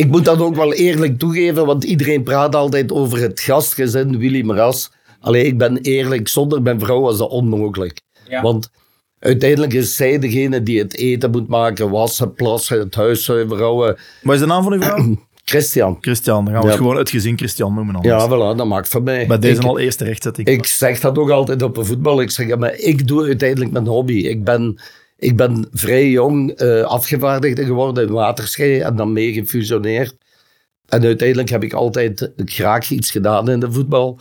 ik moet dat ook wel eerlijk toegeven, want iedereen praat altijd over het gastgezin Willy Maras. Alleen ik ben eerlijk, zonder mijn vrouw was dat onmogelijk. Ja. Want uiteindelijk is zij degene die het eten moet maken, wassen, plassen, het huis zuiveren. Wat is de naam van uw vrouw? Christian. Christian. Dan gaan we Ja. het gewoon het gezin Christian noemen. anders. Ja, voilà, dat maakt voor mij. Bij deze Ik- al eerste rechtzetting. Ik zeg dat ook altijd op een voetbal. Ik zeg, ja, maar ik doe uiteindelijk mijn hobby. Ik ben, ik ben vrij jong eh afgevaardigde geworden in Waterschei en dan mee gefusioneerd. En uiteindelijk heb ik altijd graag iets gedaan in de voetbal.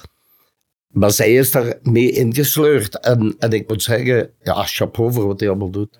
Maar zij is daar mee ingesleurd. En, en ik moet zeggen, ja, chapeau voor wat hij allemaal doet.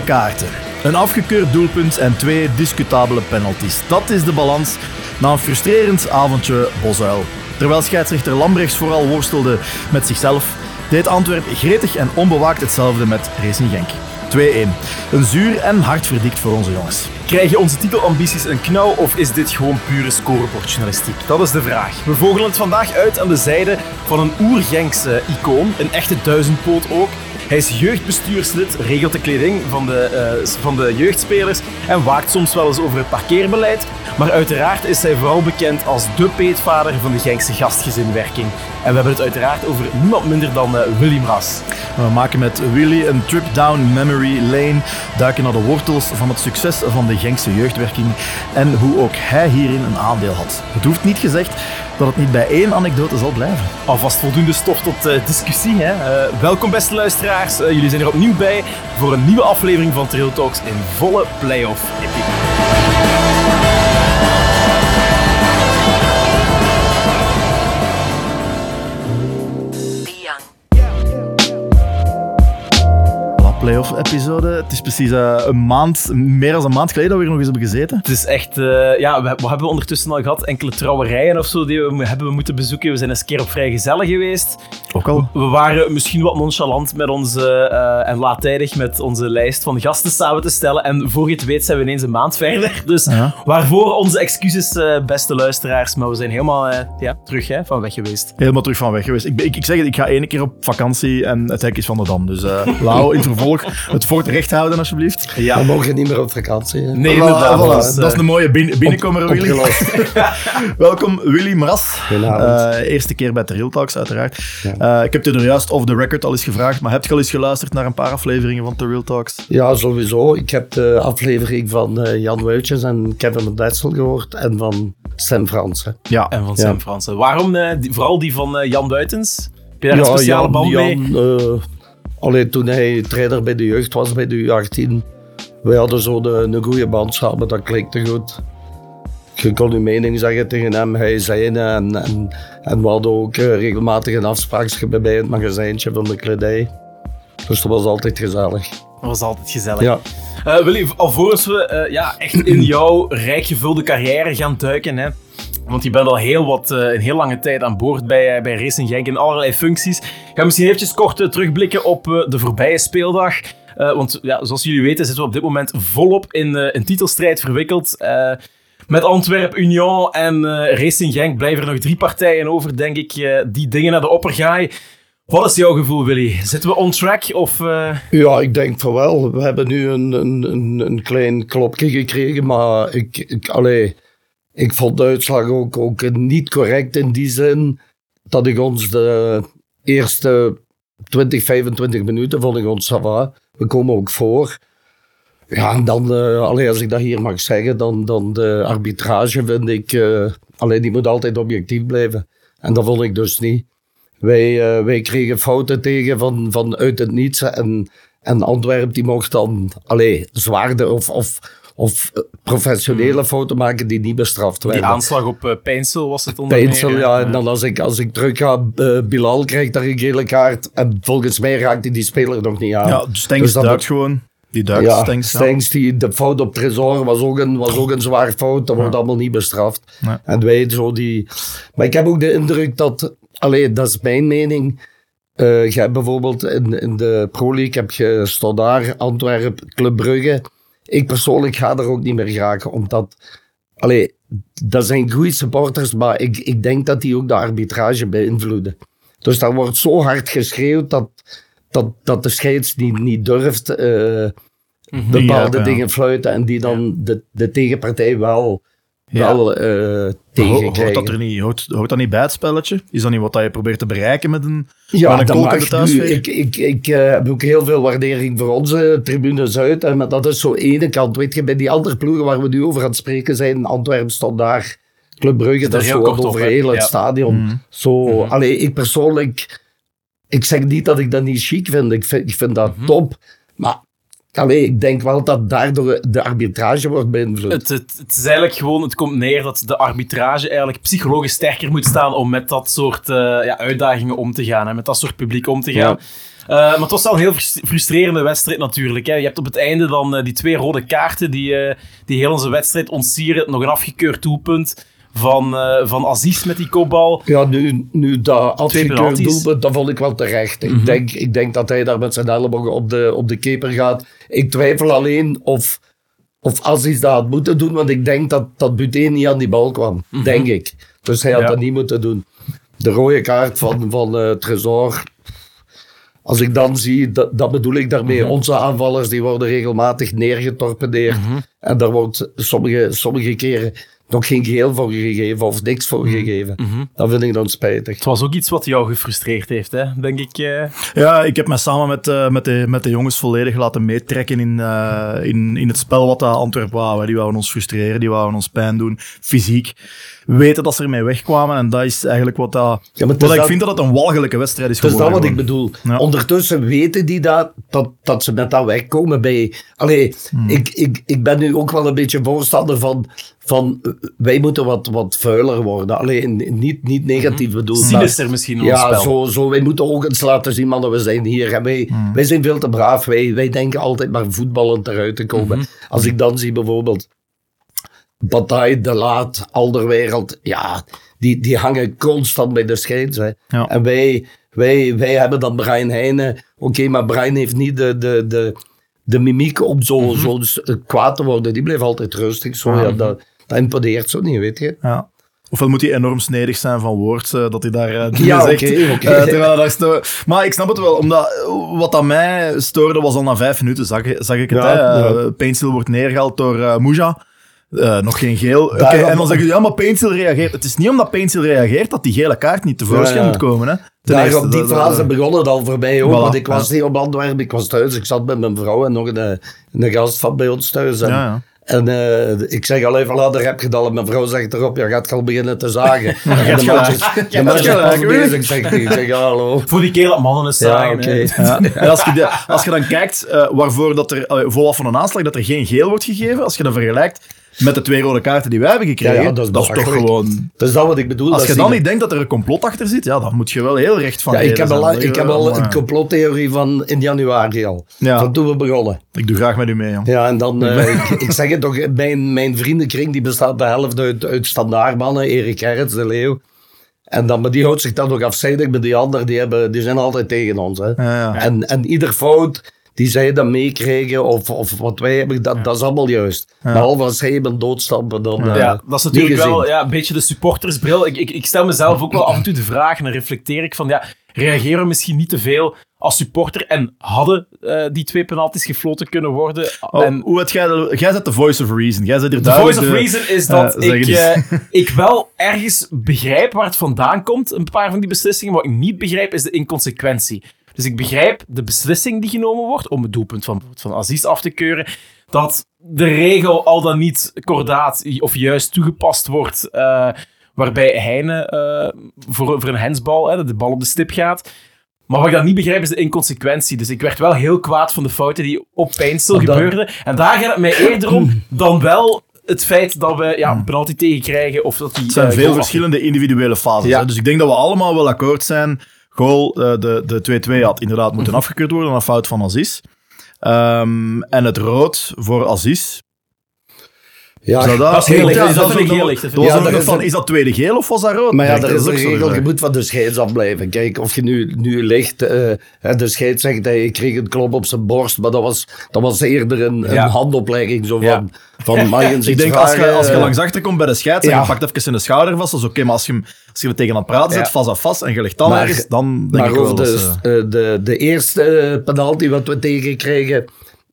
Kaarten, een afgekeurd doelpunt en twee discutabele penalties. Dat is de balans na een frustrerend avondje Bosuil. Terwijl scheidsrechter Lambrechts vooral worstelde met zichzelf, deed Antwerp gretig en onbewaakt hetzelfde met Racing Genk. 2-1. Een zuur en hartverdikt voor onze jongens. Krijgen onze titelambities een knauw of is dit gewoon pure scorebordjournalistiek? Dat is de vraag. We vogelen het vandaag uit aan de zijde van een oer-Genkse icoon, een echte duizendpoot ook. Hij is jeugdbestuurslid, regelt de kleding van de, eh, van de jeugdspelers en waakt soms wel eens over het parkeerbeleid. Maar uiteraard is hij vooral bekend als de peetvader van de Genkse gastgezinwerking. En we hebben het uiteraard over niemand minder dan eh, Willy Mras. We maken met Willy een trip down memory lane, duiken naar de wortels van het succes van de Genkse jeugdwerking en hoe ook hij hierin een aandeel had. Het hoeft niet gezegd dat het niet bij één anekdote zal blijven. Alvast voldoende stof tot eh, discussie. Hè? Eh, welkom beste luisteraars, Eh, jullie zijn er opnieuw bij voor een nieuwe aflevering van Trail Talks in volle playoff epic. Voilà, playoff episode. Het is precies eh, een maand, meer dan een maand geleden dat we hier nog eens hebben gezeten. Het is echt, eh, ja, we, wat hebben we ondertussen al gehad? Enkele trouwerijen of zo die we hebben we moeten bezoeken. We zijn eens een keer op vrijgezellen geweest. Ook al. We waren misschien wat nonchalant met onze, eh, en laattijdig met onze lijst van gasten samen te stellen. En voor je het weet zijn we ineens een maand verder. Dus waarvoor onze excuses, beste luisteraars. Maar we zijn helemaal ja, terug hè, van weg geweest. Helemaal terug van weg geweest. Ik, ik, ik zeg het, ik ga één keer op vakantie en het hek is van de dam. Dus Lau, in het het fort recht houden alsjeblieft. Ja. We mogen niet meer op vakantie. hè. Nee, Voilà, inderdaad. voilà. Dat is een mooie bin- binnenkomer, Willy. Welkom, Willy Mras. Goedenavond. Eh, eerste keer bij de Real Talks, uiteraard. Ja. Eh, ik heb je er juist off the record al eens gevraagd, maar heb je al eens geluisterd naar een paar afleveringen van The Real Talks? Ja, sowieso. Ik heb de aflevering van eh, Jan Wuitjes en Kevin van Detsel gehoord en van Sam Fransen. Ja. En van Ja. Sam Fransen. Waarom eh, die- vooral die van eh, Jan Buitens? Heb je daar een speciale band mee? Jan, alleen toen hij trainer bij de jeugd was, bij de U18, wij hadden zo de, een goede band samen, dat klikte goed. Je kon je mening zeggen tegen hem, hij zei en, en, en we hadden ook eh, regelmatig een afspraakje bij het magazijntje van de kledij. Dus dat was altijd gezellig. Dat was altijd gezellig. Ja. Eh, Willy, alvorens we eh, ja, echt in jouw rijk gevulde carrière gaan duiken, hè, want je bent al heel wat, eh, een heel lange tijd aan boord bij, eh, bij Racing Genk in allerlei functies. Ik ga misschien eventjes kort eh, terugblikken op de voorbije speeldag. Want ja, zoals jullie weten zitten we op dit moment volop in een titelstrijd verwikkeld. Met Antwerp, Union en Racing Genk blijven er nog drie partijen over, denk ik, die dingen naar de oppergaai. Wat is jouw gevoel, Willy? Zitten we on track of... Ja, ik denk van wel. We hebben nu een, een, een, klein klopje gekregen, maar ik, ik, ik vond de uitslag ook, ook niet correct in die zin dat ik ons de eerste 20, 25 minuten vond ik ons ça va. We komen ook voor. Ja, en dan, eh allee, als ik dat hier mag zeggen, dan, dan de arbitrage vind ik, eh allee, die moet altijd objectief blijven. En dat vond ik dus niet. Wij, eh, wij kregen fouten tegen van, van uit het niets. En, en Antwerp die mocht dan allee, zwaarde of, of, of eh, professionele fouten maken die niet bestraft die werden. aanslag op eh Pijnsel was het onder Pijnsel, ja. En dan als ik, als ik terug ga, eh, Bilal krijgt daar een gele kaart. En volgens mij raakt hij die speler nog niet aan. Ja, Stengs Dus dat duikt gewoon. Die Duits, ja, ja. Stengs, die, de fout op Tresor was ook een, was ook een zwaar fout. Dat wordt allemaal niet bestraft. Nee. En wij zo die... Maar ik heb ook de indruk dat... Allee, dat is mijn mening. Eh je hebt bijvoorbeeld in, in de Pro League heb je Stodar, Antwerpen, Club Brugge. Ik persoonlijk ga er ook niet meer geraken, omdat... Allee, dat zijn goede supporters, maar ik, ik denk dat die ook de arbitrage beïnvloeden. Dus daar wordt zo hard geschreeuwd dat, dat, dat de scheids niet, niet durft eh, bepaalde ja. dingen fluiten en die dan de, de tegenpartij wel. Wel eh Ho- tegenkrijgen. Hoort dat, er niet, hoort, hoort dat niet bij het spelletje? Is dat niet wat dat je probeert te bereiken met een, Ja, met een nu. thuissfeer? Ik, ik, ik eh, heb ook heel veel waardering voor onze tribune Zuid. En maar dat is zo ene kant. Weet je, bij die andere ploegen waar we nu over aan het spreken zijn, Antwerpen stond daar, Club Brugge, dat is heel zo kort over heel het ja. stadion. Mhm. Zo, allee, ik persoonlijk, ik zeg niet dat ik dat niet chic vind. Ik vind, ik vind dat Mhm. top. Maar allee, ik denk wel dat daardoor de arbitrage wordt beïnvloed. Het, het, het is eigenlijk gewoon, het komt neer dat de arbitrage eigenlijk psychologisch sterker moet staan om met dat soort eh, ja, uitdagingen om te gaan. Hè, met dat soort publiek om te gaan. Eh, maar het was wel een heel frus- frustrerende wedstrijd natuurlijk. Hè. Je hebt op het einde dan eh, die twee rode kaarten die, die heel onze wedstrijd ontsieren. Nog een afgekeurd doelpunt van, eh van Aziz met die kopbal. Ja, nu, nu dat afgekeurd doelpunt, dat vond ik wel terecht. Mhm. ik, denk, ik denk dat hij daar met zijn ellebogen op de, op de keeper gaat. Ik twijfel alleen of, of Aziz dat had moeten doen, want ik denk dat, dat Buteen niet aan die bal kwam. Denk ik. Dus hij had Mhm. Ja. dat niet moeten doen. De rode kaart van, van eh Tresor. Als ik dan zie, dat, dat bedoel ik daarmee. Mhm. Onze aanvallers die worden regelmatig neergetorpedeerd. En daar wordt sommige, sommige keren nog geen geel voor gegeven of niks voor gegeven. Dat vind ik dan spijtig. Mhm. Het was ook iets wat jou gefrustreerd heeft, hè? denk ik. eh. Ja, ik heb mij samen met, eh, met, de, met de jongens volledig laten meetrekken in, eh, in, in het spel wat de Antwerpen wou. Die wouden ons frustreren, die wouden ons pijn doen, fysiek. Weten dat ze ermee wegkwamen en dat is eigenlijk wat, dat, Ja, wat ik dat- vind dat het een walgelijke wedstrijd is Het is dat wat ik bedoel. Ja. Ondertussen weten die dat, dat, dat ze met dat wegkomen bij... Allee, Hmm. ik, ik, ik ben nu ook wel een beetje voorstander van... van eh, wij moeten wat, wat vuiler worden. Alleen niet, niet negatief bedoeld. maar- Sinister misschien ons Ja, spel. zo, zo, wij moeten ook eens laten zien, mannen, we zijn hier. En wij, Hmm. wij zijn veel te braaf. Wij, wij denken altijd maar voetballend eruit te komen. Als ik dan zie bijvoorbeeld Bataille, De Laat, Alderwereld, ja, die, die hangen constant bij de scheids. Hè. Ja. En wij, wij, wij hebben dan Brian Heijnen. Oké, maar Brian heeft niet de, de, de, de mimiek om zo, Mhm. zo s- kwaad te worden. Die blijft altijd rustig. Zo, ja, dat, dat imponeert zo niet, weet je. Ja. Ofwel moet hij enorm snedig zijn van woord, eh, dat hij daar eh, dingen Ja, zegt. eh, daar sto- maar ik snap het wel, omdat eh, wat aan mij stoorde was al na vijf minuten, zag, zag ik het. Ja, hè. ja. Eh, wordt neergehaald door eh Eh, nog geen geel. Oké, en dan zeggen ze, ja, maar reageert. Het is niet omdat Paintstil reageert dat die gele kaart niet tevoorschijn Ja, ja. moet komen. Hè. Ten Daar eerste, op die dat- dat- fase begon het al voor mij ook. Voilà, want ik was ja. niet op Antwerpen, ik was thuis. Ik zat met mijn vrouw en nog een, een gast van bij ons thuis. En, Ja, ja. en eh, ik zeg al even later heb gedaan. En mijn vrouw zegt erop, ja, gaat al beginnen te zagen. en de hebt man is, is bezig, zegt. Ik zeg, ja, hallo. Voor die keer dat mannen eens Ja, zagen. Ja. Als, je de- als je dan kijkt eh, waarvoor dat er, uh, voor wat van een aanslag dat er geen geel wordt gegeven, als je dat vergelijkt met de twee rode kaarten die wij hebben gekregen, Ja, ja, dat is toch gewoon... Dat is dat wat ik bedoel. Als je dan niet denkt dat er een complot achter zit, ja, dan moet je wel heel recht van Ja, ik heb, al, zijn. ik heb al Maar, een complottheorie van in januari al. Ja. Van toen we begonnen. Ik doe graag met u mee, jong. Ja, en dan, eh, ik, ik zeg het toch, mijn, mijn vriendenkring die bestaat de helft uit, uit standaardmannen, Erik Gerrits, de Leeuw. En dan, maar die houdt zich dan nog afzijdig met die anderen, die, hebben, die zijn altijd tegen ons. Hè. Ja, ja. En, en ieder fout die zij dan meekrijgen, of, of wat wij hebben, dat, dat is allemaal juist. Behalve als zij hem doodstampen, dan... eh, Ja, dat is natuurlijk wel ja, een beetje de supportersbril. Ik, ik, ik stel mezelf ook wel af en toe de vraag en dan reflecteer ik van, ja, reageren we misschien niet te veel als supporter en hadden eh, die twee penalties gefloten kunnen worden? Oh, en hoe het jij, jij bent de voice of reason. Jij bent hier de voice of de- reason is dat ik, eh, ik wel ergens begrijp waar het vandaan komt, een paar van die beslissingen. Wat ik niet begrijp is de inconsequentie. Dus ik begrijp de beslissing die genomen wordt om het doelpunt van, van Aziz af te keuren. Dat de regel al dan niet kordaat of juist toegepast wordt. eh, waarbij Heine eh, voor, voor een hensbal, hè, dat de bal op de stip gaat. Maar wat ik dan niet begrijp is de inconsequentie. Dus ik werd wel heel kwaad van de fouten die op Pijnstil gebeurden. En daar gaat het mij eerder om dan wel het feit dat we ja, een penalty tegenkrijgen. Of dat die, Het zijn eh, veel verschillende individuele fases. Ja. Hè? Dus ik denk dat we allemaal wel akkoord zijn. Goal, eh, de, de 2-2 had inderdaad moeten afgekeurd worden, een fout van Aziz. Ehm, en het rood voor Aziz. Ja, Zou dat is heel licht. Ja, Dat vind ik heel licht. Dat dat vind Ja, dat van, is- is dat tweede geel of was dat rood? Maar ja, er dat is ook een regel, je moet van de scheids afblijven. Kijk, of je nu, nu ligt, eh, hè, de scheids zegt dat je kreeg een klop op zijn borst, maar dat was, dat was eerder een, een handoplegging. Zo Ja. van, van mag je eens Ik denk, als je, als je eh, langs achter komt bij de scheids en je pakt even in de schouder vast, dat is oké, maar als je, hem, als je er tegen aan het praten zit, Ja. vast aan vast, en je ligt dan Maar- ergens, dan denk Maar ik wel over dat de, ze- eh, de, de eerste eh, penalty wat we tegenkregen,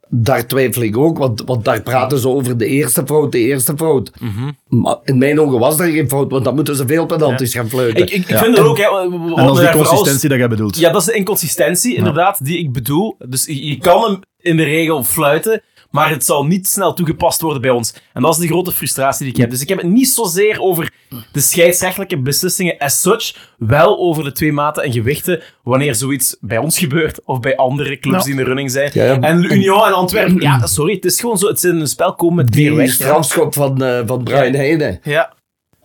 daar twijfel ik ook, want, want daar praten ze over de eerste fout, de eerste fout. Mhm. Maar in mijn ogen was er geen fout, want dan moeten ze veel penalties gaan fluiten. Ik, ik, ik Ja. vind het ook, hè, En dat is daar die vooral- consistentie dat jij bedoelt. Ja, dat is de inconsistentie, inderdaad, die ik bedoel. Dus je je kan hem in de regel fluiten, maar het zal niet snel toegepast worden bij ons. En dat is de grote frustratie die ik heb. Dus ik heb het niet zozeer over de scheidsrechtelijke beslissingen as such, wel over de twee maten en gewichten, wanneer zoiets bij ons gebeurt of bij andere clubs Ja. die in de running zijn. Ja, ja. En Union en Antwerpen, ja, sorry, het is gewoon zo, het is in een spel komen met meer die weg. strafschop van, eh van Brian Heijnen. Ja,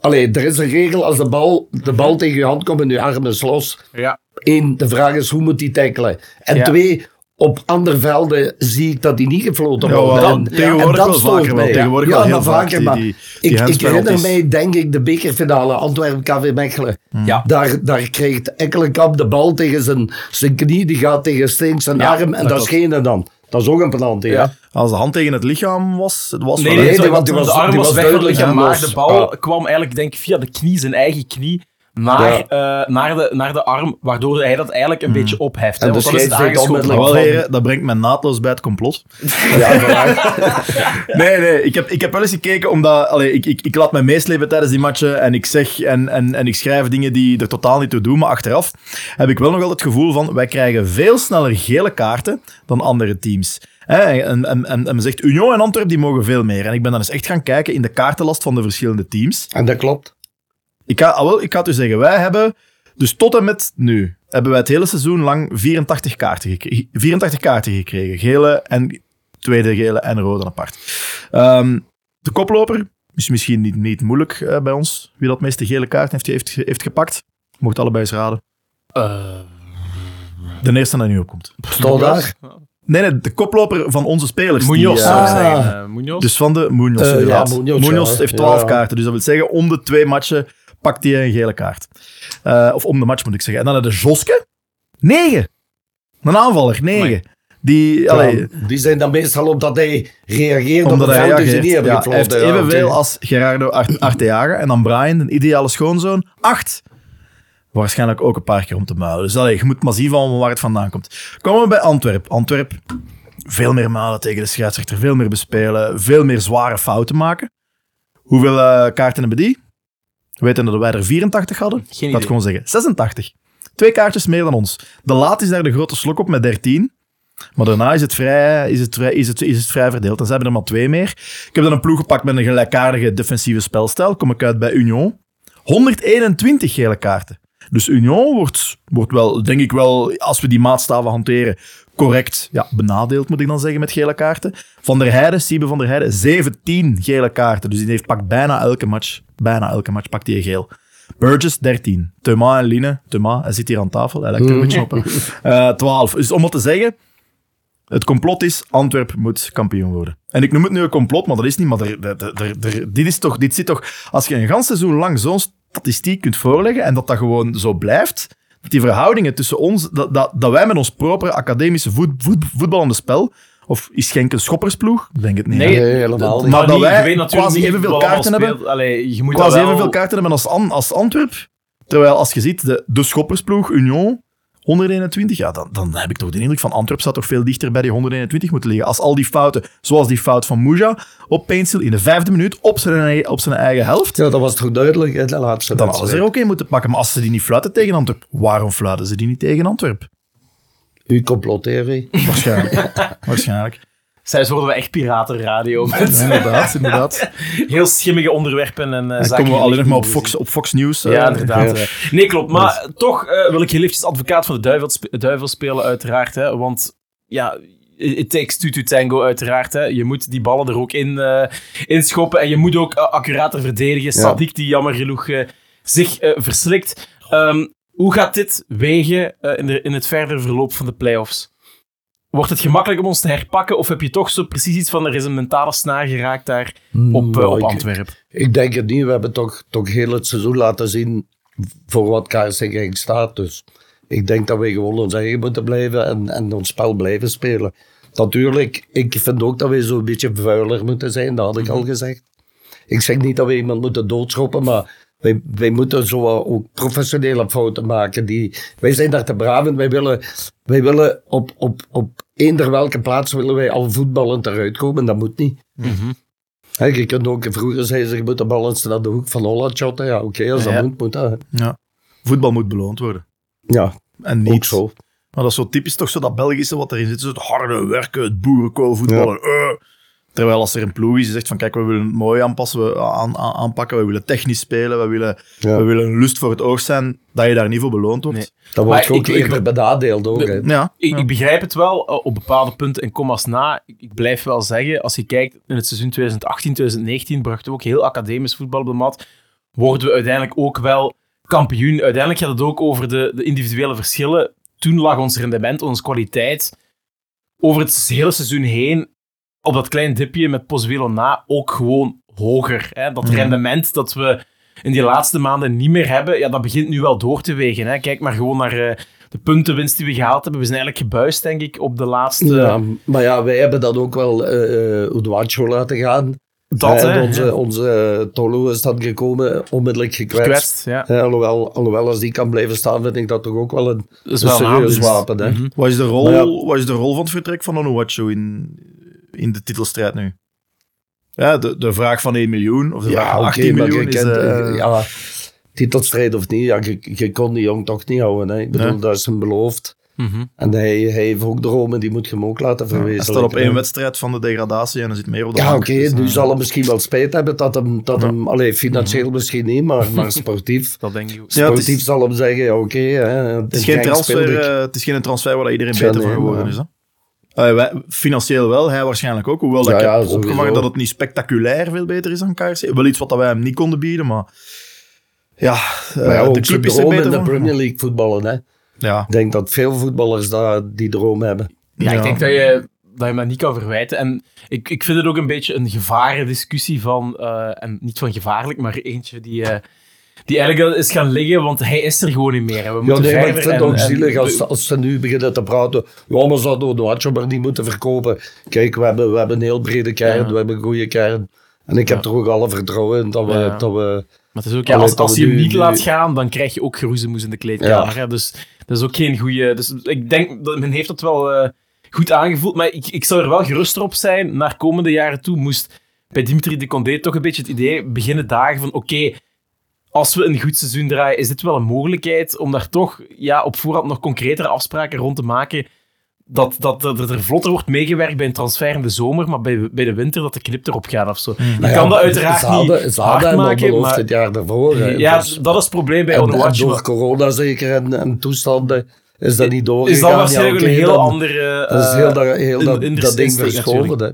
Allee, er is een regel, als de bal, de bal tegen je hand komt en je arm is los. ja. Eén, de vraag is hoe moet hij tackelen? En Ja. twee, op andere velden zie ik dat die niet gefloten Ja, worden. wel, En- tegenwoordig en dat wel vaker wel. mij. Tegenwoordig ja, wel heel maar vaak, vaker. die- maar die- die ik, ik herinner mij, denk ik, de bekerfinale Antwerpen-KV Mechelen. Ja. Daar, daar kreeg Ekkelenkamp de bal tegen zijn, zijn knie, die gaat tegen Stink zijn Ja, arm en dat dat is geen dan. Dat is ook een penalty, Ja. Als de hand tegen het lichaam was, het was Nee, wel- nee, nee, want die was- de arm die was, was weg van het duidelijk lichaam, maar de bal kwam eigenlijk, denk ik, via de knie, zijn eigen knie, naar, eh, naar, de, naar de arm, waardoor hij dat eigenlijk een beetje opheft. En dan is het wel, heren, dat brengt mij naadloos bij het complot. Ja. Nee, nee, ik heb, ik heb wel eens gekeken, omdat allee, ik, ik, ik laat mij meeslepen tijdens die matchen en ik zeg en, en, en ik schrijf dingen die er totaal niet toe doen, maar achteraf heb ik wel nog altijd het gevoel van, wij krijgen veel sneller gele kaarten dan andere teams. En, en, en men zegt, Union en Antwerp die mogen veel meer. En ik ben dan eens echt gaan kijken in de kaartenlast van de verschillende teams. En dat klopt. Ik ga, ah, wel, ik ga het u zeggen, wij hebben, dus tot en met nu, hebben wij het hele seizoen lang 84 kaarten, gekre- 84 kaarten gekregen. Gele en tweede gele en rode apart. Ehm, de koploper is misschien niet, niet moeilijk eh, bij ons. Wie dat meeste gele kaarten heeft, heeft, heeft gepakt. Mocht allebei eens raden. De eerste die nu opkomt. Daar. Nee, nee, de koploper van onze spelers. die, Munoz, eh, zou ik Ah. zeggen. eh, Munoz. dus van de Munoz, Eh, ja. Munoz, Munoz ja. heeft 12 Ja. kaarten. Dus dat wil zeggen, om de twee matchen pakt hij een gele kaart. Eh, of om de match, moet ik zeggen. En dan de Joske. 9. Een aanvaller, 9. Amai. Die, allee, die zijn dan meestal op dat hij reageert omdat op hij een fout die niet hebben Ja, hij heeft evenveel als Gerardo Art- Arteaga. En dan Brian, een ideale schoonzoon, 8. Waarschijnlijk ook een paar keer om te muilen. Dus allee, je moet maar zien van waar het vandaan komt. Komen we bij Antwerp. Antwerp, veel meer malen tegen de scheidsrechter, veel meer bespelen, veel meer zware fouten maken. Hoeveel eh, kaarten hebben die? We weten dat wij er 84 hadden. Geen idee. het gewoon zeggen. 86. Twee kaartjes meer dan ons. De laat is daar de grote slok op met 13. Maar daarna is het vrij, is het vrij, is het, is het vrij verdeeld. En ze hebben er maar twee meer. Ik heb dan een ploeg gepakt met een gelijkaardige defensieve spelstijl. Kom ik uit bij Union. 121 gele kaarten. Dus Union wordt, wordt wel, denk ik wel, als we die maatstaven hanteren, correct ja, benadeeld, moet ik dan zeggen, met gele kaarten. Van der Heijden, Siebe van der Heijden, 17 gele kaarten. Dus die heeft pakt bijna elke match, bijna elke match pakt hij geel. Burgess 13. Thuma en Line. Thuma, hij zit hier aan tafel. Hij lijkt er een beetje op. hè. Eh, 12. Dus om wat te zeggen, het complot is, Antwerp moet kampioen worden. En ik noem het nu een complot, maar dat is niet. Maar er, er, er, er- dit, is toch, dit zit toch... Als je een gans seizoen lang zo'n statistiek kunt voorleggen en dat dat gewoon zo blijft, die verhoudingen tussen ons, dat, dat, dat wij met ons propere academische voet, voet, voetballende spel, of is Genk een schoppersploeg? Ik denk het niet. Nee. Nee, helemaal niet. Maar dat wij quasi niet evenveel kaarten hebben. Allee, je moet quasi wel- evenveel kaarten hebben als, als Antwerp. Terwijl als je ziet, de, de schoppersploeg, Union, 121, ja, dan, dan heb ik toch de indruk van Antwerp zou toch veel dichter bij die 121 moeten liggen. Als al die fouten, zoals die fout van Muja op Paintstil in de vijfde minuut op zijn, eigen- op zijn eigen helft, Ja, dat was toch duidelijk in de laatste dan hadden ze er ook één moeten pakken. Maar als ze die niet fluiten tegen Antwerp, waarom fluiten ze die niet tegen Antwerp? Uw complottheorie. Waarschijnlijk. Waarschijnlijk. Zij worden we echt piratenradio. Met Inderdaad, inderdaad. heel schimmige onderwerpen en uh, Dan komen we alleen nog maar op Fox, op Fox News. eh, Ja, inderdaad. Ja. eh. Nee, klopt. Maar toch eh, wil ik heel eventjes advocaat van de duivel, spe- duivel spelen, uiteraard. Hè, want ja, it takes two to tango, uiteraard. Hè. Je moet die ballen er ook in, eh in schoppen. En je moet ook eh, accurater verdedigen. Sadik, die jammer genoeg eh, zich eh, verslikt. Ehm, hoe gaat dit wegen eh, in, de, in het verder verloop van de playoffs? Wordt het gemakkelijk om ons te herpakken? Of heb je toch zo precies iets van, er is een mentale snaar geraakt daar op, eh, Nou, op ik- Antwerpen? Ik denk het niet. We hebben toch, toch heel het seizoen laten zien voor wat eigenlijk staat. Dus ik denk dat we gewoon ons eigen moeten blijven en, en ons spel blijven spelen. Natuurlijk, ik vind ook dat we zo'n beetje vuiler moeten zijn, dat had ik al gezegd. Ik zeg niet dat we iemand moeten doodschoppen, maar wij, wij moeten zo ook professionele fouten maken. Die, wij zijn daar te braaf in. Wij willen, wij willen op, op, op eender welke plaats willen wij al voetballend eruit komen. Dat moet niet. Hè, je kunt ook, vroeger zei ze, je moet de bal eens naar de hoek van Holland shotten. Ja, oké, als dat Ja. moet, moet dat. Ja. Voetbal moet beloond worden. Ja, En ook niet zo. Maar dat is zo typisch toch zo dat Belgische wat erin zit. Zo het harde werken, het boerenkoolvoetballen. eh. Terwijl als er een ploeg is die zegt van kijk, we willen het mooi aanpassen, we aan, aan- aanpakken, we willen technisch spelen, we willen, Ja. we willen een lust voor het oog zijn, dat je daar niet voor beloond wordt. Nee. Dan Maar word je ook ik- ik- eerder benadeeld ook. hè. Ja, Ik, ja. ik begrijp het wel eh, op bepaalde punten en commas na. Ik, ik blijf wel zeggen, als je kijkt in het seizoen 2018, 2019, brachten we ook heel academisch voetbal op de mat. Worden we uiteindelijk ook wel kampioen. Uiteindelijk gaat het ook over de, de individuele verschillen. Toen lag ons rendement, onze kwaliteit, over het hele seizoen heen, op dat klein dipje met Pozuelo na, ook gewoon hoger. Hè? Dat Ja. rendement dat we in die laatste maanden niet meer hebben, ja, dat begint nu wel door te wegen. Hè? Kijk maar gewoon naar eh, de puntenwinst die we gehaald hebben. We zijn eigenlijk gebuist, denk ik, op de laatste... Ja, maar ja, wij hebben dat ook wel eh uh, laten gaan. dat, hè. onze, onze Tolo is dan gekomen, onmiddellijk gekwetst. Gekwetst, ja. Alhoewel, alhoewel, als die kan blijven staan, vind ik dat toch ook wel een, wel een serieus wapen. Hè? Mhm. Wat, is de rol, ja. wat is de rol van het vertrek van Onuachu in, in de titelstrijd nu? Ja, de, de vraag van 1 miljoen, of de vraag Ja, van oké, 18 maar je miljoen is... kent, ja, titelstrijd of niet, ja, je, je kon die jong toch niet houden. Hè? Ik bedoel, Nee. dat is hem beloofd. Mhm. En hij, hij heeft ook dromen, die moet je hem ook laten hij verwezenlijken. staat op één wedstrijd van de degradatie en er zit meer op de Ja, oké, Dus, nu eh, zal hij misschien wel spijt hebben dat hem, dat hem allee, financieel misschien niet, maar, maar sportief. Dat denk ik ook. Ja, is- Sportief zal hem zeggen, ja, oké. hè, Het is, geen transfer, eh, het is geen transfer waar iedereen beter van nee, geworden maar- is. Hè? Eh, wij, financieel wel, hij waarschijnlijk ook. Hoewel dat Ja, ik ja, heb sowieso. opgevangen dat het niet spectaculair veel beter is dan KRC. Wel iets wat dat wij hem niet konden bieden, maar... Ja, eh, Maar ja, de club is er in de. Premier League voetballen. Hè. Ja, Ik denk dat veel voetballers daar die droom hebben. Ja, Ja. ik denk dat je, dat je me niet kan verwijten. En ik, ik vind het ook een beetje een gevaren discussie van, eh, en niet van gevaarlijk, maar eentje die, eh, die eigenlijk is gaan liggen, want hij is er gewoon niet meer. We Ja, nee, maar ik vind het ook zielig als, de- als ze nu beginnen te praten. Ja, maar ze hadden maar niet moeten verkopen. Kijk, we hebben, we hebben een heel brede kern, Ja. we hebben een goede kern. En ik heb Ja. er ook alle vertrouwen in dat we... Ja. Dat we Maar het is ook, ja, Allee, als, als je hem niet nu- laat gaan, dan krijg je ook geroezemoes in de kleedkamer. Hè? Dus dat is ook geen goede. Dus ik denk dat men heeft dat wel eh, goed aangevoeld. Maar ik, ik zou er wel geruster op zijn naar komende jaren toe. Moest bij Dimitri de Condé toch een beetje het idee beginnen dagen van: oké, als we een goed seizoen draaien, is dit wel een mogelijkheid om daar toch ja, op voorhand nog concretere afspraken rond te maken. Dat, dat, dat er vlotter wordt meegewerkt bij een transfer in de zomer, maar bij, bij de winter dat de knip erop gaat of zo. Je Nou ja, kan dat uiteraard hadden, niet hard maken, maar het jaar daarvoor. hè. ja, Dus- dat is het probleem bij Onuachu. door corona zeker en, en toestanden is dat niet doorgegaan. Is dat Ja, waarschijnlijk een heel dan- andere... Dat is eh, heel, dat, heel in- dat, in- dat ding verschoven. hè.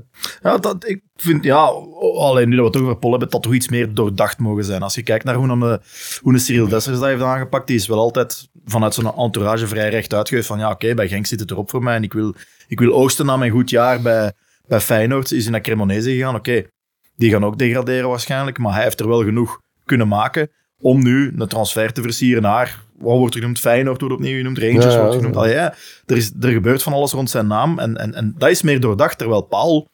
Ja, dat, ik vind, ja, alleen nu dat we het over Pol hebben, dat toch iets meer doordacht mogen zijn. Als je kijkt naar hoe een, eh, hoe een Cyril Dessers dat heeft aangepakt, die is wel altijd vanuit zijn entourage vrij rechtuit geweest van ja, oké, bij Genk zit het erop voor mij en ik wil, ik wil oogsten na mijn goed jaar bij, bij Feyenoord. Is hij naar Cremonese gegaan, oké, die gaan ook degraderen waarschijnlijk, maar hij heeft er wel genoeg kunnen maken om nu een transfer te versieren naar, wat wordt er genoemd, Feyenoord wordt opnieuw genoemd, Rangers Ja, wordt genoemd. Allee, ja, er, is, er gebeurt van alles rond zijn naam en, en, en dat is meer doordacht, terwijl Paul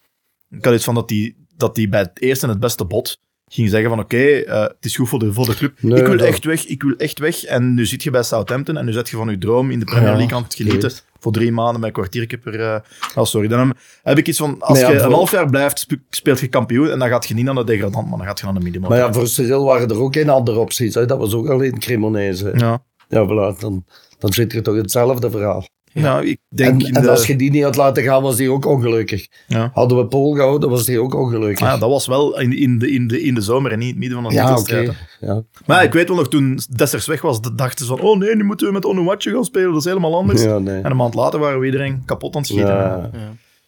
ik had iets van dat hij dat die bij het eerste en het beste bod ging zeggen van oké, eh, het is goed voor de, voor de club. Nee, ik wil dat- echt weg, ik wil echt weg. En nu zit je bij Southampton en nu zet je van je droom in de Premier League aan het genieten. Voor drie maanden met een kwartiertje per... eh, oh, sorry. Dan heb- ik iets van, als je voor- een half jaar blijft, spe- speelt je kampioen en dan gaat je niet naar de degradant, maar dan gaat je naar de minimum. Maar ja, voor Cyril waren er ook geen andere opties. Hè. Dat was ook alleen Cremonese. Ja, ja. voilà, dan, dan zit je toch hetzelfde verhaal. Nou, ik denk... En, de- als je die niet had laten gaan, was die ook ongelukkig. ja. Hadden we Pool gehouden, was die ook ongelukkig. Ah, ja, dat was wel in, in, de, in, de, in de zomer en niet in het midden van een Ja, hè. Ja. Maar ja, ik weet wel nog, toen Dessers weg was, dachten ze van oh nee, nu moeten we met Onuachu gaan spelen, dat is helemaal anders. Ja, nee. En een maand later waren we iedereen kapot aan het schieten.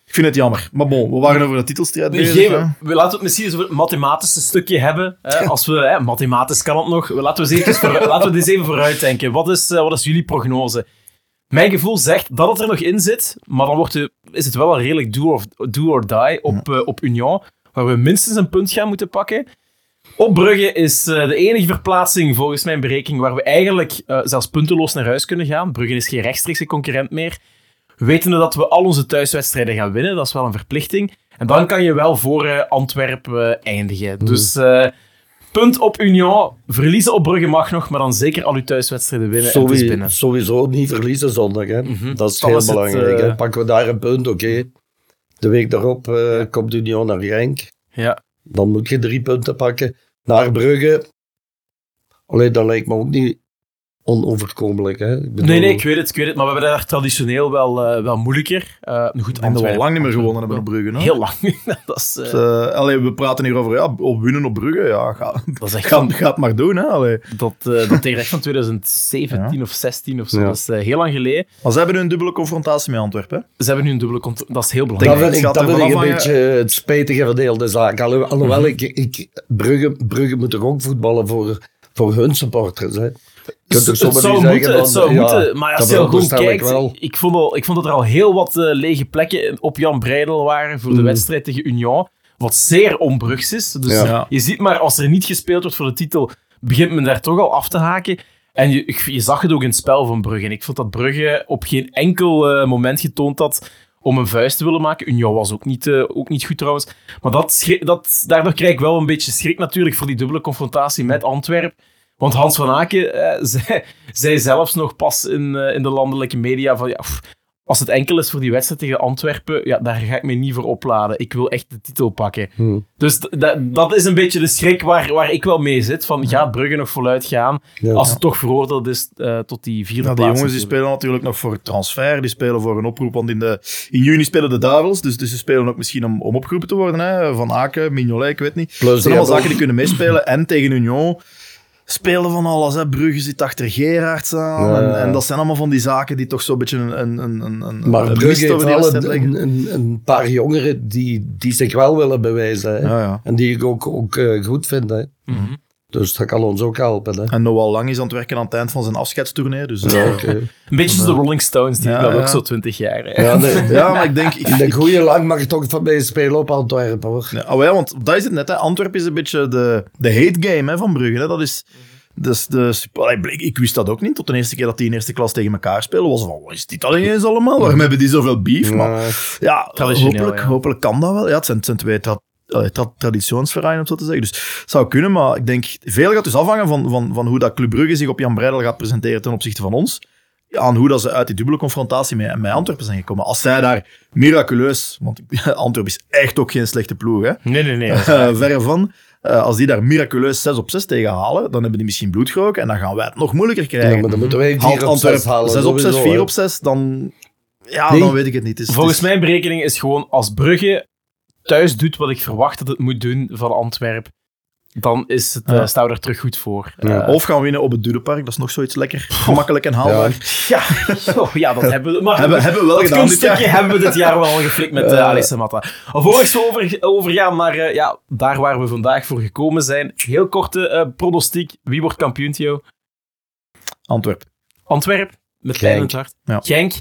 Ik vind het jammer. Maar bon, we waren over de titelstrijd We, bezig. hè. we laten we het misschien eens over het mathematische stukje hebben. Hè, als we, hè, mathematisch kan het nog. We Laten we, eens even voor, laten we dit eens even vooruitdenken. Wat is, eh, wat is jullie prognose? Mijn gevoel zegt dat het er nog in zit, maar dan wordt de is het wel een redelijk do or, do or die op, eh, op Union, waar we minstens een punt gaan moeten pakken. Op Brugge is eh, de enige verplaatsing volgens mijn berekening waar we eigenlijk zelfs punteloos naar huis kunnen gaan. Brugge is geen rechtstreekse concurrent meer. Wetende dat we al onze thuiswedstrijden gaan winnen, dat is wel een verplichting. En dan kan je wel voor eh, Antwerpen eh, eindigen. Dus eh, punt op Union. Verliezen op Brugge mag nog, maar dan zeker al uw thuiswedstrijden winnen. en het is Sowieso, binnen. sowieso niet verliezen zondag. Hè. Mhm. Dat is Dan heel is het, belangrijk. hè. Pakken we daar een punt, oké. De week daarop komt Union naar Genk. Ja. Dan moet je drie punten pakken. Naar Brugge. Alleen dat lijkt me ook niet onoverkomelijk. Hè. Ik bedoel, Nee, nee, ik weet het, ik weet het. Maar we hebben daar traditioneel wel, eh, wel moeilijker. Eh goed, dat we lang niet meer gewonnen hebben op Brugge. hè? Heel lang. dat, is, eh, Dus, eh, allee, we praten hier over ja, op winnen op Brugge. Ja, ga, dat is echt ga, ga het maar doen. Hè, allee. Dat, eh dat tegen echt van 2017 of 16 of zo. Ja. Dat is eh, heel lang geleden. Maar ze hebben nu een dubbele confrontatie met Antwerpen. hè? Ze hebben nu een dubbele controle. Dat is heel Dat belangrijk. vind ik, gaat dat vind ik een beetje het spijtige van de hele zaak. Alho- Alhoewel, ik, ik, Brugge, Brugge moet toch ook voetballen voor, voor hun supporters. Hè. Kunt het zou, moeten, zeggen het zou ja, moeten, maar als je al goed ik kijkt, ik, vond al, ik vond dat er al heel wat eh, lege plekken op Jan Breidel waren voor de Mm. wedstrijd tegen Union, wat zeer onbrugs is. Dus Ja. Je ziet maar, als er niet gespeeld wordt voor de titel, begint men daar toch al af te haken. En je, je zag het ook in het spel van Brugge. En ik vond dat Brugge op geen enkel eh, moment getoond had om een vuist te willen maken. Union was ook niet, eh, ook niet goed trouwens. Maar dat, dat, daardoor krijg ik wel een beetje schrik natuurlijk voor die dubbele confrontatie met Antwerpen. Want Hans van Aken eh, zei, zei zelfs nog pas in, eh, in de landelijke media van ja, als het enkel is voor die wedstrijd tegen Antwerpen, ja, daar ga ik me niet voor opladen. Ik wil echt de titel pakken. Hm. Dus dat- is een beetje de schrik waar, waar ik wel mee zit. Van gaat Brugge nog voluit gaan Ja. als het toch veroordeeld is eh, tot die vierde Ja, die plaats. jongens die spelen natuurlijk nog voor transfer. Die spelen voor een oproep. Want in, de, in juni spelen de Duivels. Dus, dus ze spelen ook misschien om, om opgeroepen te worden. Hè. Van Aken, Mignolet, ik weet niet. Plus Dat zijn allemaal zaken die kunnen meespelen. En tegen Union spelen van alles. Hè. Brugge zit achter Gerards aan. Ja. En, en dat zijn allemaal van die zaken die toch zo'n beetje een, een, een, een, een Maar een Brugge heeft wel een, leggen. een, een, een paar jongeren die, die zich wel willen bewijzen. Hè. Ja, ja. En die ik ook, ook eh, goed vind. Hè. Mhm. Dus dat kan ons ook helpen. Hè. En Noah Lang is aan het werken aan het eind van zijn afscheidstournee. Dus, Ja, eh, oké. Een beetje zoals de Rolling Stones, die Ja, ook zo 20 jaar. hè. ja, nee, ja, maar ik denk... Ik, In de goede lang mag toch van mij spelen op Antwerpen. Hoor. Ja, oh ja, want dat is het net. Hè. Antwerpen is een beetje de, de hate game hè, van Brugge. Hè. Dat is, dus de, ik wist dat ook niet. Tot de eerste keer dat die in eerste klas tegen elkaar spelen, was van, wat is dit al ineens allemaal? Waarom hebben die zoveel beef? Maar ja, hopelijk, hopelijk kan dat wel. Ja, het zijn, het zijn twee tra tra om zo te zeggen. Dus het zou kunnen, maar ik denk, veel gaat dus afhangen van, van, van hoe dat Club Brugge zich op Jan Breidel gaat presenteren ten opzichte van ons. Aan hoe dat ze uit die dubbele confrontatie met, met Antwerpen zijn gekomen. Als zij daar miraculeus, want Antwerpen is echt ook geen slechte ploeg, hè. Nee, nee, nee. Eh, verre van. Eh, als die daar miraculeus 6 op 6 tegen halen, dan hebben die misschien bloed geroken en dan gaan wij het nog moeilijker krijgen. ja, maar dan moeten wij 4 op 6 Antwerpen halen. 6 op 6, sowieso, 4 hè. op 6, dan... Ja, Nee. dan weet ik het niet. Het is- Volgens het is- mijn berekening is gewoon als Brugge thuis doet wat ik verwacht dat het moet doen van Antwerpen, dan is het, eh staan we er terug goed voor. Ja. Eh, Of gaan winnen op het Durenpark, dat is nog zoiets lekker gemakkelijk en haalbaar. ja, oh, ja, dat hebben we. Maar Hebben, hebben we wel dat gedaan dit jaar. hebben we dit jaar wel geflikt met uh, Eh. Alice Matta. Alvorens we over, overgaan naar eh, ja, daar waar we vandaag voor gekomen zijn. Heel korte eh, pronostiek. Wie wordt kampioen, Theo? Antwerpen. Antwerp, met Genk. pijn in het hart. Ja. Genk.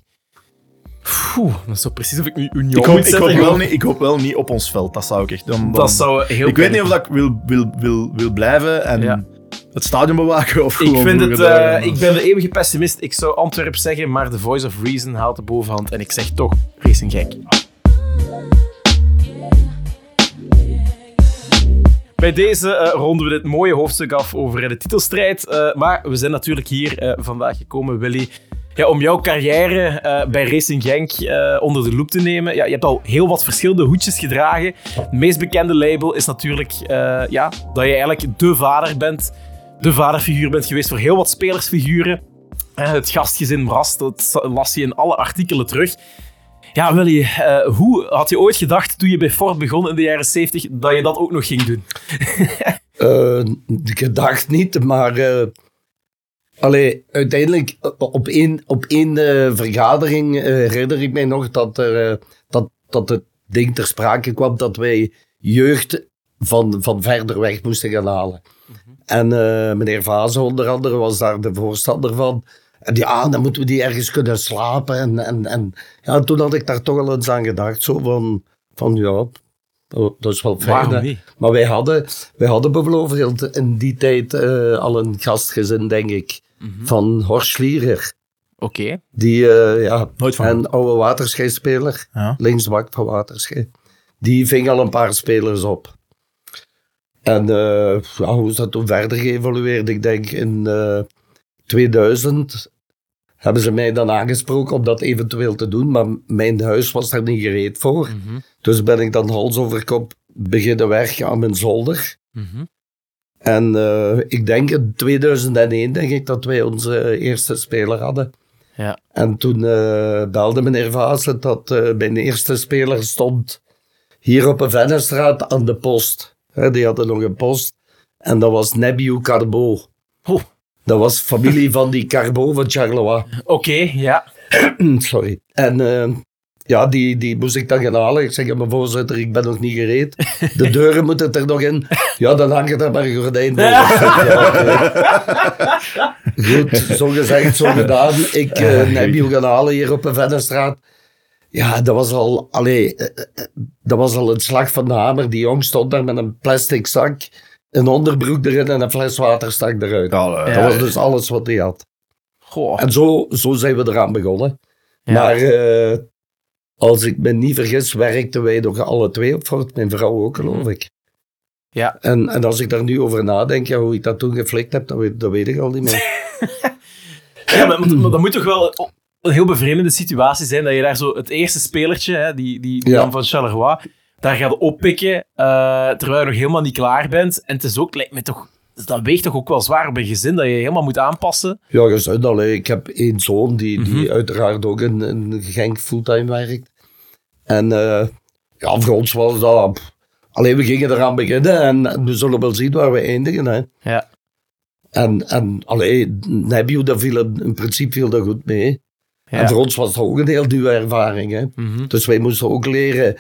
Dat is zo precies of ik nu Union Ik hoop, moet ik, zetten. hoop wel niet, ik hoop wel niet op ons veld, dat zou ik echt... Dan, dan- dat zou heel ik weet niet of dat ik wil, wil, wil, wil blijven en Ja. het stadion bewaken of Ik vind het, eh, ik ben de eeuwige pessimist. Ik zou Antwerp zeggen, maar de voice of reason haalt de bovenhand. En ik zeg toch Racing Genk. Bij deze eh, ronden we dit mooie hoofdstuk af over de titelstrijd. Eh, maar we zijn natuurlijk hier eh, vandaag gekomen, Willy, ja, om jouw carrière eh, bij Racing Genk eh, onder de loep te nemen. Ja, je hebt al heel wat verschillende hoedjes gedragen. Het meest bekende label is natuurlijk eh, ja, dat je eigenlijk de vader bent. De vaderfiguur bent geweest voor heel wat spelersfiguren. Het gastgezin Brast, dat las je in alle artikelen terug. Ja, Willy, hoe had je ooit gedacht toen je bij Ford begon in de jaren 70 dat je dat ook nog ging doen? Eh, gedacht niet, maar allee, uiteindelijk eh, op één, op één eh, vergadering eh, herinner ik mij nog dat, er, dat, dat het ding ter sprake kwam dat wij jeugd van, van verder weg moesten gaan halen. En eh, meneer Vazen onder andere was daar de voorstander van. en ja, dan moeten we die ergens kunnen slapen. En, en, en ja, toen had ik daar toch al eens aan gedacht. Zo van, van ja, dat is wel fijn. Maar wij hadden, wij hadden bijvoorbeeld in die tijd al een gastgezin, denk ik, Mhm. van Horst Schlierer. Oké. Die, eh, ja, Nooit van een oude waterscheispeler, Ja. linksbak van waterschei. Die ving al een paar spelers op. En eh, ja, hoe is dat toen verder geëvolueerd? Ik denk in eh, 2000 hebben ze mij dan aangesproken om dat eventueel te doen, maar mijn huis was daar niet gereed voor. Mhm. Dus ben ik dan hals over kop beginnen werken aan mijn zolder. Mhm. En eh, ik denk in 2001 denk ik dat wij onze eerste speler hadden. Ja. En toen eh, belde meneer Vaassen dat eh, mijn eerste speler stond hier op een Vennestraat aan de post. Die hadden nog een post. En dat was Nebiu Carbo. Oh. Dat was familie van die Carbo van Charleroi. Oké, ja. Sorry. En eh, ja, die, die moest ik dan gaan halen. Ik zeg, ja, maar voorzitter, ik ben nog niet gereed. De deuren moeten er nog in. Ja, dan hangt er maar een gordijn voor. Ja, oké. Goed, zo gezegd, zo gedaan. Ik eh Nebiu gaan halen hier op een Vennestraat. Ja, dat was al, allee, eh, eh, dat was al een slag van de hamer. Die jong stond daar met een plastic zak, een onderbroek erin en een fles water stak eruit. Ja, Dat was dus alles wat hij had. Goh. En zo, zo zijn we eraan begonnen. Ja. Maar als ik me niet vergis, werkten wij nog alle twee op Fort. Mijn vrouw ook, geloof ik. Ja. En, en als ik daar nu over nadenk, ja, hoe ik dat toen geflikt heb, dat weet, dat weet ik al niet meer. Ja, maar, maar- maar dat moet toch wel een heel bevreemdende situatie zijn dat je daar zo het eerste spelertje, hè, die, die, die Ja. dan van Charleroi, daar gaat oppikken eh, terwijl je nog helemaal niet klaar bent. En het is ook, lijkt me toch, dat weegt toch ook wel zwaar op een gezin dat je helemaal moet aanpassen. Ja, gezond allee. Ik heb één zoon die, die Mhm. uiteraard ook in, in Genk fulltime werkt. En eh, ja, voor ons was dat... Alleen we gingen eraan beginnen en, we zullen wel zien waar we eindigen. Hè. Ja. En, en allee, Nebiu, dat viel in, in principe viel dat goed mee. Ja. En voor ons was het ook een heel nieuwe ervaring. Hè. Mhm. Dus wij moesten ook leren.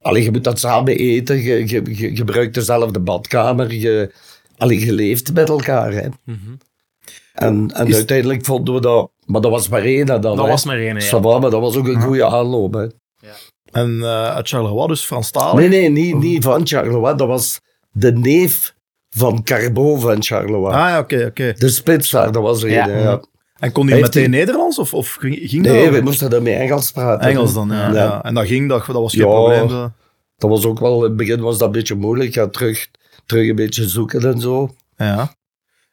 Allee, je moet dat samen eten. Je, je, je gebruikt dezelfde badkamer. Je, allee, je leeft met elkaar. Hè. Mhm. En, en Is- uiteindelijk vonden we dat. Maar dat was maar één. Dan, Dat hè. was maar één, Ça ja. maar dat was ook een goede aanloop. Hè. En eh, uit Charleroi, dus Franstalig. Nee, nee, niet, niet van Charleroi. Dat was de neef van Carbo van Charleroi. Ah, ja, oké, oké. De spits daar, dat was er Ja. Ja. En kon hij Heeft meteen Nederlands of, of ging, ging Nee, dat? we moesten daarmee Engels praten. Engels dan, ja. Ja. ja. En dat ging, dat, dat was geen Ja. probleem. Dat was ook wel, in het begin was dat een beetje moeilijk. Ja, terug, terug een beetje zoeken en zo. Ja.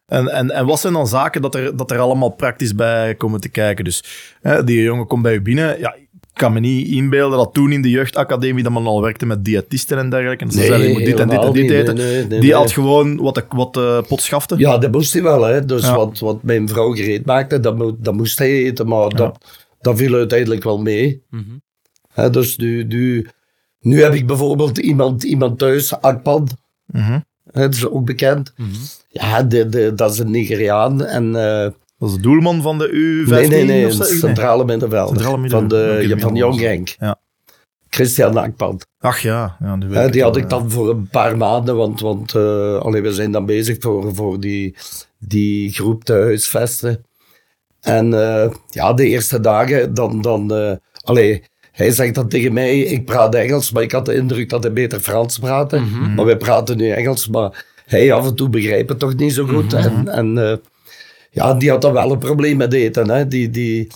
En, en, en wat zijn dan zaken dat er, dat er allemaal praktisch bij komen te kijken? Dus hè, die jongen komt bij u binnen. Ja, ik kan me niet inbeelden dat toen in de jeugdacademie dat men al werkte met diëtisten en dergelijke. En ze zeiden, je moet dit en dit en dit eten. Nee, nee, nee, die nee. had gewoon wat wat schafte. Ja, dat moest hij wel. Hè. Dus Ja. wat, wat mijn vrouw gereed maakte, dat, mo- dat moest hij eten. Maar dat, dat viel uiteindelijk wel mee. Mhm. Hè, dus nu, nu, nu heb ik bijvoorbeeld iemand, iemand thuis, Akpan. Mhm. Hè, dat is ook bekend. Mhm. Ja, de, de, dat is een Nigeriaan. En, eh, Dat is de doelman van de U15 nee, nee, nee, of centrale middenvelder. Centrale midden- van, de, ja, van. Jong Genk. Ja. Christian Akpan. Ach ja, ja die, wel, had ik ja. dan voor een paar maanden, want, want eh, allee, we zijn dan bezig voor, voor die, die groep te huisvesten. En eh, ja, de eerste dagen, dan, dan eh, allee, hij zegt dan tegen mij, ik praat Engels, maar ik had de indruk dat hij beter Frans praatte. Maar wij praten nu Engels, maar hij af en toe begrijpt het toch niet zo goed. En, en eh, ja, die had dan wel een probleem met eten. Hè. Die, die,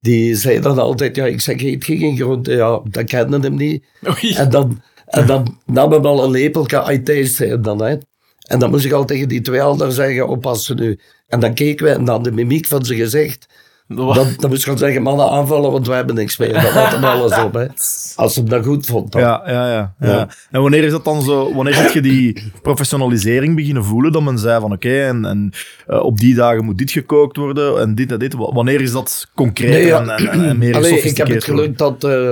die zei dan altijd, ja, ik zeg, eet geen groente. Ja, dat kende hem niet. Oei. En dan, en dan nam hem al een lepeltje IT's dan, hè. En dan moest ik al tegen die twee anderen zeggen, oppassen nu. En dan keken we en dan de mimiek van zijn gezicht. Dat moest ik al zeggen, mannen aanvallen, want wij hebben niks meer. Dat had hem alles op, hè. Als hem dat goed vond dan. Ja, ja, ja, ja. Ja. En wanneer is dat dan zo? Wanneer heb je die professionalisering beginnen voelen? Dat men zei van oké, en, en eh, op die dagen moet dit gekookt worden en dit en dit. Wa- Wanneer is dat concreet Nee, ja. en, en, en meer Allee, ik heb het geluk dat eh,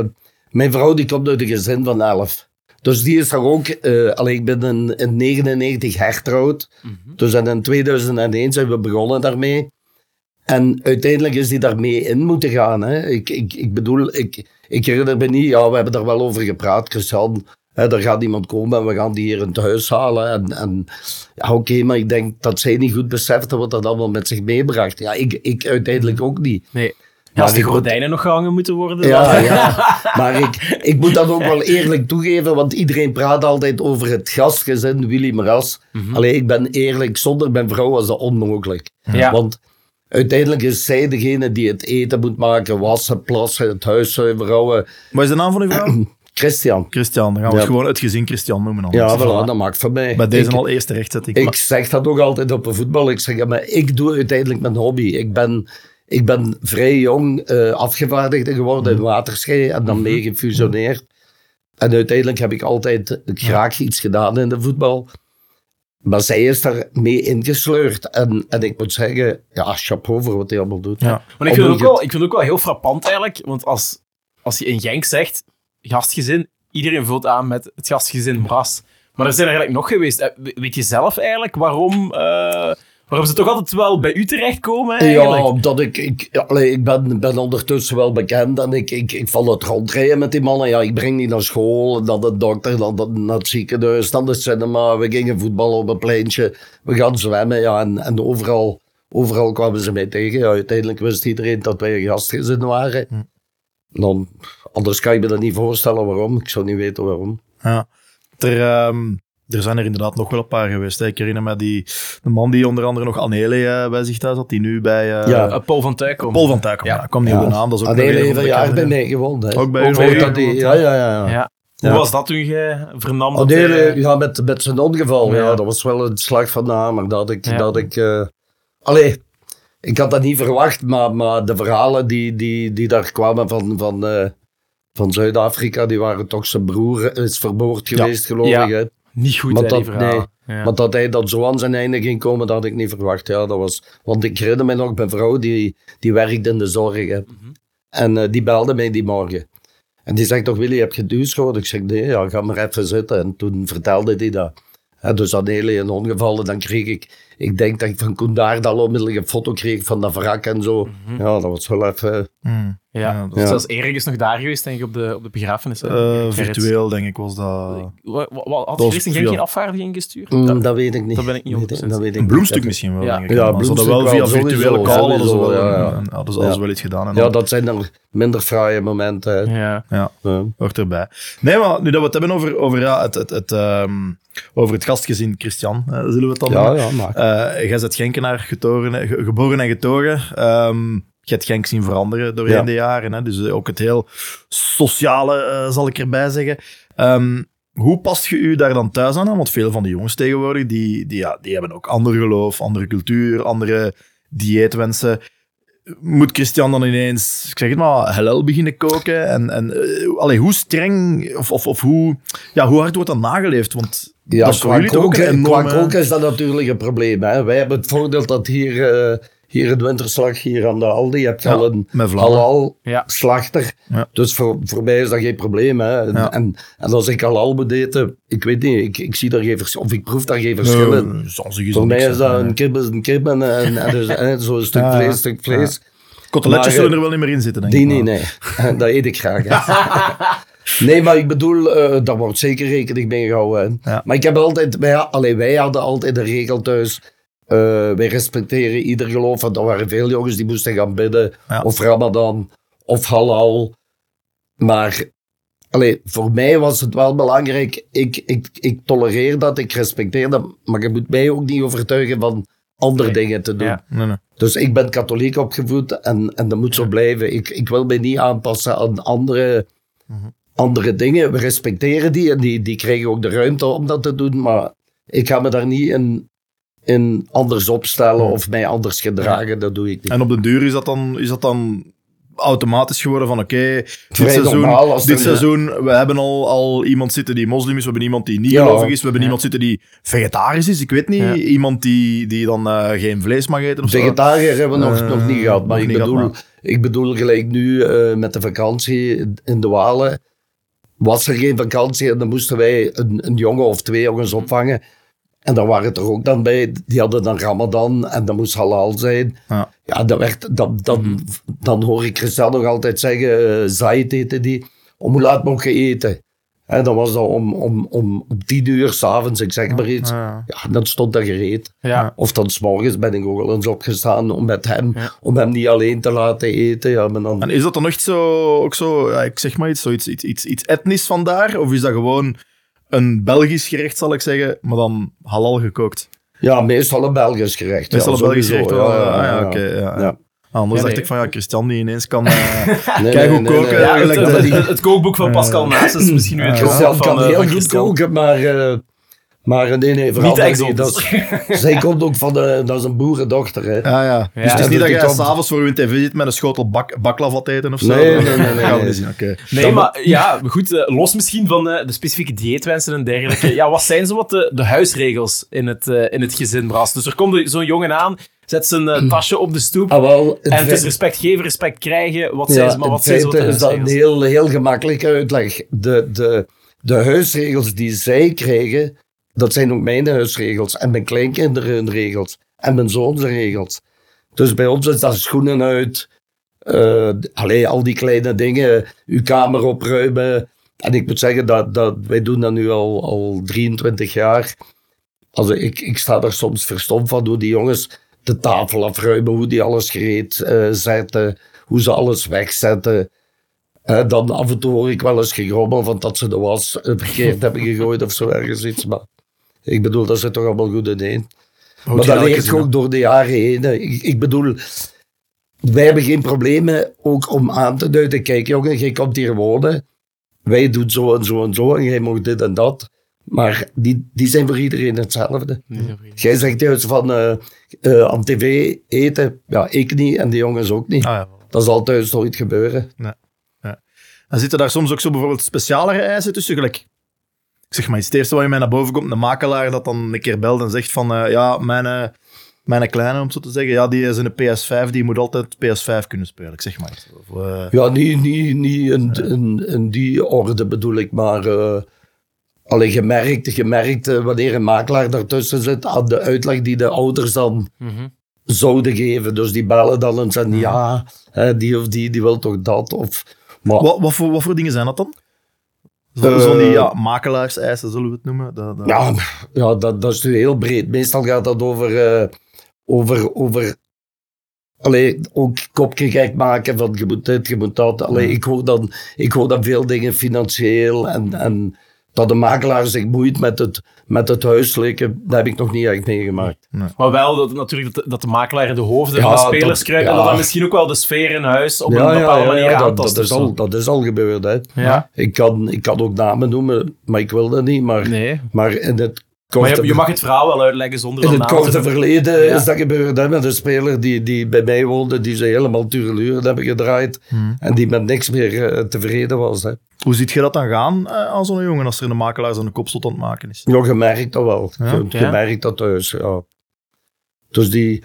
mijn vrouw die komt uit een gezin van elf. Dus die is daar ook, eh allee, ik ben in, in 99 hertrouwd. Dus en in 2001 zijn we begonnen daarmee. En uiteindelijk is die daarmee in moeten gaan. Hè. Ik, ik, ik bedoel, ik, ik herinner me niet, ja, we hebben daar wel over gepraat, Christian. Hè, er gaat iemand komen en we gaan die hier in het huis halen. En, en ja, oké, maar ik denk dat zij niet goed beseften wat dat allemaal met zich meebracht. Ja, ik, ik uiteindelijk ook niet. Nee. Ja, als moet- gordijnen nog gehangen moeten worden. Ja, dan- ja. Maar ik, ik moet dat ook wel eerlijk toegeven, want iedereen praat altijd over het gastgezin Willy Maras. Alleen ik ben eerlijk, zonder mijn vrouw was dat onmogelijk. Ja. Want uiteindelijk is zij degene die het eten moet maken, wassen, plassen, het huis zuiver houden. Wat is de naam van uw vrouw? Christian. Christian. Dan gaan we het Ja. gewoon het gezin Christian noemen. Ja, anders. voilà, dat maakt voor mij. Bij deze ik, al eerste rechtzetting. ik zeg dat ook altijd op een voetbal. Ik zeg, ja, maar ik doe uiteindelijk mijn hobby. Ik ben, ik ben vrij jong eh afgevaardigde geworden in Waterschei en dan mee gefusioneerd. En uiteindelijk heb ik altijd graag iets gedaan in de voetbal. Maar zij is daar mee ingesleurd. En, en ik moet zeggen, ja, chapeau voor wat hij allemaal doet. Ja. Maar ik vind, het ook wel, ik vind het ook wel heel frappant eigenlijk. Want als, als je in Genk zegt, gastgezin, iedereen vult aan met het gastgezin Bras. Maar er zijn er eigenlijk nog geweest. Eh, we- Weet je zelf eigenlijk waarom, eh, waarom ze toch altijd wel bij u terechtkomen? Eigenlijk? Ja, omdat ik, ik, ja, allee, ik ben, ben ondertussen wel bekend en ik, ik, ik val het rondrijden met die mannen. Ja, ik breng die naar school, dan de dokter, dan de- naar het ziekenhuis, dan de cinema. We gingen voetballen op een pleintje, we gaan zwemmen. Ja, en, en overal, overal kwamen ze mij tegen. Ja, uiteindelijk wist iedereen dat wij een gastgezin waren. Hm. Dan, anders kan je me dat niet voorstellen waarom. Ik zou niet weten waarom. Ja. Er, ehm, er zijn er inderdaad nog wel een paar geweest. hè. Ik herinner me die, de man die onder andere nog Anele eh, bij zich thuis had, die nu bij eh, Ja. Eh, Paul van Tuikom. Paul van Tuikom. Ja. Ja. ik kwam niet op de naam. Dat is ook Een weer hele een jaar bij mij gewoond. Hè. Ook bij Ook u ja, ja, ja. Ja. Hoe Ja. was dat toen je vernam ja, met, met zijn ongeval, ja. Ja. Dat was wel een slag van de hamer. Dat ik... Ja. Dat ik eh, allee, ik had dat niet verwacht, maar, maar de verhalen die, die, die daar kwamen van, van, eh, van Zuid-Afrika, die waren toch zijn broer is vermoord Ja. geweest, geloof Ja. ik. Niet goed, Maar hè, die dat-. Ja. Maar dat hij dat zo aan zijn einde ging komen, dat had ik niet verwacht. Ja, dat was, want ik herinner me nog, mijn vrouw die, die werkte in de zorg. Hè. En eh, die belde mij die morgen. En die zegt toch, Willy, heb je duus gehoord? Ik zeg, nee, ja, ga maar even zitten. En toen vertelde hij dat. Hè, dus aan hele ongevallen, dan kreeg ik... Ik denk dat ik van Koen Daardal onmiddellijk een foto kreeg van dat wrak en zo. Ja, dat was wel even... Hmm. Ja, Ja, dat Ja. zelfs Erik is nog daar geweest, denk ik, op de, op de begrafenis. hè. Eh, Gerrit. virtueel, denk ik, was dat. Wa- wa- wa- Had via- geen afvaardiging gestuurd? Mm, dat weet ik niet. dat ben ik niet Weet 100% dat weet ik Een niet. bloemstuk misschien wel, Ja. denk ik. Ja, maar ze hadden wel via virtuele call wel, sowieso, ja, hadden ze, Ja. wel iets gedaan. En Ja, dan- dat zijn er minder fraaie momenten. hè. Ja. ja. Hoort erbij. Nee, maar nu dat we het hebben over, over, ja, het, het, het, ehm, over het gastgezin Christian, eh, zullen we het dan Ja, noemen. ja, maar... Eh, jij bent Genkenaar getoren, ge- geboren en getogen. Ehm je hebt Genk zien veranderen doorheen Ja. de jaren. Hè? Dus eh, ook het heel sociale, eh, zal ik erbij zeggen. Ehm, hoe past je u daar dan thuis aan? Want veel van de jongens tegenwoordig, die, die, ja, die hebben ook ander geloof, andere cultuur, andere dieetwensen. Moet Christian dan ineens, ik zeg het maar, halal beginnen koken? En, en allee, hoe streng, of, of, of hoe, ja, hoe hard wordt dat nageleefd? Want Ja, dat is qua is dat natuurlijk een probleem. Hè. Wij hebben het voordeel dat hier, eh, hier in Winterslag, hier aan de Aldi, je hebt Ja, al een halal Ja. slachter. Ja. Dus voor, voor mij is dat geen probleem. Hè. En, Ja. en, en als ik halal moet eten, ik weet niet, ik, ik zie daar geen verschil, of ik proef daar geen verschil in. Nee, Voor mij is dat een kip is een kip en, en, en dus, zo'n stuk Ja. vlees, stuk vlees. Koteletjes Maar, zullen eh, er wel niet meer in zitten, denk Die ik. niet, maar. nee. dat eet ik graag. nee, maar ik bedoel, eh daar wordt zeker rekening mee gehouden. Ja. Maar ik heb altijd, wij, allee, wij hadden altijd een regel thuis. eh, wij respecteren ieder geloof. Want er waren veel jongens die moesten gaan bidden. Ja. Of Ramadan, of halal. Maar allee, voor mij was het wel belangrijk. Ik, ik, ik tolereer dat, ik respecteer dat. Maar je moet mij ook niet overtuigen van andere Nee. dingen te doen. Ja. Nee, nee. Dus ik ben katholiek opgevoed en, en dat moet zo blijven. Ik, ik wil mij niet aanpassen aan andere, andere dingen. We respecteren die en die, die krijgen ook de ruimte om dat te doen. Maar ik ga me daar niet in, in anders opstellen of mij anders gedragen. Dat doe ik niet. En op de duur is dat dan, is dat dan automatisch geworden van oké, dit, seizoen, dit er- seizoen, we hebben al, al iemand zitten die moslim is, we hebben iemand die niet Ja. gelovig is, we hebben Ja. iemand zitten die vegetarisch is, ik weet niet, Ja. iemand die, die dan eh, geen vlees mag eten of zo. Vegetariër hebben we nog, Eh, nog niet gehad. Maar ik bedoel, gehad, ik bedoel gelijk nu eh, met de vakantie in de Walen. Was er geen vakantie en dan moesten wij een, een jongen of twee jongens opvangen. En daar waren er ook dan bij. Die hadden dan Ramadan en dat moest halal zijn. Ja. Ja, dat werd, dat, dan, dan hoor ik Christel nog altijd zeggen, uh, zaid eten die. Om hoe laat mocht je eten? En dan was dat om, om, om, tien uur s'avonds, ik zeg maar iets. Ja. Ja, dan stond dat gereed. Ja. Of dan s'morgens ben ik ook al eens opgestaan om met hem, Ja. om hem niet alleen te laten eten. Ja, maar dan, En is dat dan echt zo, ook zo, ja, ik zeg maar iets, zoiets, iets, iets, iets etnisch vandaar? Of is dat gewoon een Belgisch gerecht, zal ik zeggen, maar dan halal gekookt? ja, meestal een Belgisch gerecht. Meestal ja, een Belgisch gerecht, wel, ja, ja, ja, ja. oké, ja. Anders Ja, dacht nee. ik van, ja, Christian die ineens kan eh Nee, kijk hoe nee, koken. nee. Ja, het, het, het- kookboek van Pascal Naas is misschien nu het Ja. kookboek Christian van, kan eh, heel van goed koken, maar, eh, maar nee, nee, vooral Niet. Dat is- zij komt ook van, de, dat is een boerendochter. Hè. Ja, ja. Dus het is niet dat jij s'avonds voor uw tv zit met een schotel bak, baklava te eten of zo? Nee, nee, nee, nee, dat gaan we nee. zien, oké. Nee, maar ja, goed, eh, los misschien van eh, de specifieke dieetwensen en dergelijke. Ja, wat zijn zo wat de, de huisregels in het, eh, in het gezin, Bras? Dus er komt zo'n jongen aan, zet zijn eh, tasje op de stoep. Ah, wel, het en het is respect geven, respect krijgen. Wat Ja, zijn ze, maar wat zijn zo wat is dat een heel, heel gemakkelijke uitleg. De, de, de huisregels die zij krijgen, dat zijn ook mijn huisregels. En mijn kleinkinderen hun regels. En mijn zoons regels. Dus bij ons is dat schoenen uit. eh allee, al die kleine dingen. Uw kamer opruimen. En ik moet zeggen, dat, dat, wij doen dat nu al, al 23 jaar. Also, ik, ik sta er soms verstomd van hoe die jongens de tafel afruimen. Hoe die alles gereed eh, zetten. Hoe ze alles wegzetten. Eh, dan af en toe hoor ik wel eens gegrommel van dat ze de was eh, verkeerd hebben gegooid of zo ergens iets. Maar ik bedoel, dat zit toch allemaal goed in één. Maar dat leert ook door de jaren heen. Ik, ik bedoel, wij hebben geen problemen ook om aan te duiden. Kijk jongen, jij komt hier wonen. Wij doen zo en zo en zo en jij mag dit en dat. Maar die, die zijn voor iedereen hetzelfde. Jij zegt juist van eh, eh, aan tv eten. Ja, ik niet en de jongens ook niet. Ah, ja. Dat zal thuis nooit gebeuren. Dan zitten daar soms ook zo bijvoorbeeld specialere eisen tussen. Gelijk, ik zeg maar het eerste wat je mij naar boven komt, een makelaar dat dan een keer belt en zegt van, eh, ja, mijn, mijn kleine, om zo te zeggen, ja, die is in de PS5, die moet altijd PS5 kunnen spelen. Ik zeg maar. Of, Ja, niet, niet, niet in, in, in die orde bedoel ik, maar alleen gemerkt, gemerkt uh, wanneer een makelaar daartussen zit, aan de uitleg die de ouders dan zouden geven. Dus die bellen dan en zeggen, ja, hè, die of die, die wil toch dat. Of, maar, wat, wat, voor, wat voor dingen zijn dat dan? Zo, Eh, Zo'n die ja, makelaarseisen, zullen we het noemen? Dat, dat- ja, ja dat, dat is nu heel breed. Meestal gaat dat over, uh, over, over Allee, ook kopje gek maken van je moet dit, je moet dat. Allee, ik, hoor dan, ik hoor dan veel dingen financieel en, en dat de makelaar zich moeit met het, met het huiselijke, dat heb ik nog niet echt meegemaakt. Maar wel dat, natuurlijk dat de, dat de makelaar de hoofden Ja, van de spelers dat- kruipt en dat dan misschien ook wel de sfeer in huis op Ja, een bepaalde ja, manier ja, dat, dat, is al, dat is al gebeurd. Hè. Ja. Ik, kan, ik kan ook namen noemen, maar ik wil dat niet. Maar, Nee. maar in het Maar je, je mag het verhaal wel uitleggen zonder in het te korte verleden Ja. is dat gebeurd. Hè, met een speler die, die bij mij woonde, die ze helemaal tureluren hebben gedraaid. Hmm. En die met niks meer eh, tevreden was. Hè. Hoe ziet je dat dan gaan eh, aan zo'n jongen als er een makelaar zijn kop tot aan het maken is? Ja, je merkt dat wel. Ja? Je, je Ja. merkt dat thuis, ja. Dus die...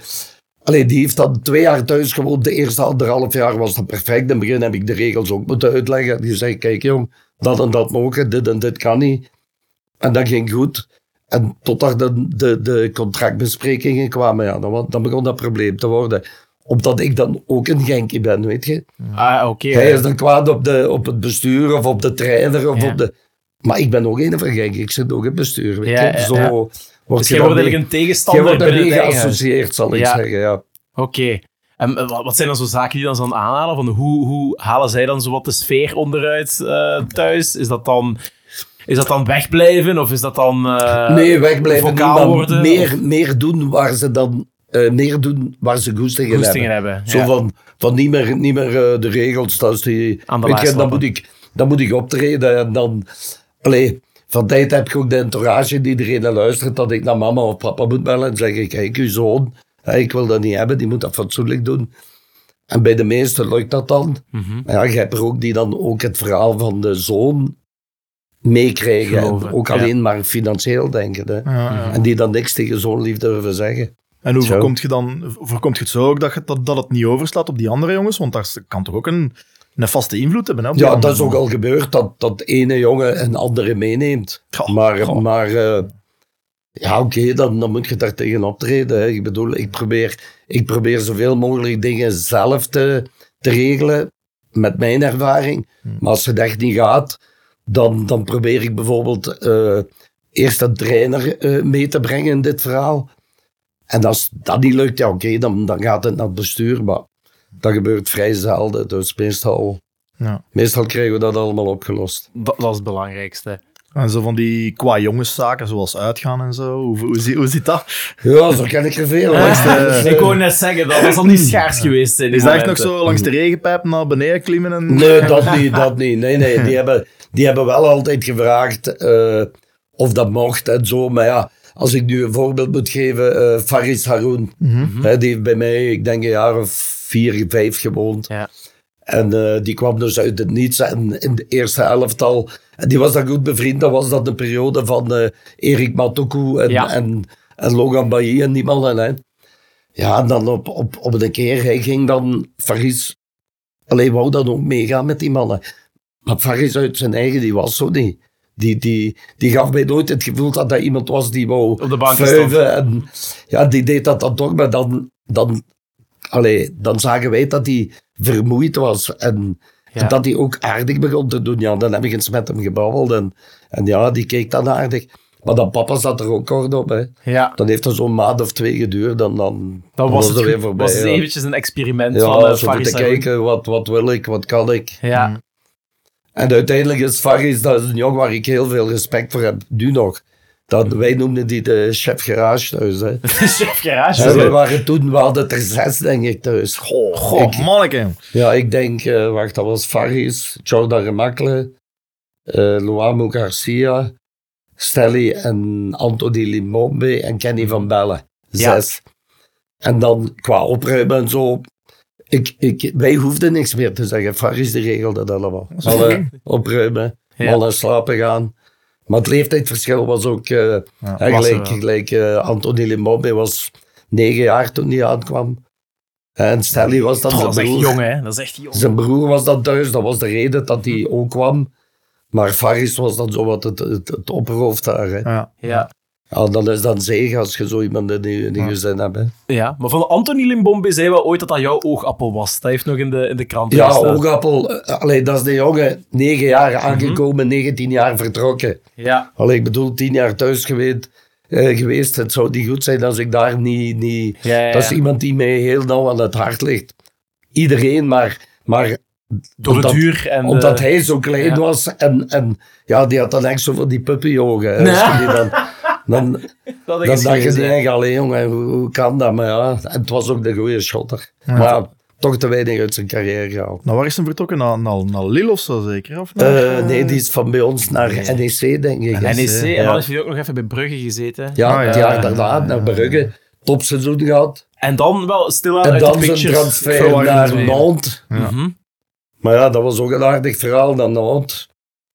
Allee, die heeft dan twee jaar thuis gewoond. De eerste anderhalf jaar was dat perfect. In het begin heb ik de regels ook moeten uitleggen. Die zei, kijk jong, dat en dat mogen, dit en dit kan niet. En dat ging goed. En totdat de, de, de contractbesprekingen kwamen, ja, dan, dan begon dat probleem te worden. Omdat ik dan ook een Genkie ben, weet je. Ah, oké. Hij is dan kwaad op, de, op het bestuur of op de trainer of Ja. op de... Maar ik ben ook een van Genk. Ik zit ook in het bestuur, weet je. ja, Zo ja. wordt Dus je wordt eigenlijk een tegenstander wordt binnen ermee geassocieerd, zal ik zeggen, ja. Oké. En eh, wat zijn dan zo zaken die dan, dan aanhalen? Van hoe, hoe halen zij dan zo wat de sfeer onderuit eh, thuis? Is dat dan... Is dat dan wegblijven of is dat dan eh nee, wegblijven niet, worden? meer, of meer doen waar ze dan... eh, meer doen waar ze goesting in goestingen hebben. hebben? Zo van, van niet meer, niet meer eh, de regels. Dat is die, Aan de weet je, dan moet, ik, dan moet ik optreden en dan... Allee, van tijd heb je ook de entourage die iedereen luistert. Dat ik naar mama of papa moet bellen en zeggen: Kijk, uw zoon, ik wil dat niet hebben, die moet dat fatsoenlijk doen. En bij de meesten lukt dat dan. Mhm. Ja, je hebt er ook die dan ook het verhaal van de zoon meekrijgen. En ook ja. alleen maar financieel denken. Hè. Ja, ja. En die dan niks tegen zo'n lief durven zeggen. En hoe voorkomt je dan, voorkomt je het zo ook dat, je, dat, dat het niet overslaat op die andere jongens? Want daar kan toch ook een, een vaste invloed hebben? Hè, Ja, dat is ook al gebeurd, dat, dat ene jongen een andere meeneemt. Goh, maar goh. maar eh, ja, oké, dan, dan moet je daar tegen optreden. Hè. Ik bedoel, ik probeer, ik probeer zoveel mogelijk dingen zelf te, te regelen, met mijn ervaring. Hmm. Maar als het echt niet gaat, dan, dan probeer ik bijvoorbeeld eh, eerst een trainer eh, mee te brengen in dit verhaal. En als dat niet lukt, ja oké, dan, dan gaat het naar het bestuur. Maar dat gebeurt vrij zelden. Dus meestal, Ja. meestal krijgen we dat allemaal opgelost. Dat, dat is het belangrijkste. En zo van die qua jongenszaken, zoals uitgaan en zo. Hoe, hoe, zit dat? Ja, zo ken ik er veel. De- ik wou net zeggen, dat was al niet schaars geweest. Is dat echt nog zo langs de regenpijp naar beneden klimmen? En... Nee, dat niet, dat niet. Nee, nee, die hebben, die hebben wel altijd gevraagd eh, of dat mocht en zo. Maar ja, als ik nu een voorbeeld moet geven, eh Faris Haroun, hè, die heeft bij mij, ik denk een jaar of vier, vijf gewoond. Ja. En eh, die kwam dus uit het niets en in de eerste elftal. En die was dan goed bevriend. Dat was dat de periode van eh Erik Matoku en, Ja. en, en Logan Bailly en die mannen. Hè. Ja, en dan op, op, op een keer, hij ging dan, Faris, alleen wou dan ook meegaan met die mannen. Maar Faris uit zijn eigen, die was zo niet. Die, die, die gaf mij nooit het gevoel dat dat iemand was die wou Op de bank vuiven. En, ja, die deed dat dan toch, maar dan, dan, allee, dan zagen wij dat hij vermoeid was. En, Ja. en dat hij ook aardig begon te doen. Ja, dan heb ik eens met hem gebabbeld. En, en ja, die keek dan aardig. Maar dan papa zat er ook kort op. Hè. Ja, Dan heeft dat zo'n maand of twee geduurd. Dan, dan, dan was het, er weer voorbij. was het eventjes een experiment Ja, van uh, zo Faris te kijken, wat, wat wil ik, wat kan ik. Ja, En uiteindelijk is Faris, dat is een jongen waar ik heel veel respect voor heb, nu nog. Dat, wij noemden die de chef garage thuis. Hè. chef garage. Ja, we waren toen, we hadden er zes denk ik thuis. Goh, Ik- manneke. Ja, ik denk, eh, wacht, dat was Faris, Jordan Remakle, eh Luamo Garcia, Stelly en Anthony Limombe en Kenny van Bellen. Ja. Zes. En dan qua opruimen en zo. Ik, ik, wij hoefden niks meer te zeggen. Faris die regelde dat allemaal. Alle opruimen, Ja. mannen slapen gaan. Maar het leeftijdsverschil was ook eh, Ja, er gelijk, gelijk eh, Anthony Limombe was negen jaar toen hij aankwam. En Stelly was dan zijn dat is echt jong, hè. Dat is echt jong. Zijn broer was dan thuis, dat was de reden dat hij ook kwam. Maar Faris was dan zo wat het, het, het opperhoofd daar. Hè. Ja. Ja. Ja, dan is dan zegen als je zo iemand in je, in je Ja. gezin hebt. Hè. ja, maar van Anthony Limbombe zei wel ooit dat dat jouw oogappel was. Dat heeft nog in de, in de krant Ja, gestaan. Oogappel, eh, allee, dat is de jongen, negen jaar aangekomen, 19 jaar vertrokken. Ja, Allee, ik bedoel, tien jaar thuis geweest. eh, geweest. Het zou niet goed zijn als ik daar niet... niet ja, ja. Dat is iemand die mij heel nauw aan het hart ligt. Iedereen, maar, maar door het omdat- duur en de- Omdat hij zo klein was en, en ja, die had dan echt zo van die puppyogen. Ja. Als je die dan, dan, dat dan dacht je eigenlijk, allee jongen, hoe, hoe kan dat? Maar ja, het was ook de goede shotter. Ja. Maar toch te weinig uit zijn carrière gehaald. Nou, waar is hem vertrokken? Naar, naar, naar Lille of zo zeker? Of Eh, nee, die is van bij ons naar NEC, denk ik. En NEC, en dan heeft hij ook nog even bij Brugge gezeten. Ja, Ah, het ja, jaar ja, daarna ja, naar. Brugge. Topseizoen gehad. En dan wel stilaan En uit de dan zijn transfer naar. Nantes. Ja. Mhm. Maar ja, dat was ook een aardig verhaal naar Nantes.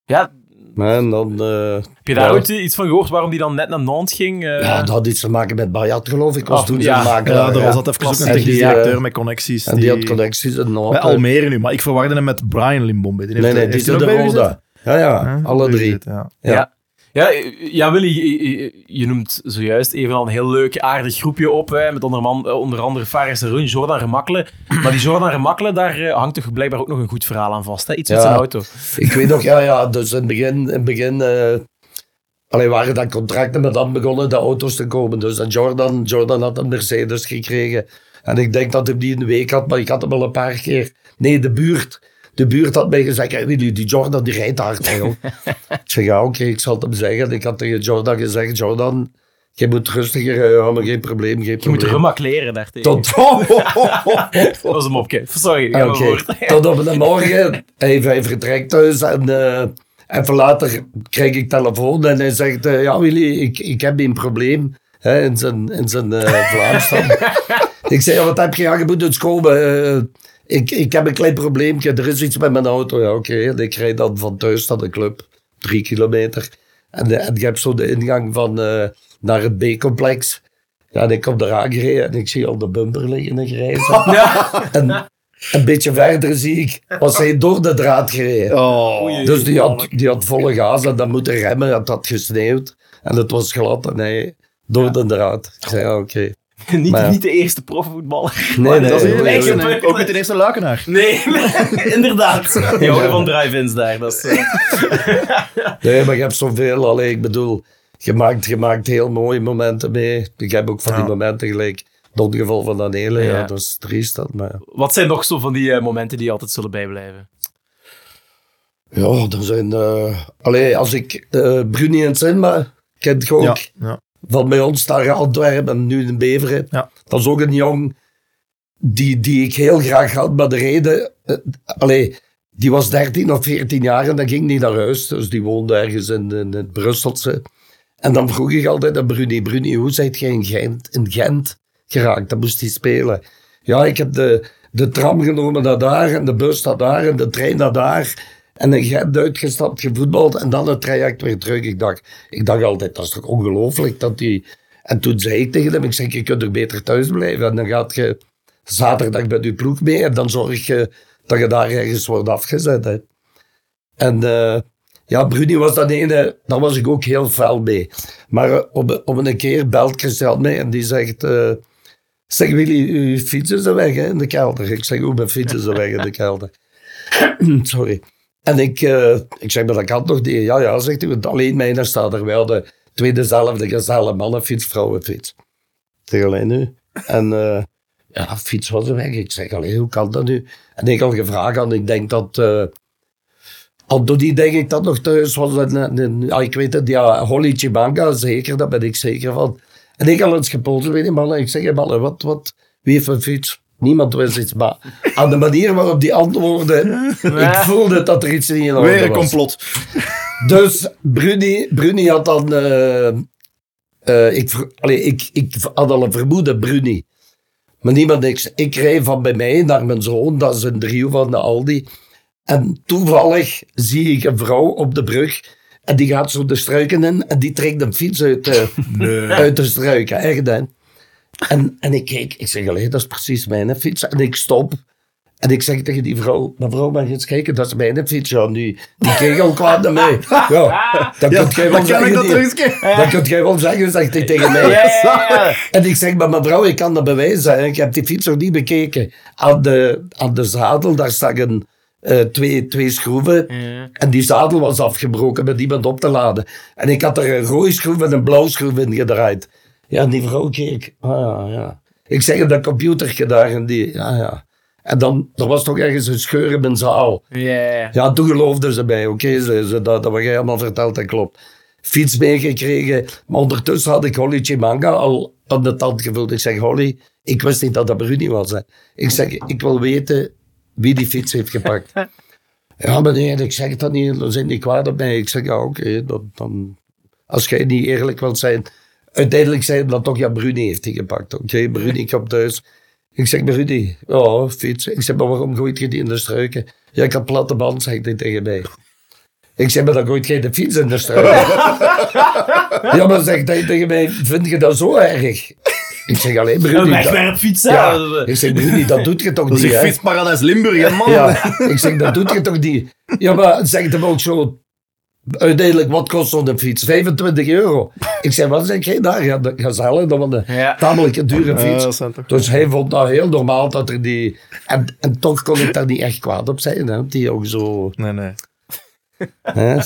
Ja, en dan... eh, heb je daar Ja. ooit iets van gehoord waarom die dan net naar Nantes ging? Eh, Ja, dat had iets te maken met Bayat, geloof ik. Was Oh, toen ja. makelaar. Ja, er hè. was dat even ook een En technisch die, directeur eh, met connecties. En die had connecties in Nantes. Bij Almere nu, maar ik verwarde hem met Brian Limbombe. Die heeft, Nee, nee, die is de Roda. Ja, ja, alle drie. ja. Ja. Ja. Ja, eh, ja, Willy, je, je- noemt zojuist even al een heel leuk, aardig groepje op. Hè, met onder, man, eh, onder andere Faris de Run, Jordan Remakkelen. Maar die Jordan Remakkelen, daar eh, hangt toch blijkbaar ook nog een goed verhaal aan vast. Hè? Iets met zijn auto. Ik weet nog, ja, ja, dus in het begin, in het begin eh, allee, waren dat contracten, maar dan begonnen de auto's te komen. Dus dat Jordan, Jordan had een Mercedes gekregen. En ik denk dat hij die in de week had, maar ik had hem al een paar keer. Nee, de buurt. De buurt had mij gezegd, hey, Willy, die Jordan die rijdt hard. Hè, joh. ik zeg, ja, oké, ik zal het hem zeggen. Ik had tegen Jordan gezegd, Jordan, je moet rustiger rijden, geen probleem, geen Je moet probleem. remakleren daartegen. Tot, Dat was een mopje. Sorry, voort. tot op de morgen. Hij, hij vertrekt thuis en eh, even later krijg ik telefoon en hij zegt: eh, Ja, Willy, ik, ik heb een probleem hè, in zijn, in zijn Vlaams dan. ik zeg: ja, Wat heb je? Ja, je moet eens komen. eh, ik, ik heb een klein probleempje. Er is iets met mijn auto. Ja, oké. En ik rijd dan van thuis naar de club, drie kilometer. En, eh, en je hebt zo de ingang van, eh, naar het B-complex. Ja, en ik kom eraan gereden en ik zie al de bumper liggen en grijzen. En een beetje verder zie ik, was hij door de draad gereden. Oh. Dus die had, die had volle gas en dan moeten remmen, het had gesneeuwd. En het was glad en hij door de draad. Ik zei, ja, oké. niet, Maar niet de eerste profvoetballer. Nee, nee, dat is nee, nee, nee. ook niet de eerste luikenaar. Nee, inderdaad. Die houden van drive-ins daar. Dat is, eh, Nee, maar je hebt zoveel. Allee, ik bedoel, je maakt, je maakt heel mooie momenten mee. Ik heb ook van die momenten gelijk. Het geval van Daniele, ja. Ja. dat is triest. Dat, maar Wat zijn nog zo van die eh, momenten die altijd zullen bijblijven? ja, er zijn... eh allee, als ik uh, Bruni en Sinma kent je ook. Ja, ja. Van bij ons daar in Antwerpen en nu in Beveren. Ja. Dat is ook een jong die, die ik heel graag had. Maar de reden... allee, die was 13 of 14 jaar en dan ging die naar huis. Dus die woonde ergens in, in het Brusselse. En dan vroeg ik altijd aan Bruni, Bruni, hoe zijt jij in Gent, in Gent geraakt? Dan moest hij spelen. Ja, ik heb de, de tram genomen naar daar en de bus naar daar en de trein naar daar. En in Gent uitgestapt, gevoetbald en dan het traject weer terug. Ik dacht, ik dacht altijd, dat is toch ongelooflijk dat die... En toen zei ik tegen hem, ik zeg, je kunt er beter thuis blijven. En dan gaat je zaterdag bij je ploeg mee en dan zorg je dat je daar ergens wordt afgezet. Hè. En eh, ja, Bruni was dat ene, daar was ik ook heel fel mee. Maar eh, op, op een keer belt Christian mij en die zegt... eh zeg Willy, uw fiets is er weg hè, in de kelder. Ik zeg, hoe mijn fiets is er weg in de kelder. Sorry. En ik, eh, ik zeg, maar dat kan toch niet? Ja, ja, zegt hij, want alleen mijne staat er wel de twee dezelfde gezelle mannenfiets, vrouwenfiets. Zeg, alleen nu. En eh, ja, fiets was er weg. Ik zeg, alleen hoe kan dat nu? En ik had gevraagd en ik denk dat... eh Anthony, denk ik dat nog thuis was. Ja, ik weet het, ja, Holly Chibanga, zeker, daar ben ik zeker van. En ik had eens gepolst bij die mannen. Ik zeg, mannen, wat, wat, wie heeft een fiets? Niemand wist iets, maar aan de manier waarop die antwoorden, ik voelde dat er iets niet in orde Weer een was. complot. Dus Bruni, Bruni had dan... eh, eh, ik, allee, ik, ik had al een vermoeden, Bruni. Maar niemand niks. Ik reed van bij mij naar mijn zoon, dat is een driehoek van de Aldi. En toevallig zie ik een vrouw op de brug. En die gaat zo de struiken in en die trekt een fiets uit, de uit de struiken. Echt, hè. En, en ik kijk, ik zeg, allee, dat is precies mijn fiets. En ik stop. En ik zeg tegen die vrouw, mevrouw, mag je eens kijken, dat is mijn fiets. Ja, nu, die keek al kwaad naar mij. Ja, dat Ja, kunt jij wel dan kan ik zeggen. dat die- dat kunt jij wel zeggen, zegt hij tegen mij. En ik zeg, maar mevrouw, ik kan dat bewijzen. Ik heb die fiets nog niet bekeken. Aan de, aan de zadel, daar een, eh, twee, twee schroeven. En die zadel was afgebroken met iemand op te laden. En ik had er een rode schroef en een blauwe schroef in gedraaid. Ja, die vrouw keek. Ah, ja, ja. Ik zeg, dat computertje daar en die, ja, ja. En dan, er was toch ergens een scheur in mijn zaal. Ja. Ja, toen geloofden ze mij. Oké, ze, ze, dat, dat wat jij allemaal verteld, dat klopt. Fiets meegekregen. Maar ondertussen had ik Holly Chimanga al aan de tand gevuld. Ik zeg, Holly, ik wist niet dat dat Bruni was. Hè. Ik zeg, ik wil weten wie die fiets heeft gepakt. ja, meneer, ik zeg dat niet. Dan zijn die kwaad op mij. Ik zeg, ja, oké. dan, dan, als jij niet eerlijk wilt zijn. Uiteindelijk zei hij dan toch, ja, Bruni heeft die gepakt. Oké, Bruni komt thuis. Ik zeg, Bruni, ja, fiets. Ik zeg, maar waarom gooit je die in de struiken? Ja, ik had platte band, zegt hij tegen mij. Ik zeg, maar dan gooit jij de fiets in de struiken. ja, maar zegt hij tegen mij, vind je dat zo erg? Ik zeg, alleen Een Bruni. dat- wegwerpfiets, ja. Dat Ik zeg, Bruni, dat doet je toch Dat is niet, een hè? fietsparadijs Limburg, hè, man. Ja, ik zeg, dat doet je toch niet? Ja, maar zegt hem ook zo... Uiteindelijk, wat kost zo'n fiets? 25 euro. Ik zeg, wat zeg jij daar? Ja, dat gazelle, dat was een Ja. tamelijk dure fiets. zijn Dus hij vond dat heel normaal dat er die... En, en toch kon ik daar niet echt kwaad op zijn, hè? Die ook zo... Nee, nee. Hè?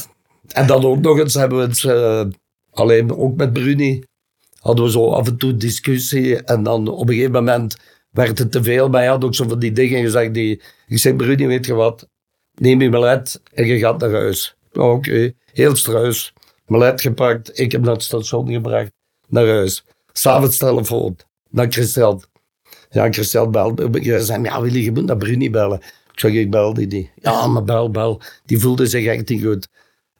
En dan ook nog eens hebben we het... eh, alleen ook met Bruni hadden we zo af en toe discussie. En dan op een gegeven moment werd het te veel. Maar hij had ook zo van die dingen gezegd. Die, ik zei, Bruni, weet je wat? Neem je belet en je gaat naar huis. Ja, Oké, heel struis. Belet gepakt. Ik heb naar het station gebracht. Naar huis. S'avonds telefoon. Naar Christel. Ja, Christel belde. Ik zei, ja, je moet naar Bruni bellen? Ik zeg, ik bel die niet. Ja, maar bel, bel. Die voelde zich echt niet goed.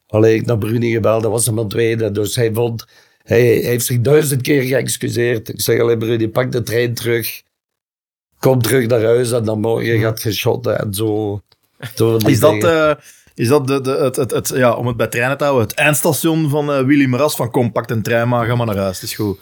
Alleen ik naar Bruni gebeld, dat was hem aan tweede. Dus hij vond, hij, hij heeft zich duizend keer geëxcuseerd. Ik zeg alleen Bruni, pak de trein terug. Kom terug naar huis en dan morgen gaat je shotten en zo. Is dat. Eh, is dat de, de, het, het, het, ja, om het bij treinen te houden, het eindstation van eh, Willy Maras van kom, pak een trein maar, ga maar naar huis, het is goed.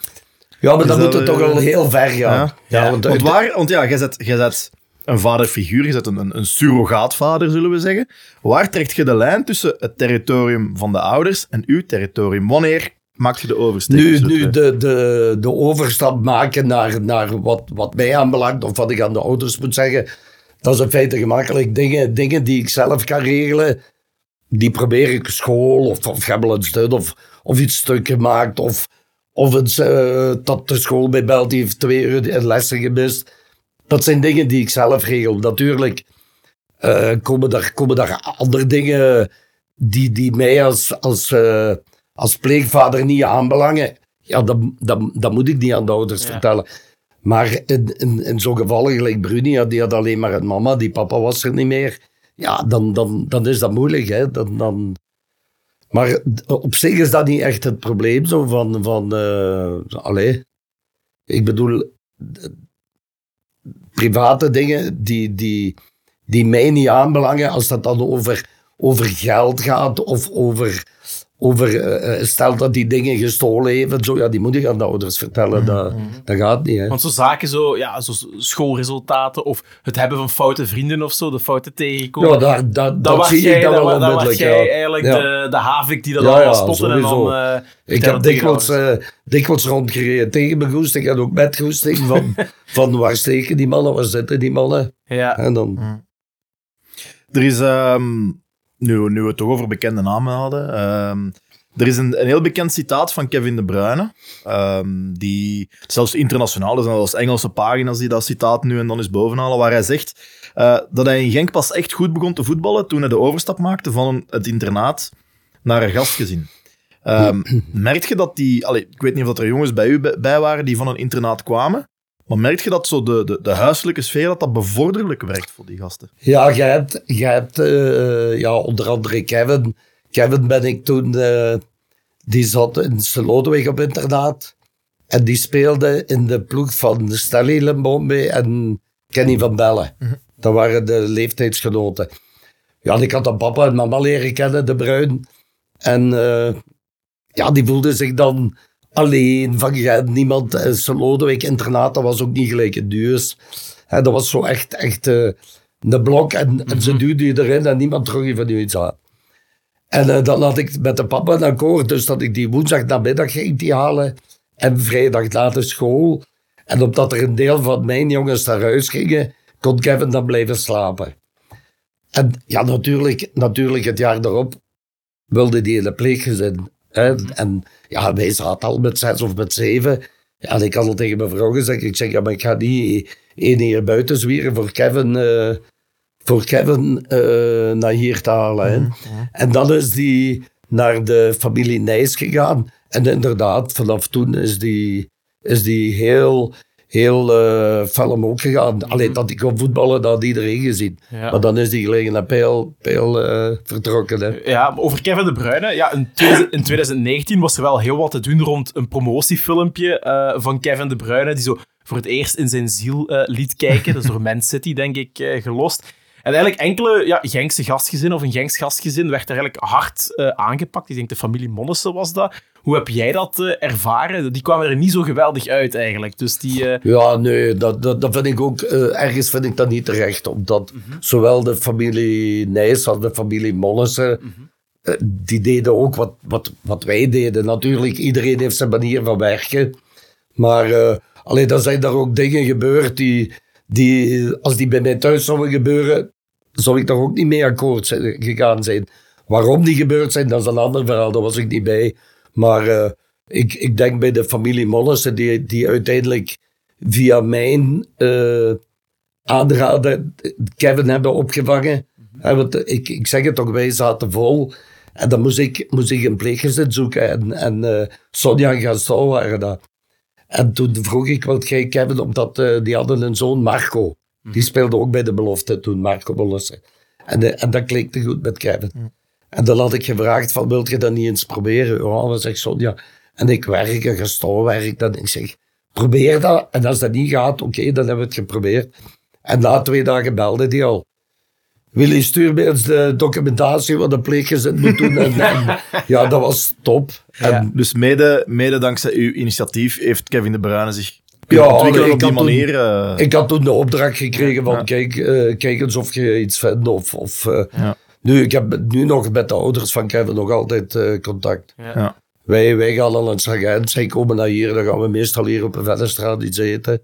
ja, maar dan moet het toch eh, al heel ver gaan. Ja, Ja, want, want, waar, want ja, jij zet, jij zet een vaderfiguur, je zet een, een, een surrogaatvader, zullen we zeggen. Waar trekt je de lijn tussen het territorium van de ouders en uw territorium? Wanneer maak je de oversteek? Nu, nu twee? de, de, de overstap maken naar, naar wat, wat mij aanbelangt, of wat ik aan de ouders moet zeggen, dat is in feite gemakkelijk. Dingen, dingen die ik zelf kan regelen, die probeer ik school of, of stud of, of iets stuk gemaakt. Of, of het, eh, dat de school bij belt, die heeft twee uur lessen gemist. Dat zijn dingen die ik zelf regel. Natuurlijk eh, komen, daar, komen daar andere dingen die, die mij als, als, eh, als pleegvader niet aanbelangen. Ja, dat, dat, dat moet ik niet aan de ouders Ja. vertellen. Maar in, zo'n gevallen, gelijk Bruni, die had alleen maar een mama, die papa was er niet meer. Ja, dan, dan, dan is dat moeilijk. Hè? Dan, dan... Maar op zich is dat niet echt het probleem. Zo van, van allee. Ik bedoel, private dingen die, die, die mij niet aanbelangen, als dat dan over, over geld gaat of over, over eh, eh, stel dat die dingen gestolen heeft, zo, ja, die moet ik aan de ouders vertellen. Dat, dat gaat niet. Hè. Want zo zaken, zo, ja, zo schoolresultaten of het hebben van foute vrienden of zo, de fouten tegenkomen. Ja, daar, dat, dat, was zie jij, ik dan dat wel wa- dat was onmiddellijk. jij ja. eigenlijk Ja. de, de havik die dat Ja, allemaal ja, spotten en dan... eh, Ik heb dikwijls, eh dikwijls rondgereden tegen mijn goesting en ook met goesting van, van waar steken die mannen, waar zitten die mannen. ja. En dan, Er is, ehm, nu, nu we het toch over bekende namen hadden, ehm, er is een, een heel bekend citaat van Kevin De Bruyne, ehm, die zelfs internationaal, er zijn zelfs Engelse pagina's die dat citaat nu en dan eens bovenhalen, waar hij zegt eh, dat hij in Genk pas echt goed begon te voetballen toen hij de overstap maakte van het internaat naar een gastgezin. Ehm merk je dat die, ik weet niet of dat er jongens bij u bij waren die van een internaat kwamen, maar merk je dat zo de, de, de huiselijke sfeer, dat dat bevorderlijk werkt voor die gasten? Ja, je hebt, je hebt eh, ja, onder andere Kevin. Kevin ben ik toen, eh, die zat in Lodeweg op internaat. En die speelde in de ploeg van Stelly Limbombe en Kenny van Bellen. Dat waren de leeftijdsgenoten. Ja, ik had dan papa en mama leren kennen, de Bruin. En eh, ja, die voelde zich dan alleen van ja, niemand. Uh, Lodewijk internaat, dat was ook niet gelijk een duurs. Dat was zo echt, echt eh, een blok en, en ze duwde je erin en niemand trok je van je iets aan. En eh, dan had ik met de papa een akkoord, dus dat ik die woensdag namiddag ging die halen en vrijdag na de school. En omdat er een deel van mijn jongens naar huis gingen, kon Kevin dan blijven slapen. En ja, natuurlijk, natuurlijk het jaar daarop wilde die in de pleeggezin. Hè? En ja, wij zaten al met zes of met zeven. Ja, en ik had al tegen mijn vrouw gezegd, ik zeg, ja, maar ik ga niet één hier buiten zwieren voor Kevin, eh, voor Kevin eh, naar hier te halen. Hè? En dan is die naar de familie Nijs gegaan. En inderdaad, vanaf toen is die, is die heel, heel eh fel omhoog gegaan. Alleen dat ik kon voetballen, dat had iedereen gezien. Ja. Maar dan is die naar pijl, pijl eh, vertrokken. Hè. Ja, over Kevin De Bruyne. Ja, in, 2000 in 2019 was er wel heel wat te doen rond een promotiefilmpje eh, van Kevin De Bruyne, die zo voor het eerst in zijn ziel liet kijken. Dat is door Man City, denk ik, gelost. En eigenlijk enkele ja, Genkse gastgezin of een Genks gastgezin werd er eigenlijk hard aangepakt. Ik denk de familie Monnissen was dat. Hoe heb jij dat eh, ervaren? Die kwamen er niet zo geweldig uit eigenlijk. Dus die... eh, Ja, nee, dat, dat, vind ik ook, eh, ergens vind ik dat niet terecht. Omdat zowel de familie Nijs als de familie Mollissen, die deden ook wat, wat, wat wij deden. Natuurlijk, iedereen heeft zijn manier van werken. Maar alleen, dan zijn er ook dingen gebeurd die, die, als die bij mij thuis zouden gebeuren, zou ik daar ook niet mee akkoord gegaan zijn. Waarom die gebeurd zijn, dat is een ander verhaal, daar was ik niet bij. Maar eh, ik, ik denk bij de familie Mollissen, die, die uiteindelijk via mijn eh aanraden Kevin hebben opgevangen. Hè, want ik, ik zeg het toch, wij zaten vol. En dan moest ik, moest ik een pleeggezin zoeken. En, en eh, Sonja en Gaston waren dat. En toen vroeg ik wat jij Kevin, omdat die hadden een zoon, Marco. Die speelde ook bij de belofte toen, Marco Mollissen. En, en dat klikte goed met Kevin. En dan had ik gevraagd van, wilt je dat niet eens proberen? Ja, dan zegt Sonja. En ik werk en Gaston werkt. En ik zeg, probeer dat. En als dat niet gaat, oké, dan hebben we het geprobeerd. En na twee dagen belde hij al. Willy, stuur me eens de documentatie wat de pleeggezin moet doen. En, en ja, dat was top. En, Dus mede, mede dankzij uw initiatief heeft Kevin De Bruyne zich Ja, kunnen ontwikkelen ik op die toen- manier. eh, Ik had toen de opdracht gekregen van, Ja. kijk, eh, kijk eens of je iets vindt. Of, of, eh, Ja. Nu, ik heb nu nog met de ouders van Kevin nog altijd eh, contact. ja. Ja. Wij, wij gaan al naar Gent, zij komen naar hier, dan gaan we meestal hier op de Vennestraat iets eten.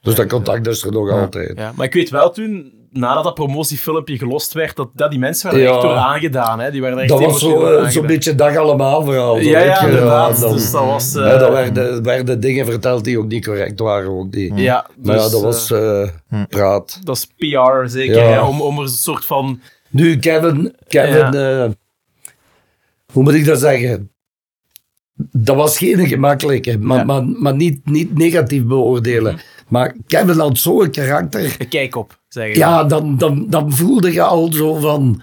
Dus dat contact is er nog altijd. Ja, maar ik weet wel toen, nadat dat promotiefilmpje gelost werd, dat, dat die mensen werden Ja. echt door aangedaan. Hè? Die werden echt Dat was zo, eh, zo'n aangedaan. beetje dag allemaal verhaal. Ja, ja, Ik, eh, inderdaad. dan- dus dat was... eh, ja, dan werden, werden dingen verteld die ook niet correct waren. Ook die. ja, Maar ja, dus, dat eh, was eh, praat. dat is PR zeker, Ja. hè, om, om er een soort van... Nu, Kevin, Kevin eh, hoe moet ik dat zeggen? Dat was geen gemakkelijke, maar, Ja. maar, maar niet, niet negatief beoordelen. Maar Kevin had zo'n karakter. Kijk op, zeg je. Ja, dan, dan, dan voelde je al zo van...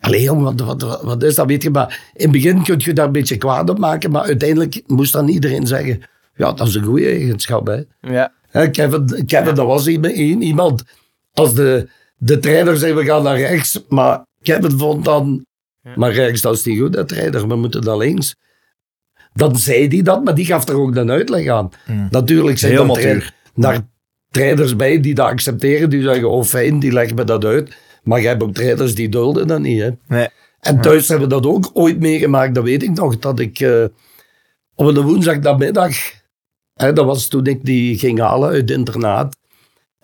Allee, jong, wat, wat, wat, is dat? Weet je, maar in het begin kun je daar een beetje kwaad op maken, maar uiteindelijk moest dan iedereen zeggen... Ja, dat is een goede eigenschap, hè. Ja. Kevin, Kevin dat was iemand als de, de trainer zei we gaan naar rechts, maar Kevin vond dan, maar rechts dat is niet goed, de trainer, we moeten naar links. Dan zei hij dat, maar die gaf er ook een uitleg aan. Natuurlijk zijn er daar trainers bij die dat accepteren, die zeggen, oh fijn, die leggen me dat uit. Maar je hebt ook trainers die dulden dat niet, hè. Nee. En thuis hebben we dat ook ooit meegemaakt. Dat weet ik nog. Dat ik eh, op een woensdagnamiddag... Hè, dat was toen ik die ging halen uit het internaat.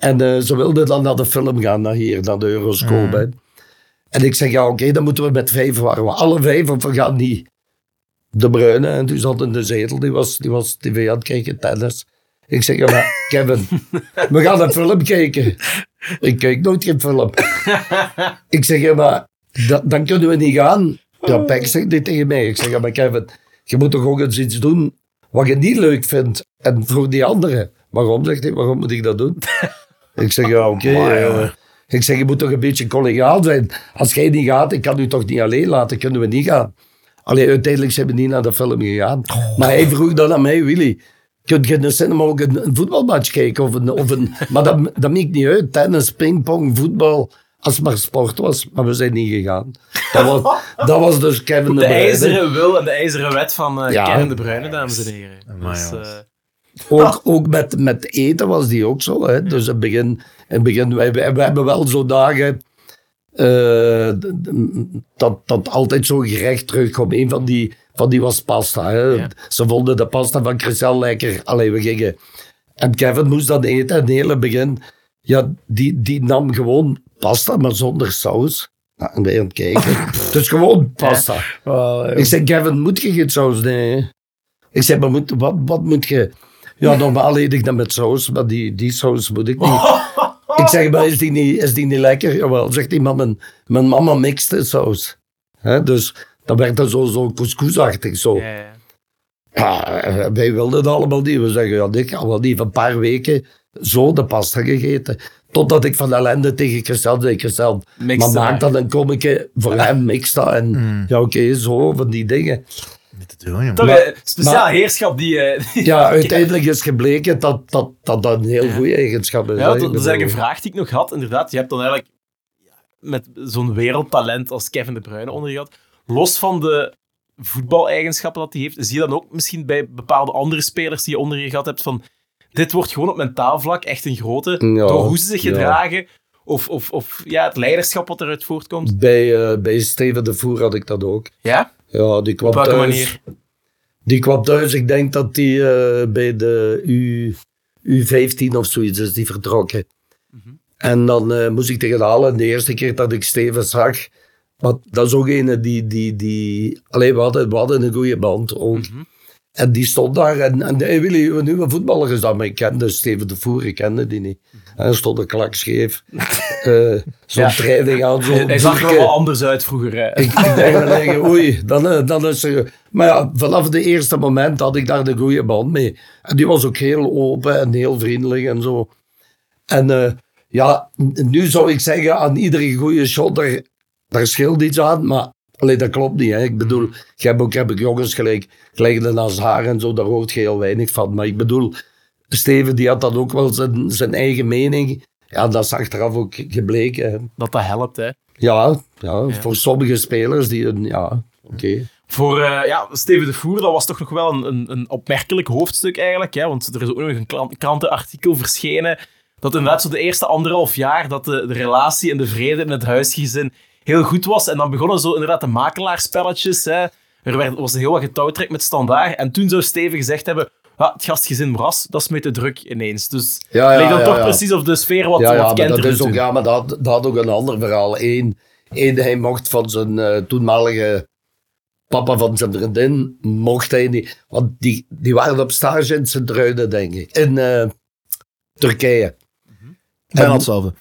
En eh, ze wilden dan naar de film gaan, naar hier, naar de Euroscope. hè. En ik zeg, ja oké, dan moeten we met vijf waren we alle vijf, of we gaan niet. De Bruyne, en toen zat in de zetel, die was, die was tv aan het kijken, tennis. Ik zeg, ja maar Kevin, we gaan een film kijken. Ik kijk nooit geen film. Ik zeg, ja, maar da- dan kunnen we niet gaan. Ja, Peck zegt dit tegen mij. Ik zeg, ja, maar Kevin, je moet toch ook eens iets doen wat je niet leuk vindt. En voor die anderen. Waarom, zegt hij, waarom moet ik dat doen? Ik zeg, ja, oké. eh, ik zeg, je moet toch een beetje collegaal zijn. Als jij niet gaat, ik kan u toch niet alleen laten, kunnen we niet gaan. Alleen uiteindelijk zijn we niet naar de film gegaan. Maar hij vroeg dan aan mij, Willy, kun je in de cinema ook een, een voetbalmatch kijken? Of een, of een, maar dat, dat maakt niet uit. Tennis, pingpong, voetbal, als het maar sport was. Maar we zijn niet gegaan. Dat was, dat was dus Kevin de, De Bruyne. ijzeren wil en de ijzeren wet van eh, Ja. Kevin de Bruyne, dames en heren. Amai, Dus, jongens. Ook, ook met, met eten was die ook zo. Hè? Dus in het begin, in het begin wij, wij, wij hebben wel zo dagen eh, dat, dat altijd zo'n gerecht terugkwam. Een van die, van die was pasta. Hè? Ja. Ze vonden de pasta van Christel lekker. Allee, we gingen. En Kevin moest dat eten in het hele begin. Ja, die, die nam gewoon pasta, maar zonder saus. Nou, en wij aan het kijken. dus gewoon pasta. Ik zei, Kevin, moet je geen saus? Nee. Ik zei, maar moet, wat, wat moet je? Ja, normaal eet ik dat met saus, maar die, die saus moet ik niet. ik zeg, maar is die niet, is die niet lekker? Jawel, zegt hij, maar mijn, mijn mama mixte saus. Hè, dus dan werd dat zo, zo couscousachtig. Zo. ja, ja. Ja, eh, wij wilden het allemaal niet. We zeggen, ja, ik had wel niet een paar weken zo de pasta gegeten. Totdat ik van ellende tegen Christel zei, Christel, maar maak dan een kommetje voor hem, mix dat. En ja, oké, zo, van die dingen. Niet te doen, jongen. Toch Maar- een speciaal maar- heerschap die... eh, die- Ja, uiteindelijk is gebleken dat dat, dat, dat een heel goede eigenschap is. Ja, dat, is eigenlijk een vraag die ik nog had. Inderdaad, je hebt dan eigenlijk ja, met zo'n wereldtalent als Kevin De Bruyne onder je gehad. Los van de voetbaleigenschappen dat hij heeft, zie je dan ook misschien bij bepaalde andere spelers die je onder je gehad hebt van dit wordt gewoon op mentaal vlak echt een grote, Ja, door hoe ze zich ja. gedragen of, of, of ja, het leiderschap wat eruit voortkomt. Bij, eh, bij Steven de Voer had ik dat ook. Ja? Ja, die kwam Op welke thuis. manier? Die kwam thuis, ik denk dat die eh, bij de U, U15 of zoiets is die vertrokken. Mhm. En dan eh, moest ik tegen halen. En de eerste keer dat ik Steven zag, want dat is ook een die, die, die alleen we hadden, we hadden een goede band ook. Mhm. En die stond daar en, en Willy, een nieuwe voetballer is dat. Maar ik kende Steven de Voer, ik kende die niet. En hij stond een klak scheef. Eh, Zo'n Ja. training aan, zo'n Hij zag er wel anders uit vroeger. hè. Ik, ik denk dan oei, dan, eh, dan is er... Maar ja, vanaf de eerste moment had ik daar de goede band mee. En die was ook heel open en heel vriendelijk en zo. En eh, ja, nu zou ik zeggen, aan iedere goede shot, daar, daar scheelt iets aan, maar... Allee, dat klopt niet. Hè. Ik bedoel, je hebt ook, heb ik jongens gelijk, gelijk de Nazar en zo, daar hoort je heel weinig van. Maar ik bedoel, Steven die had dan ook wel zijn, zijn eigen mening. Ja, dat is achteraf ook gebleken. hè. Dat dat helpt, hè. Ja, ja, voor sommige spelers die een, ja, oké. Voor eh, ja, Steven de Voer, dat was toch nog wel een, een, een opmerkelijk hoofdstuk eigenlijk. Hè? Want er is ook nog een krantenartikel verschenen. Dat inderdaad zo de eerste anderhalf jaar dat de, de relatie en de vrede in het huisgezin heel goed was. En dan begonnen zo inderdaad de makelaarspelletjes. Hè? Er werd, was heel wat getouwtrek met standaard. En toen zou Steven gezegd hebben, ah, het gastgezin Bras, dat is me te druk ineens. Dus Ja, ja, dan ja, toch ja. precies op de sfeer wat, ja, wat ja, Kent dat is ook, toen. ja, maar dat, dat had ook een ander verhaal. Eén, één hij mocht van zijn eh, toenmalige papa van zijn vriendin, mocht hij niet. Want die, die waren op stage in Sint-Truiden, denk ik. In eh, Turkije. Bijna En- hetzelfde.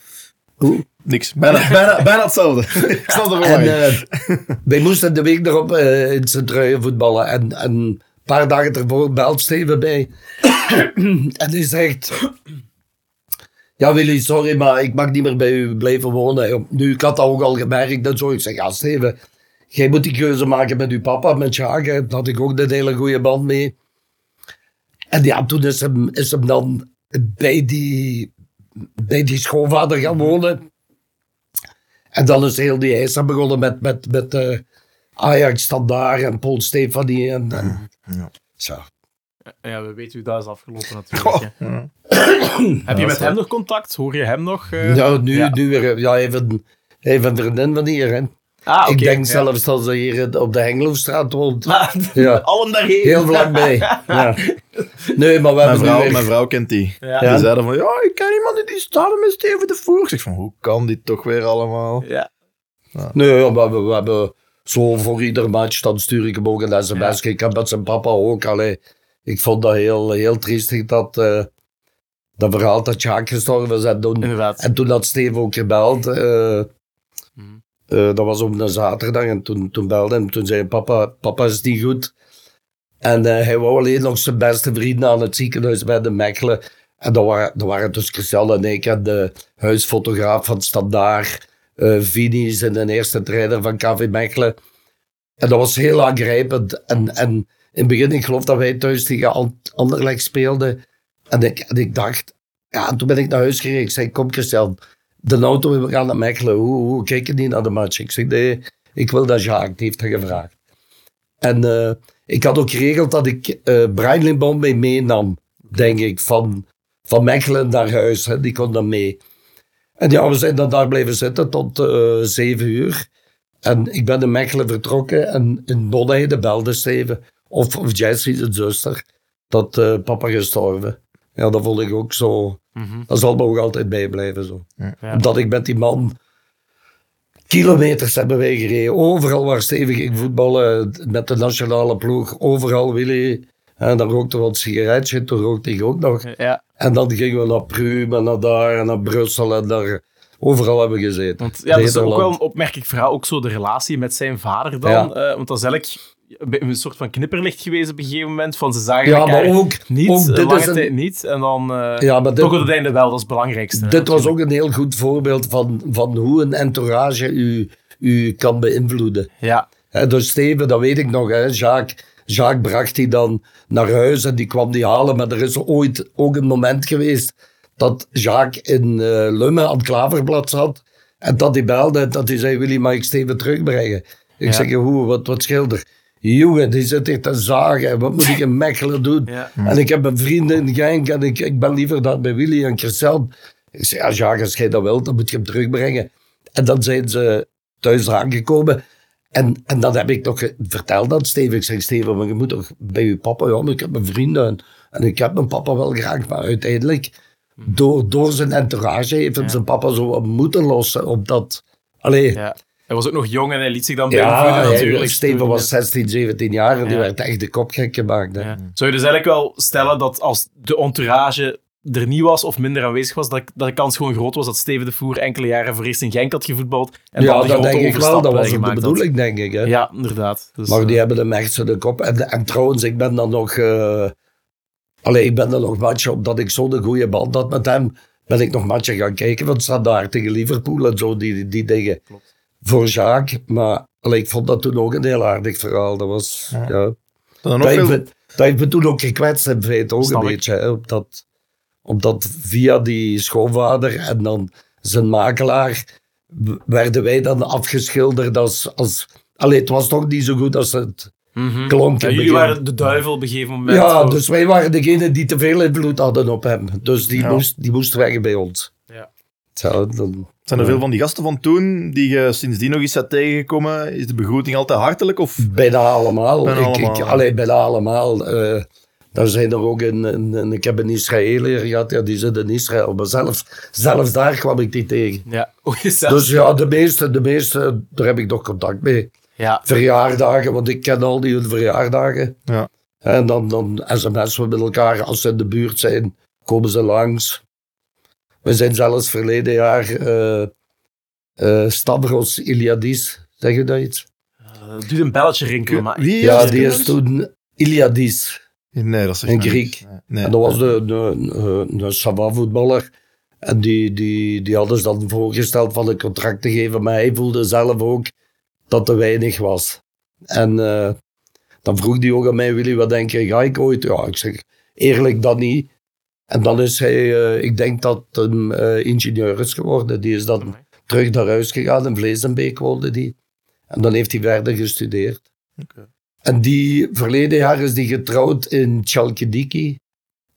Hoe? Niks. Bijna, bijna, bijna hetzelfde. Ik snap er En wel eh, wij moesten de week erop eh, in Sint-Truiden voetballen. En, en een paar dagen ervoor belt Steven bij. en hij zegt... Ja, Willy, sorry, maar ik mag niet meer bij u blijven wonen. Nu, ik had dat ook al gemerkt en zo. Ik zeg, ja, Steven, jij moet die keuze maken met uw papa, met Sjaak. Daar had ik ook een hele goede band mee. En ja, toen is hem, is hem dan bij die, bij die schoonvader gaan wonen. En dan is heel die eis begonnen met, met, met eh, Ajax Standaard en Paul Stefanie. En, en, Ja. Zo. Ja, we weten hoe dat is afgelopen natuurlijk. Ja. Heb je met hem nog contact? Hoor je hem nog? Ja, nu, Ja. nu weer. Ja, even, even een vriendin van hier. Hè. Ah, oké. ik denk ja. zelfs dat ze hier op de Hengeloofstraat woont. Ah, Ja. Allen daarheen. Heel vlakbij. Ja. Nee, maar we Mijn vrouw, weer- mijn vrouw kent die. Ja. Die zeiden van, ja, ik ken iemand die staat met Steven de Voer. Ik zeg van, hoe kan die toch weer allemaal? Ja. Nee, ja, we, hebben, we hebben zo voor ieder match, dan stuur ik hem ook een sms. Ik heb met zijn papa ook. Allee, ik vond dat heel, heel triestig dat, eh, dat verhaal dat Jaak gestorven is. En toen, Inderdaad. en toen had Steve ook gebeld. eh, Mhm. Eh, dat was op een zaterdag. En toen, toen belde hij en toen zei papa, papa is niet goed. En eh, hij wou alleen nog zijn beste vrienden aan het ziekenhuis bij de Mechelen. En dat waren, dat waren dus Christel en ik en de huisfotograaf van Standaard. eh Vini is in de eerste trainer van KV Mechelen. En dat was heel aangrijpend. En, en in het begin, ik geloof dat wij thuis tegen An- Anderlecht speelden. En ik, en ik dacht, ja, en toen ben ik naar huis gereden. Ik zei, kom Christian, de auto, we gaan naar Mechelen. Hoe, hoe kijk je niet naar de match? Ik zeg, nee, ik wil dat Jacques, die heeft dat gevraagd. En eh, ik had ook geregeld dat ik eh Brian Limbaum mee meenam, denk ik, van, van Mechelen naar huis. Hè. Die kon dan mee. En ja, we zijn dan daar blijven zitten tot eh zeven uur. En ik ben in Mechelen vertrokken en in Bonheide belde Steven, of, of Jessie, zijn zuster, dat papa gestorven. Ja, dat vond ik ook zo. Mhm. Dat zal me ook altijd bijblijven. Zo. Ja. Omdat ik met die man kilometers hebben wij gereden. Overal waar Steven ging voetballen, met de nationale ploeg, overal Willy. En dan rookte we wat sigaretje, toen rookte ik ook nog. Ja, En dan gingen we naar Pruim en naar daar en naar Brussel en daar. Overal hebben we gezeten. want ja, dat is ook wel een opmerkelijk verhaal. Ook zo de relatie met zijn vader dan. Ja. eh, want dat is eigenlijk een soort van knipperlicht geweest op een gegeven moment. Van ze zagen Ja, maar ook, niet, ook dit, is een, niet. En dan eh, ja, maar dit, toch op het einde wel, dat is het belangrijkste. hè, dit was ook een heel goed voorbeeld van, van hoe een entourage u, u kan beïnvloeden. Ja, Hè, dus Steven, dat weet ik nog. Hè. Jacques, Jacques bracht die dan naar huis en die kwam die halen. Maar er is ooit ook een moment geweest dat Jacques in eh Lummen aan het Klaverblad zat. En dat hij belde en dat hij zei, Willy, mag ik Steven terugbrengen? Ik Ja. zeg, hoe, wat, wat schilder? Jongen, die zit hier te zagen. Wat moet ik in Mechelen doen? ja. En ik heb een vriend in Genk en ik, ik ben liever daar bij Willy en Christian. Ik zei, ja, Jacques, als jij dat wilt, dan moet je hem terugbrengen. En dan zijn ze thuis aangekomen. En, en dan heb ik nog ge- verteld aan Steven. Ik zeg, Steven, maar je moet toch bij je papa... Ja, maar ik heb mijn vrienden. En, en ik heb mijn papa wel graag. Maar uiteindelijk, door, door zijn entourage, heeft hem Ja. zijn papa zo wat moeten lossen. Op dat... Allee, ja. Hij was ook nog jong en hij liet zich dan ja, natuurlijk. Steven was 16, 17 jaar en die werd echt de kop gek gemaakt. Hè. Ja. Zou je dus eigenlijk wel stellen dat als de entourage er niet was of minder aanwezig was, dat, dat de kans gewoon groot was dat Steven de Voer enkele jaren voor eerst in Genk had gevoetbald en ja, dan de dat grote denk ik wel. Dat was ook de had? bedoeling, denk ik. Hè. Ja, inderdaad. Dus, Maar die eh, hebben hem echt zo de kop. En, en trouwens, ik ben dan nog... eh allee, ik ben dan nog matchen, omdat ik zo'n goede band had met hem, ben ik nog matchen gaan kijken. Want staat daar tegen Liverpool en zo, die, die dingen. Klopt. Voor Jacques. Maar allee, ik vond dat toen ook een heel aardig verhaal. Dat was... Ja. Dat, heeft veel... me, dat heeft me toen ook gekwetst in feite ook Snap een ik. beetje. Hè, omdat, omdat via die schoonvader en dan zijn makelaar werden wij dan afgeschilderd als... als allee, het was toch niet zo goed als het klonk. Ja, jullie waren de duivel op een gegeven moment. Ja, Zo. dus wij waren degene die te veel invloed hadden op hem. Dus die, Ja. moest, die moest weg bij ons. Ja. Ja, dan, Zijn er Ja. veel van die gasten van toen die je sindsdien nog eens bent tegengekomen? Is de begroeting altijd hartelijk? Of? Bijna allemaal. Bijna ik, allemaal, ik, allee, bijna allemaal. Eh, daar zijn er ook een, een, een- ik heb een Israëliër gehad, ja, die zit in Israël. Maar zelfs, zelfs daar kwam ik die tegen. Ja. Dus ja, de meeste, de meeste, daar heb ik nog contact mee. ja. Verjaardagen, want ik ken al die hun verjaardagen. Ja. En dan, dan sms'en we met elkaar. Als ze in de buurt zijn, komen ze langs. We zijn zelfs verleden jaar eh eh, Stavros Iliadis. Zeg je dat iets? Uh, doe een belletje rinkelen, maar... Wie Ja, is die is toen Iliadis. Nee, dat is Een Griek. Nee. En dat was de, de, de, de Sava-voetballer. En die, die, die hadden ze dan voorgesteld van een contract te geven. Maar hij voelde zelf ook dat te weinig was. En eh, dan vroeg die ook aan mij, Willy, wat denk je, ga ik ooit? Ja, ik zeg, eerlijk dat niet. En dan is hij, eh, ik denk dat een eh, ingenieur is geworden. Die is dan terug naar huis gegaan. In Vleesenbeek woonde die. En dan heeft hij verder gestudeerd. En die, verleden jaar is die getrouwd in Chalkidiki.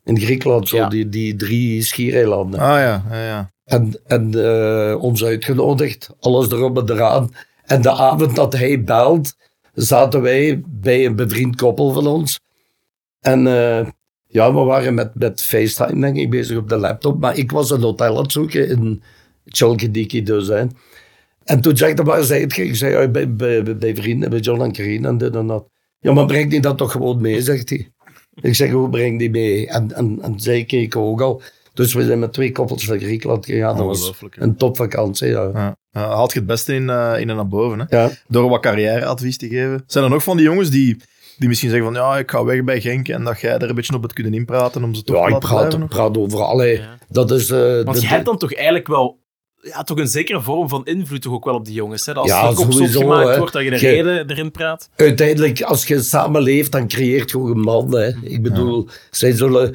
In Griekenland, zo, Ja. die, die drie schiereilanden. Ah ja, ja, ja. En, en eh, ons uitgenodigd, alles erop en eraan. En de avond dat hij belt, zaten wij bij een bevriend koppel van ons. En ja, we waren met, met FaceTime, denk ik, bezig op de laptop. Maar ik was een hotel aan het zoeken in Chalkidiki dus. Hè. En toen zei ik, waar zei het? Ik zei, ja, bij, bij, bij vrienden, bij John en Karine en dit en dat. Ja, maar breng die dat toch gewoon mee, zegt hij. Ik zeg, hoe breng die mee? En, en, en zij keken ook al. Dus we zijn met twee koppels naar Griekenland gegaan. Dat was een topvakantie, ja. Ja. Haalt je het beste in, eh, in en naar boven. Hè? Ja, Door wat carrièreadvies te geven. Zijn er nog van die jongens die, die misschien zeggen van ja, ik ga weg bij Genk en dat jij er een beetje op het kunnen inpraten om ze toch ja te ik laten praat, blijven? praat over alle. Ja. Dat is... eh, Want de- je hebt dan toch eigenlijk wel ja, toch een zekere vorm van invloed toch ook wel op die jongens. Hè? Dat Als Ja, er sowieso, gemaakt hè. wordt, dat je de reden erin praat. uiteindelijk, als je samenleeft, dan creëert je ook een man. Hè. Ik bedoel, zij zullen...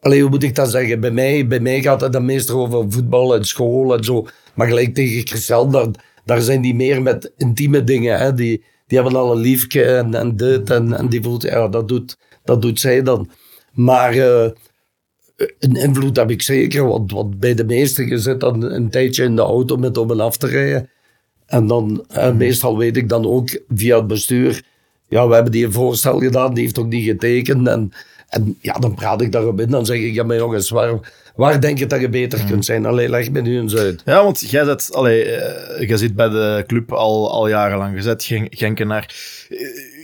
Allee, hoe moet ik dat zeggen? Bij mij, bij mij gaat het dan meestal over voetbal en school en zo. Maar gelijk tegen Christel, daar, daar zijn die meer met intieme dingen. Hè. Die, die hebben al een liefje en, en dit en, en die voelt, ja, dat doet, dat doet zij dan. Maar eh, een invloed heb ik zeker, want, want bij de meesten, je zit dan een tijdje in de auto met om en af te rijden. En dan, eh, meestal weet ik dan ook via het bestuur, ja, we hebben die een voorstel gedaan, die heeft ook niet getekend. En, en ja, dan praat ik daarop in, dan zeg ik, ja maar jongens, waar, waar denk je dat je beter kunt zijn? Allee, leg me nu eens uit. Ja, want jij, zit, allee, eh, jij zit bij de club al, al jarenlang. Je zit Gen- Genkenaar. Eh,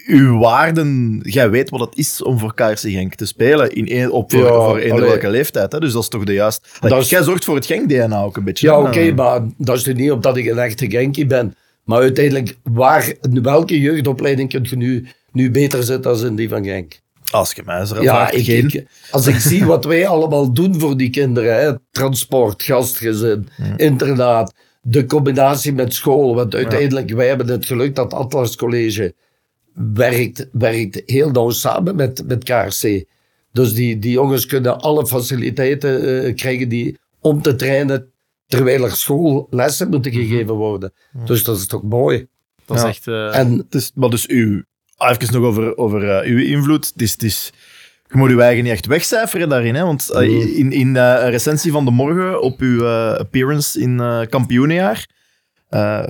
uw waarden, jij weet wat het is om voor KRC Genk te spelen in een, op voor, Ja, voor eender welke leeftijd. Hè? Dus dat is toch de juiste... Dat is- Jij zorgt voor het Genk-DNA ook een beetje. Ja, oké, maar dat is nu niet omdat ik een echte Genkie ben. Maar uiteindelijk, waar, in welke jeugdopleiding kun je nu, nu beter zitten dan in die van Genk? Als je mij zo Ja, ik, ik- als ik zie wat wij allemaal doen voor die kinderen, hè, transport, gastgezin, internaat, de combinatie met school, want uiteindelijk, wij hebben het geluk dat Atlas College werkt, werkt heel nauw samen met, met KRC. Dus die, die jongens kunnen alle faciliteiten eh, krijgen die om te trainen, terwijl er schoollessen moeten gegeven worden. Dus dat is toch mooi. Dat is echt... eh, En Het is, maar dus uw, even nog over, over eh, uw invloed. Het is, het is, je moet je eigen niet echt wegcijferen daarin. Hè? Want eh, Mm. in, in eh, een recensie van de morgen op uw appearance in eh kampioenenjaar,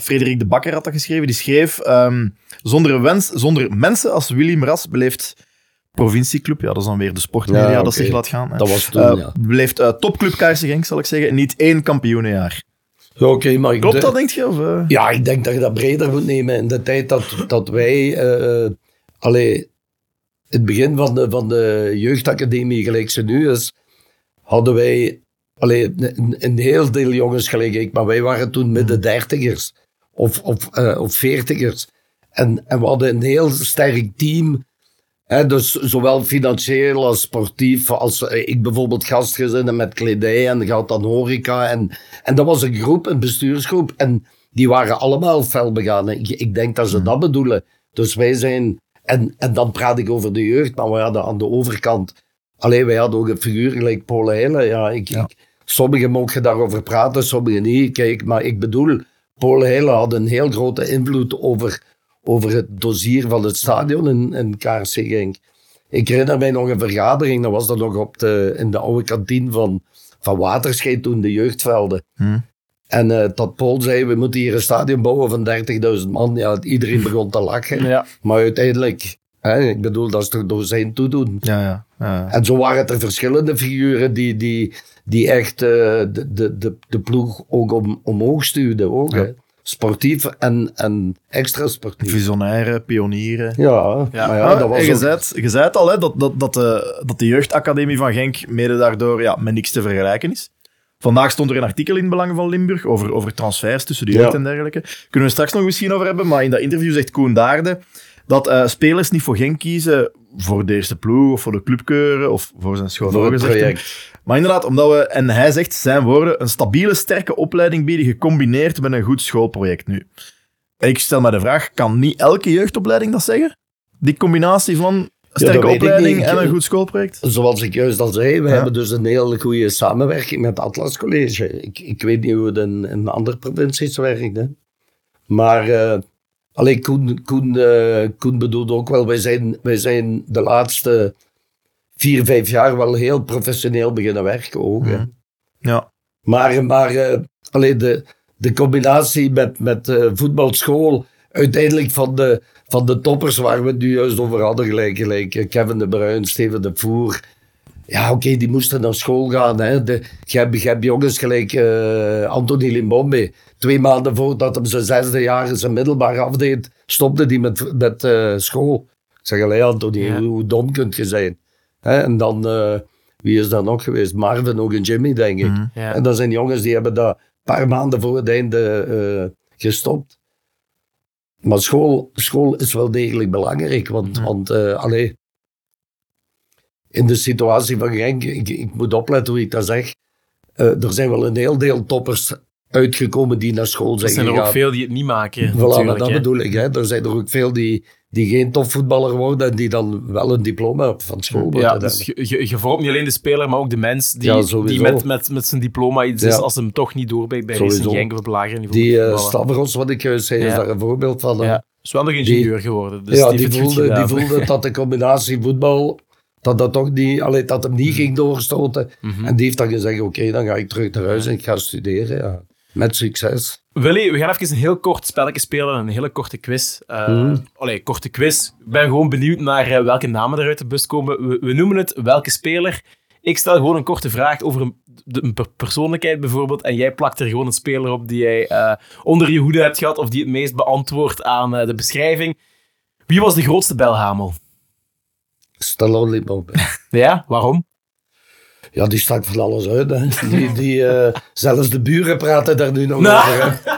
Frederik de Bakker had dat geschreven. Die schreef: ehm, zonder, wens, zonder mensen als Willy Mras beleeft provincieclub, ja, dat is dan weer de sportmedia Ja, dat zich laat gaan. hè. dat was toen, ja. Beleeft eh, topclub zal ik zeggen, niet één kampioenenjaar. Ja, Oké, maar ik Klopt dat, denk je? Of? Ja, ik denk dat je dat breder moet nemen. In de tijd dat, dat wij, allee, het begin van de, van de jeugdacademie, gelijk ze nu is, hadden wij allee, een, een heel deel jongens gelijk ik, maar wij waren toen midden dertigers of, of, eh, of veertigers. En, en we hadden een heel sterk team. Hè, dus zowel financieel als sportief, als eh, ik bijvoorbeeld gastgezinnen met kledij en gaat dan horeca. En, en dat was een groep, een bestuursgroep. En die waren allemaal fel begaan. Ik, ik denk dat ze dat bedoelen. Dus wij zijn, en, en dan praat ik over de jeugd, maar we hadden aan de overkant, alleen wij hadden ook een figuur gelijk Paul Heijlen. Ja, ik, ik, sommigen mogen daarover praten, sommigen niet. Kijk, maar ik bedoel, Paul Heijlen had een heel grote invloed over, over het dossier van het stadion in, in KRC Genk. Ik herinner mij nog een vergadering, dat was dat nog op de, in de oude kantine van, van Waterscheid toen, de jeugdvelden. Hm. En eh dat Paul zei, we moeten hier een stadion bouwen van 30.000 man. Ja, iedereen begon te lachen. Ja. Maar uiteindelijk, hè, ik bedoel, dat is toch door zijn toedoen. Ja, ja. ja. En zo waren er verschillende figuren die, die, die echt eh, de, de, de, de ploeg ook om, omhoog stuwden. Ook, hè. Sportief en, en extra sportief. Visionaire, pionieren. Ja, Ja. maar ja, Ah, dat was en je, ook- zei je zei het al, hè, dat, dat, dat, de, dat de jeugdacademie van Genk mede daardoor ja, met niks te vergelijken is. Vandaag stond er een artikel in Belangen van Limburg over, over transfers tussen de jeugd Ja. en dergelijke. Kunnen we straks nog misschien over hebben, maar in dat interview zegt Koen Daarde dat eh, spelers niet voor Genk kiezen voor de eerste ploeg of voor de clubkeuren of voor zijn project. Maar inderdaad, omdat we, en hij zegt zijn woorden, een stabiele, sterke opleiding bieden gecombineerd met een goed schoolproject nu. Ik stel me de vraag, kan niet elke jeugdopleiding dat zeggen? Die combinatie van sterke opleiding en een goed schoolproject? Zoals ik juist al zei, we hebben dus een hele goede samenwerking met Atlas College. Ik, ik weet niet hoe het in, in andere provincies werkt. Hè. Maar uh, alleen Koen, Koen, uh, Koen bedoelt ook wel, wij zijn, wij zijn de laatste vier, vijf jaar wel heel professioneel beginnen werken. Ook, hè. Ja. Maar, maar uh, alleen de, de combinatie met, met voetbalschool, uiteindelijk van de, van de toppers waar we het nu juist over hadden, gelijk, gelijk Kevin de Bruin, Steven de Voer. Ja, oké, okay, die moesten naar school gaan. Hè. De, je, hebt, je hebt jongens gelijk uh, Anthony Limbombe. Twee maanden voordat hij zijn zesde jaar zijn middelbaar afdeed, stopte hij met, met uh, school. Ik zeg, allee Anthony, ja. hoe, dom kunt je zijn? Hè? En dan, uh, wie is dat nog geweest? Marvin ook en Jimmy, denk ik. Mm, ja. En dat zijn jongens die hebben dat een paar maanden voor het einde gestopt. Maar school, school is wel degelijk belangrijk, want, Mm. want uh, allee, in de situatie van Genk, ik, ik, moet opletten hoe ik dat zeg, uh, er zijn wel een heel deel toppers uitgekomen die naar school zijn Er zijn er gegaan. ook veel die het niet maken. Voilà, dat bedoel ik. Hè. Er zijn er ook veel die, die geen topvoetballer worden en die dan wel een diploma van school ja, hebben. dus je, je, vormt niet alleen de speler, maar ook de mens die, Ja, die met, met, met zijn diploma iets is als hem toch niet doorbreekt bij. Racing Genk op lager niveau. Die uh. Stavros, wat ik juist zei, is daar een voorbeeld van. ja, is wel nog ingenieur geworden. Dus ja, die, voelde, die voelde dat de combinatie voetbal, dat dat toch niet, allee, dat hem niet ging doorstoten. Mhm. En die heeft dan gezegd, oké, dan ga ik terug naar huis en ik ga studeren. Met succes. Willy, we gaan even een heel kort spelletje spelen, een hele korte quiz. Uh. Allee, korte quiz. Ik ben gewoon benieuwd naar uh, welke namen er uit de bus komen. We, we noemen het welke speler. Ik stel gewoon een korte vraag over een, de, een per- persoonlijkheid bijvoorbeeld. En jij plakt er gewoon een speler op die jij uh, onder je hoede hebt gehad. Of die het meest beantwoordt aan de beschrijving. Wie was de grootste belhamel? Stallone op. Ja, waarom? Ja, die stak van alles uit. Hè. Die, die, uh, zelfs de buren praten daar nu nog Nou. over. Hè.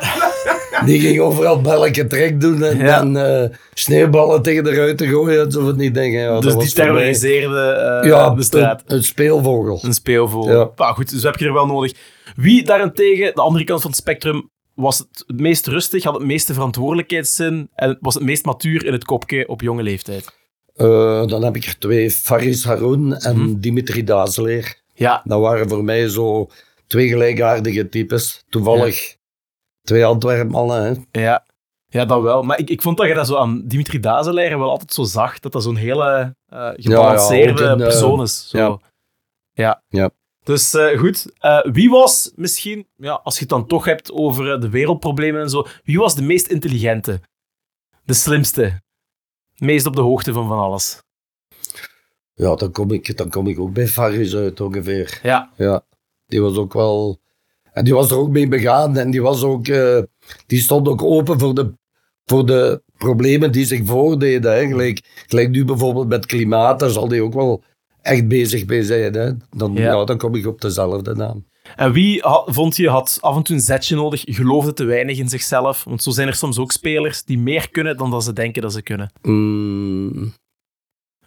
Die ging overal belletje trek doen en, Ja. en uh, sneeuwballen tegen de ruiten gooien. En zo van die dingen. Ja, dat dus die terroriseerde uh, Ja, de straat. Een, een speelvogel. Een speelvogel. Ja. Maar goed, dus heb je er wel nodig. Wie daarentegen, de andere kant van het spectrum, was het, het meest rustig, had het meeste verantwoordelijkheidszin en was het meest matuur in het kopje op jonge leeftijd? Uh, dan heb ik er twee, Faris Haroun en Mhm. Dimitri Dazeleer. Ja, Dat waren voor mij zo twee gelijkaardige types. Toevallig twee Antwerpmannen. Hè. ja. Ja, dat wel. Maar ik, ik vond dat je dat zo aan Dimitri Dazelaire wel altijd zo zag, dat dat zo'n hele eh, gebalanceerde Ja, ja, eh, persoon is. Zo. ja. ja. Ja. Dus eh, goed, wie was misschien, ja, als je het dan toch hebt over de wereldproblemen en zo, wie was de meest intelligente? De slimste? Meest op de hoogte van van alles? Ja, dan kom, ik, dan kom ik ook bij Faris uit ongeveer. Ja, Ja, die was ook wel... En die was er ook mee begaan en die was ook... eh, die stond ook open voor de, voor de problemen die zich voordeden. Hè. Gelijk, gelijk nu bijvoorbeeld met klimaat, daar zal die ook wel echt bezig mee zijn. Hè. Dan, Ja. ja. dan kom ik op dezelfde naam. En wie vond je had af en toe een zetje nodig, geloofde te weinig in zichzelf? Want zo zijn er soms ook spelers die meer kunnen dan dat ze denken dat ze kunnen. Mm,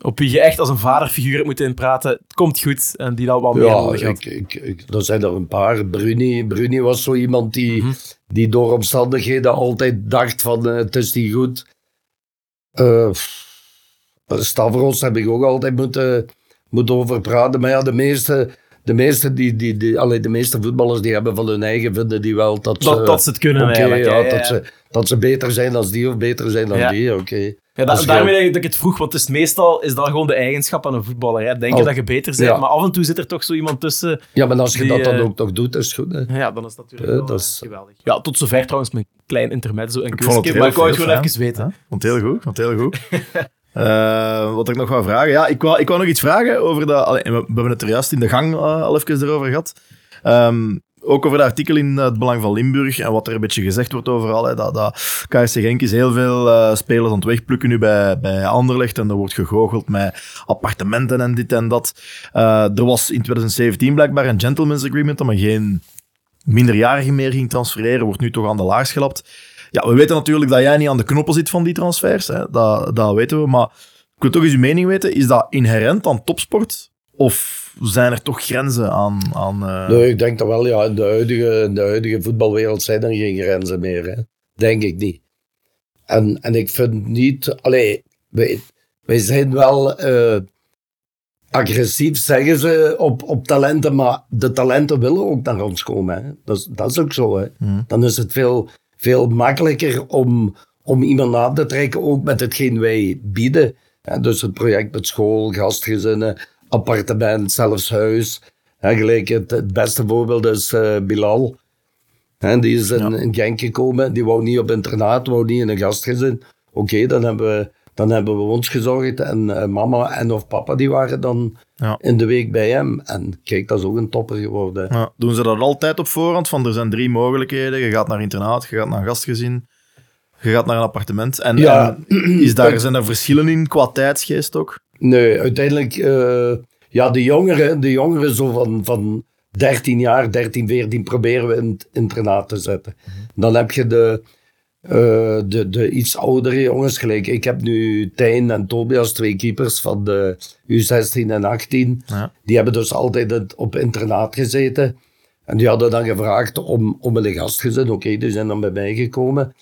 Op wie je echt als een vaderfiguur moeten inpraten. Het komt goed. En die dat wel meer ja, nodig had. ik, ik, er zijn er een paar. Bruni, Bruni was zo iemand die, Mhm. die door omstandigheden altijd dacht van eh, het is niet goed. Eh, Stavros heb ik ook altijd moeten, moeten over praten. Maar ja, de meeste, de meeste, die, die, die, allee, de meeste voetballers die hebben van hun eigen vinden die wel dat, Dat, ze, dat ze het kunnen eigenlijk. ja, ja, ja, dat, ja. Ze, dat ze beter zijn dan die of beter zijn dan Ja. die. Oké. Ja, da- is daarmee heel- dat ik het vroeg, want het is meestal is dat gewoon de eigenschap aan een voetballer. Hè. Denken Oh, dat je beter bent, ja. maar af en toe zit er toch zo iemand tussen. Ja, maar als je Die, dat dan eh, ook nog doet, is het goed. Hè? Ja, dan is dat natuurlijk Ja, wel, dat eh, is- geweldig. Ja, tot zover trouwens mijn klein intermezzo en Ik vond het quizje, heel maar ik wou het gewoon even weten. Ja, vond het heel goed. Vond het heel goed. Eh, wat ik nog wou vragen. Ja, ik wou, ik wou nog iets vragen over dat. allee, we, we hebben het er juist in de gang eh, al even erover gehad. Ehm, ook over het artikel in het Belang van Limburg en wat er een beetje gezegd wordt overal. Hè, dat, dat KSC Genk is heel veel eh, spelers aan het wegplukken nu bij, bij Anderlecht. En er wordt gegoocheld met appartementen en dit en dat. Eh, er was in 2017 blijkbaar een gentleman's agreement dat men geen minderjarigen meer ging transfereren. Wordt nu toch aan de laars gelapt. Ja, we weten natuurlijk dat jij niet aan de knoppen zit van die transfers. Hè. Dat, dat weten we. Maar ik wil toch eens uw mening weten. Is dat inherent aan topsport? Of zijn er toch grenzen aan... aan eh, Nee, ik denk dat wel, ja, in de huidige, in de huidige voetbalwereld zijn er geen grenzen meer. Hè? Denk ik niet. En, en ik vind niet, allee, wij, wij zijn wel eh, agressief, zeggen ze, op, op talenten, maar de talenten willen ook naar ons komen. Hè? Dat, is, dat is ook zo. Hè? Hmm. Dan is het veel, veel makkelijker om, om iemand aan te trekken, ook met hetgeen wij bieden. Dus het project met school, gastgezinnen, appartement, zelfs huis. Hè, gelijk het, het beste voorbeeld is eh, Bilal. Hè, die is in, Ja. in Genk gekomen. Die wou niet op internaat, wou niet in een gastgezin. Oké, dan, hebben we, dan hebben we ons gezorgd. En eh, mama en of papa die waren dan Ja. in de week bij hem. En kijk, dat is ook een topper geworden. Ja, doen ze dat altijd op voorhand? Van er zijn drie mogelijkheden. Je gaat naar internaat, je gaat naar een gastgezin, je gaat naar een appartement. En, en is daar, zijn er verschillen in qua tijdsgeest ook? Nee, uiteindelijk, eh, ja, de jongeren, de jongeren zo van, van 13 jaar, 13, 14, proberen we in het internaat te zetten. Dan heb je de, eh, de, de iets oudere jongens, gelijk ik heb nu Tijn en Tobias, twee keepers van de U16 en 18. Ja. Die hebben dus altijd op internaat gezeten. En die hadden dan gevraagd om, om een gastgezin. Oké, die zijn dan bij mij gekomen.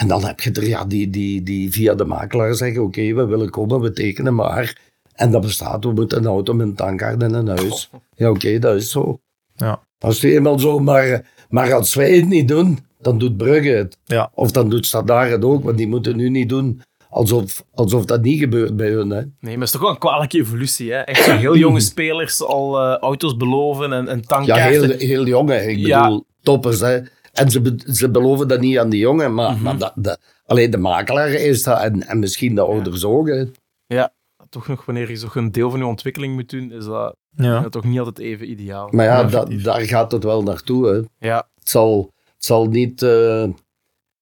En dan heb je er ja, die, die, die via de makelaar zeggen: Oké, we willen komen, we tekenen maar. En dat bestaat, we moeten een auto met een tankkaart en een huis. Ja, oké, dat is zo. Ja. Dat is nu eenmaal zo, maar, maar als wij het niet doen, dan doet Brugge het. Ja. Of dan doet Standaard het ook, want die moeten nu niet doen alsof, alsof dat niet gebeurt bij hun. Hè. Nee, maar het is toch wel een kwalijke evolutie. Hè? Echt zo heel jonge spelers al eh, auto's beloven en, en Ja, tankkaarten. heel, heel jongen. Ik Ja. bedoel, toppers. Hè. En ze, ze beloven dat niet aan die jongen, maar, Mhm. maar dat, dat, alleen de makelaar is dat en, en misschien de ouders ook. Hè. Ja, toch nog wanneer je zo een deel van je ontwikkeling moet doen, is dat Ja. ja, toch niet altijd even ideaal. Maar ja, dat, daar gaat het wel naartoe. Hè. Ja, Het zal, het zal niet, eh,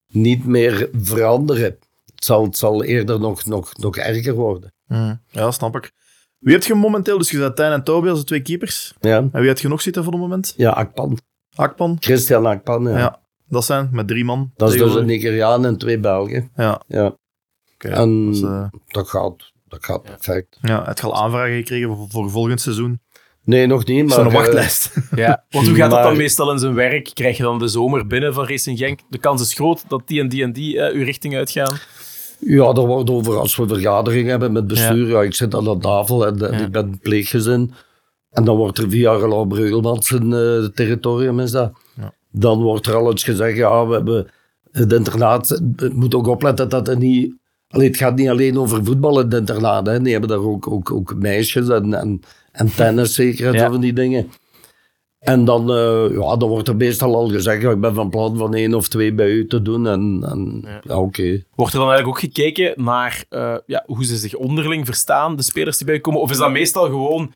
niet meer veranderen. Het zal, het zal eerder nog, nog, nog erger worden. Mm, ja, snap ik. Wie heb je momenteel? Dus je zet Tijn en Tobias, de twee keepers. Ja, En wie heb je nog zitten voor het moment? ja Akpan. Akpan. Christian Akpan, ja. Ja. Dat zijn met drie man. Dat is dus een. Nigeriaan en twee Belgen. Ja, Ja, oké. En- eh, dat gaat, dat gaat perfect. ja, het al aanvragen gekregen voor, voor volgend seizoen. Nee, nog niet, maar... een eh, wachtlijst. ja. want hoe gaat dat dan Maar- meestal in zijn werk? Krijg je dan de zomer binnen van Racing Genk? De kans is groot dat die en die en die eh, uw richting uitgaan. Ja, er wordt over als we vergadering hebben met bestuur. Ja. ik zit aan de tafel en, en Ja. ik ben pleeggezin. En dan wordt er via Roland Breugelmans zijn eh, territorium is dat. Ja. Dan wordt er al eens gezegd, ja, we hebben het internaat. Het moet ook opletten dat het niet. Allee, het gaat niet alleen over voetbal in het internaat. Hè. Die hebben daar ook, ook, ook meisjes en, en, en tennis zeker en Ja. zo van die dingen. En dan, eh, ja, dan wordt er meestal al gezegd, ja, ik ben van plan van één of twee bij u te doen. En, en Ja. ja, oké. Wordt er dan eigenlijk ook gekeken naar eh, ja, hoe ze zich onderling verstaan, de spelers die bijkomen? Of is dat meestal gewoon,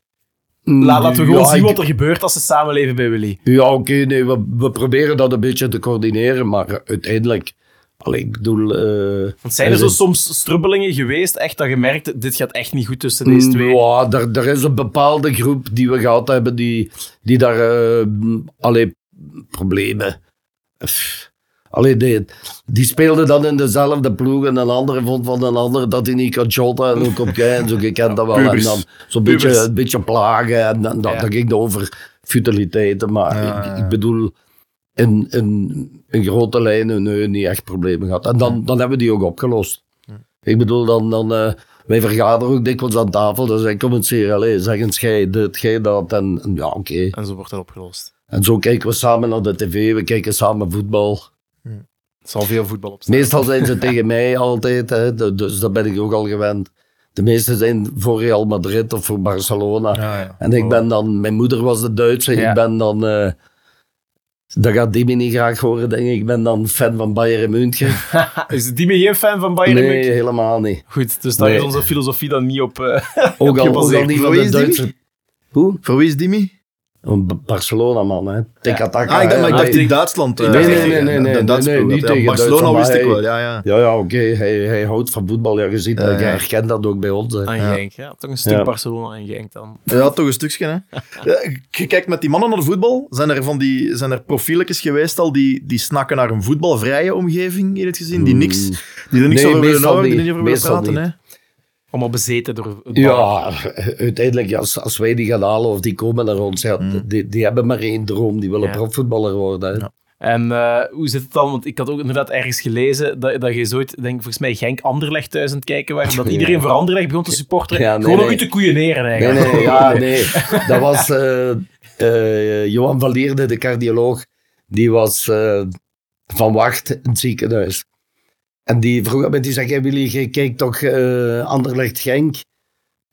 la- laten we gewoon Ja, zien wat er gebeurt als ze samenleven bij Willy? Ja, oké, nee, we, we proberen dat een beetje te coördineren, maar uiteindelijk, allee, ik bedoel... eh, Want zijn er zo soms strubbelingen geweest, echt dat je merkt, dit gaat echt niet goed tussen deze twee? Ja, er, er is een bepaalde groep die we gehad hebben, die, die daar, allee, problemen... Pff, Allee, die, die speelden dan in dezelfde ploeg en een andere vond van een ander dat hij niet kan shotten en ook op en zo, je kent dat wel. En pubers. dan zo'n beetje, een beetje plagen en dan, dan, Ja. ging het over futiliteiten, maar Ja, ik, bedoel, in, in, in grote lijnen nee, niet echt problemen gehad. En dan, dan hebben we die ook opgelost. Ik bedoel, dan, dan, eh, wij vergaderen ook dikwijls aan tafel, dan zeg ik, kom eens hier, allez, zeg eens, jij dit, jij dat, en, en ja, oké. En zo wordt dat opgelost. En zo kijken we samen naar de tv, we kijken samen voetbal. Het zal veel voetbal op staan. Meestal zijn ze tegen mij altijd, hè, dus dat ben ik ook al gewend. De meeste zijn voor Real Madrid of voor Barcelona. Ja, ja. En ik ben dan, mijn moeder was de Duitse, Ja. ik ben dan, eh dat gaat Dimi niet graag horen, denk ik. Ik ben dan fan van Bayern München. Is die geen fan van Bayern nee, München? helemaal niet. Goed, dus daar Nee. is onze filosofie dan niet op. eh, Ook al, ook al niet Voor van de Dimi? Duitse... Hoe? Voor wie is Dimi? Een Barcelona-man, hè. Tik-taka. Ah, ik dacht, maar ik in Duitsland. eh, Nee, nee, nee, nee, nee, de Duitse nee, ploeg. niet Ja, tegen Barcelona Duitsland, wist ik wel, ja, ja. Ja, ja, oké. Hij, hij houdt van voetbal. Ja, je ziet, Ja, dat, je ja. herkent dat ook bij ons. hè. Aan Ja. Genk, ja. Toch een stuk Ja. Barcelona en Genk dan. Ja, toch een stukje, hè. Ja, je kijkt met die mannen naar de voetbal. Zijn er, van die, zijn er profieletjes geweest al die, die snakken naar een voetbalvrije omgeving, in het gezien? Die niks, die er niks Nee, over willen horen, die er niet. over willen praten, hè. Allemaal bezeten door het. Ja, uiteindelijk, als, als wij die gaan halen of die komen naar ons, ja, die, die hebben maar één droom. Die willen Ja. profvoetballer worden. Ja. En eh, hoe zit het dan? Want ik had ook inderdaad ergens gelezen dat, dat je zoiets, denk volgens mij Genk Anderlecht thuis aan het kijken was. Dat iedereen voor Anderlecht begon te supporteren. Ja, nee, Gewoon om nee. u te koeieneren Nee, eigenlijk. nee, ja, nee. Dat was eh, eh, Johan van Lierde, de cardioloog. Die was eh, van wacht in het ziekenhuis. En die vroeg mij, die zei, "Jij, Willy, jij kijkt toch eh Anderlecht Genk?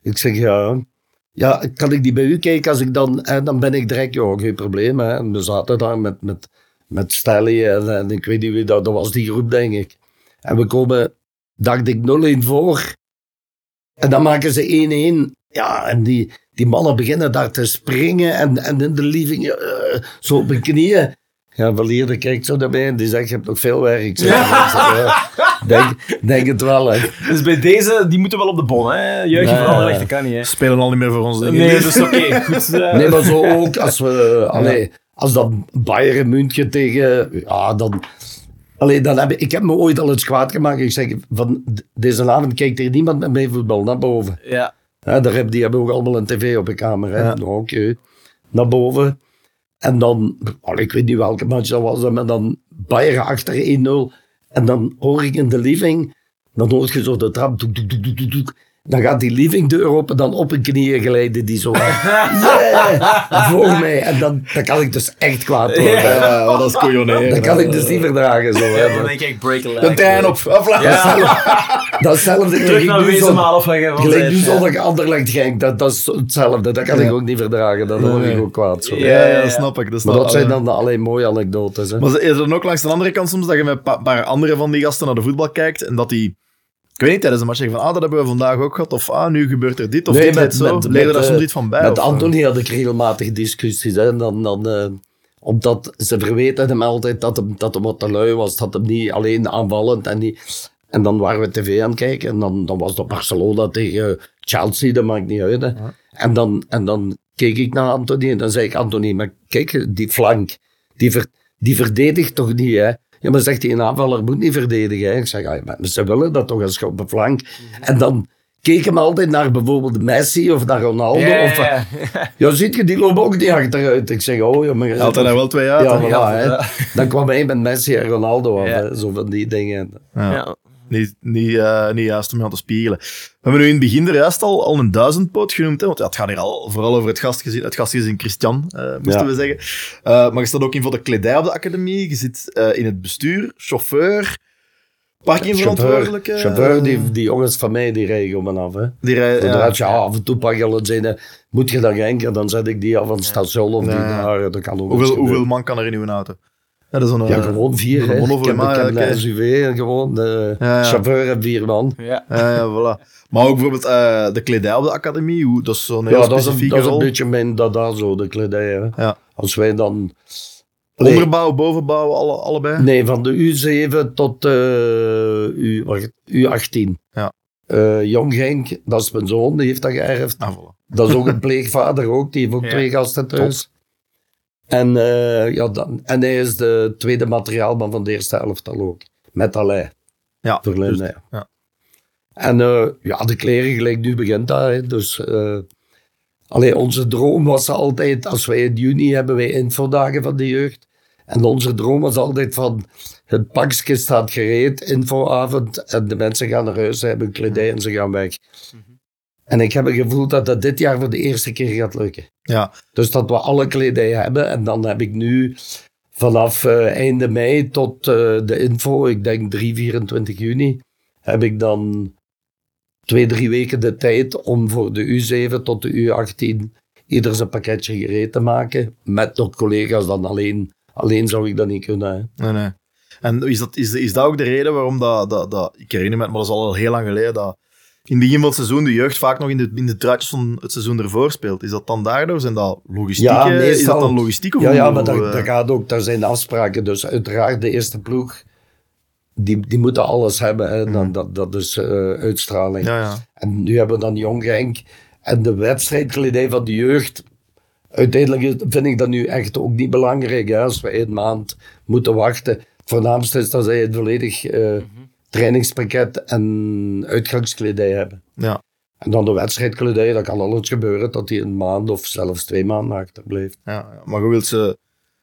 Ik zeg, ja. Ja, kan ik die bij u kijken? Als ik dan, en dan ben ik direct, geen probleem. Hè. En we zaten daar met, met, met Stelly en, ik weet niet wie dat, dat was die groep, denk ik. En we komen, dacht ik, 0-1 voor. En dan maken ze 1-1. Ja, en die, die mannen beginnen daar te springen en, en in de living eh, zo op hun knieën. Ja, Valierde kijkt zo naar mij en die zegt, je hebt nog veel werk. Ik zeg, ja, denk, denk het wel, hè. Dus bij deze, die moeten wel op de bon. Hè? Nee. van Anderlecht, dat kan niet. Hè? Spelen al niet meer voor ons, denk. Nee, dus oké. goed. eh. Nee, maar zo ook als we... Allee, als dat Bayern München tegen... Ja, dan... Allee, dan heb ik, ik heb me ooit al eens kwaad gemaakt. Ik zeg, van deze avond kijkt er niemand met mij voetbal naar boven. Ja. Ja, daar heb, die hebben ook allemaal een tv op de kamer. Hè? Ja. Nou, Oké, naar boven. En dan, ik weet niet welke match dat was, maar dan Bayern achter 1-0. En dan hoor ik in de living, dan hoor je zo de trap, doek, doek, doek, doek, doek. Dan gaat die livingdeur open, dan op hun knieën glijden die zo. Yeah, voor mij. En dan, dan kan ik dus echt kwaad worden. Ja, wat als koeioneren. Dat kan ik dus niet verdragen. Zo, hè. Dan denk ik, break a leg. De trein op. Afla. Dat is hetzelfde. Terug naar nu zo- Wezenmaal van Gelijk nu Ja. zondag Anderlecht Genk, dat, dat is hetzelfde. Dat kan ik ook niet verdragen. Dan word ik ook kwaad. Zo. Ja, Ja, ja, ja, ja. dat snap ik. Dat, Maar dat zijn dan alleen mooie anekdotes. Hè. Maar is er dan ook langs de andere kant soms dat je met een pa- paar andere van die gasten naar de voetbal kijkt en dat die, ik weet niet, tijdens een match zeggen van ah, dat hebben we vandaag ook gehad, of ah, nu gebeurt er dit, of Nee, dit met- zo. met- Leer daar eh, soms iets van bij? Met eh? Anthony had ik regelmatig discussies. Hè. En dan, dan, eh, omdat ze verweten hem altijd dat hem, dat hem wat te lui was. Dat hem niet alleen aanvallend en niet... En dan waren we tv aan het kijken en dan, dan was dat Barcelona tegen Chelsea, dat maakt niet uit. Hè. En, dan, en dan keek ik naar Anthony en dan zei ik, Anthony, maar kijk, die flank, die, ver, die verdedigt toch niet, hè? Ja, maar zegt hij, een aanvaller moet niet verdedigen. Hè? Ik zeg, ja, maar ze willen dat toch als je op de flank. En dan keek hem altijd naar bijvoorbeeld Messi of naar Ronaldo. Ja, of, ja, ja, ziet je, die lopen ook niet achteruit. Ik zeg, oh ja, maar... Hij had er nou wel twee uit. ja, voilà, hè. Dan kwam hij met Messi en Ronaldo af, zo van die dingen. Ja. Niet, niet, eh, niet juist om je aan te spiegelen. We hebben nu in het begin er juist al, al een duizendpoot genoemd. Hè? Want ja, het gaat hier al vooral over het gastgezin, het gastgezin Christian, eh, moesten Ja. we zeggen. Eh, maar je staat ook in voor de kledij op de academie. Je zit in het bestuur, chauffeur, parkingverantwoordelijke. Chauffeur, die, die jongens van mij, die rijden om en af. Hè. Die rij- Ja. ja. ja, af en toe pak je al een. Moet je dan Genker, dan zet ik die af van het station of die daar. Dat kan ook Hoeveel, hoeveel man kan er in uw auto? Ja, dat is een, Ja, eh, gewoon vier. heb oké. een SUV en gewoon de Ja, ja. chauffeur en vier man. Ja. Ja, ja, voilà. Maar ook bijvoorbeeld eh, de kledij op de academie, hoe, dat is zo'n heel Ja, dat is, een, dat is een beetje mijn dada zo, de kledij. Hè. Ja. Als wij dan... Nee, Onderbouw, bovenbouw, alle, allebei? nee, van de U7 tot eh, U, wacht, U18. Ja. Eh, Jong Genk, dat is mijn zoon, die heeft dat geërfd. Ah, voilà. Dat is ook een pleegvader ook, die heeft ook Ja. twee gasten thuis. En, eh, ja, dan, en hij is de tweede materiaalman van de eerste elftal ook. Met Alain. Ja, Verlinde, ja. ja. En eh, ja, de kleren gelijk nu begint dat. Hè. Dus allee, onze droom was altijd, als wij in juni hebben wij infodagen van de jeugd. En onze droom was altijd van, het pakje staat gereed, infoavond. En de mensen gaan naar huis, ze hebben kledij en ze gaan weg. En ik heb het gevoel dat dat dit jaar voor de eerste keer gaat lukken. Ja, Dus dat we alle kledij hebben. En dan heb ik nu vanaf eh, einde mei tot eh, de info, ik denk 3, 24 juni, heb ik dan twee, drie weken de tijd om voor de U7 tot de U18 ieder zijn pakketje gereed te maken. Met nog collega's dan alleen. Alleen zou ik dat niet kunnen. hè. Nee, nee. En is dat, is, is dat ook de reden waarom dat, dat, dat... Ik herinner me, maar dat is al heel lang geleden, dat in het begin van het seizoen de jeugd vaak nog in de, in de truitjes van het seizoen ervoor speelt. Is dat dan daardoor? Zijn dat logistiek? Ja, is dat dan logistiek? Of Ja, ja, maar eh, dat gaat ook, daar zijn afspraken. Dus uiteraard de eerste ploeg, die, die moeten alles hebben. Hè. Dan, dat, dat is eh, uitstraling. Ja, ja. En nu hebben we dan Jong Genk. En de wedstrijdkledij van de jeugd. Uiteindelijk vind ik dat nu echt ook niet belangrijk. Hè, als we een maand moeten wachten. Het voornaamste is dat zij een volledig eh, trainingspakket en uitgangskledij hebben. ja. En dan de wedstrijdkledij, dat kan alles gebeuren dat die een maand of zelfs twee maanden achterblijft. Ja, ja. Maar je wilt ze,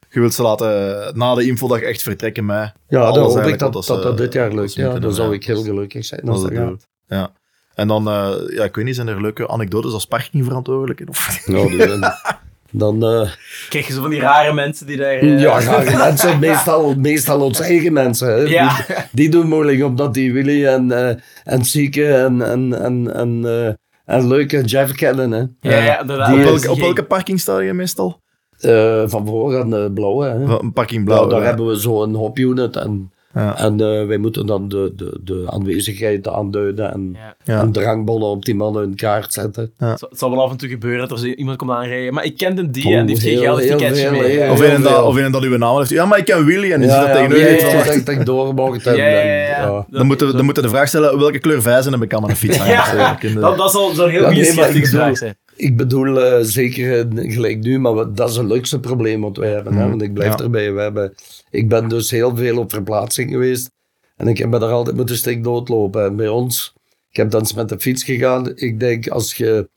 je wilt ze laten na de infodag echt vertrekken met Ja, dan hoop ik dat dat, dit jaar wat lukt. Ja, dan zou ik heel gelukkig zijn als dat gaat. Ja. En dan, eh, ja, ik weet niet, zijn er leuke anekdotes als parkingverantwoordelijke? Of... Nou, dan, dan eh, Krijg je zo van die rare mensen die daar... eh, ja, rare mensen, meestal, meestal onze eigen mensen. Hè. Ja. Die, die doen moeilijk, omdat die Willy en, eh en Sieke en, en, en, en, eh, en Leuke Jeff kennen. Hè. Ja, ja, inderdaad. Die op, welke, op welke parking sta je meestal? Eh, van voor aan de blauwe. Hè. Een parking blauw. Nou, daar ja. hebben we zo'n hopunit en, Ja. en eh, wij moeten dan de, de, de aanwezigheid aanduiden en, Ja. Ja. en drangbonnen op die mannen hun kaart zetten. Het zal- Het zal wel af en toe gebeuren dat er iemand komt aanrijden. Maar ik kende die Oh, en die heeft geen geld veel, mee. Of een, dat, of een dat uw naam heeft. Ja, maar ik ken Willy. En die zit dat tegen u ja, dat ik door mocht hebben. Ja, ja, ja, en, ja. Dan moeten we dan moeten we de vraag stellen, welke kleur vijzen heb ik aan mijn fiets? Ja, dat, dat zal zo'n heel Ja, goede bedoel- zijn. Ik bedoel, eh, zeker eh, gelijk nu, maar we- dat is een luxe probleem wat wij hebben. Hè? Want ik blijf Ja. erbij. We hebben, ik ben dus heel veel op verplaatsing geweest. En ik heb me daar altijd moeten stik doodlopen. En bij ons, ik heb dan eens met de fiets gegaan. Ik denk, als je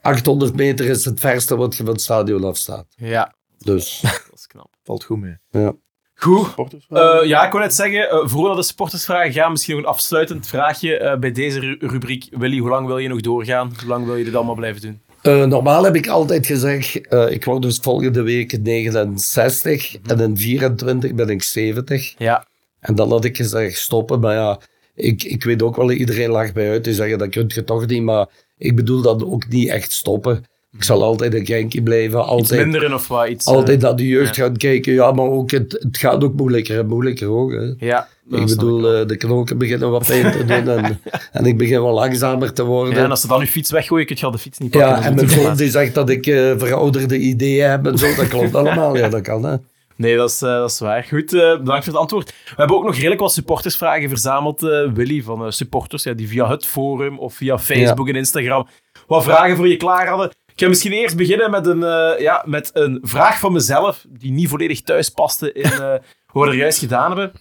800 meter is het verste wat je van het stadion afstaat. Ja, Dus, dat is knap. valt goed mee. ja. Goed. Eh, ja, ik wou net zeggen, voordat de supportersvragen gaan, misschien nog een afsluitend vraagje eh, bij deze ru- rubriek. Willy, hoe lang wil je nog doorgaan? Hoe lang wil je dit allemaal blijven doen? Eh, normaal heb ik altijd gezegd, eh, ik word dus volgende week 69 en in 24 ben ik 70. Ja, En dan had ik gezegd stoppen, maar ja, ik, ik weet ook wel, iedereen lacht bij uit, die zeggen dat kun je toch niet, maar ik bedoel dat ook niet echt stoppen. Ik zal altijd een Genkie blijven, iets altijd, minderen of wat? Iets, eh, altijd naar de jeugd gaan kijken, ja, maar ook het, het gaat ook moeilijker en moeilijker ook. Hè. Ja, Ik bedoel, eh, de knoken beginnen wat pijn te doen en, en ik begin wel langzamer te worden. Ja, en als ze dan je fiets weggooien, kun je al de fiets niet pakken. Ja, Dat en mijn zoon die zegt dat ik eh, verouderde ideeën heb en zo, dat klopt allemaal. Ja, dat kan hè. Nee, dat is, eh, dat is waar. Goed, bedankt voor het antwoord. We hebben ook nog redelijk wat supportersvragen verzameld, Willy, van supporters ja, die via het forum of via Facebook en Instagram wat vragen voor je klaar hadden. Ik ga misschien eerst beginnen met een, ja, met een vraag van mezelf, die niet volledig thuis paste in eh, wat we er juist gedaan hebben.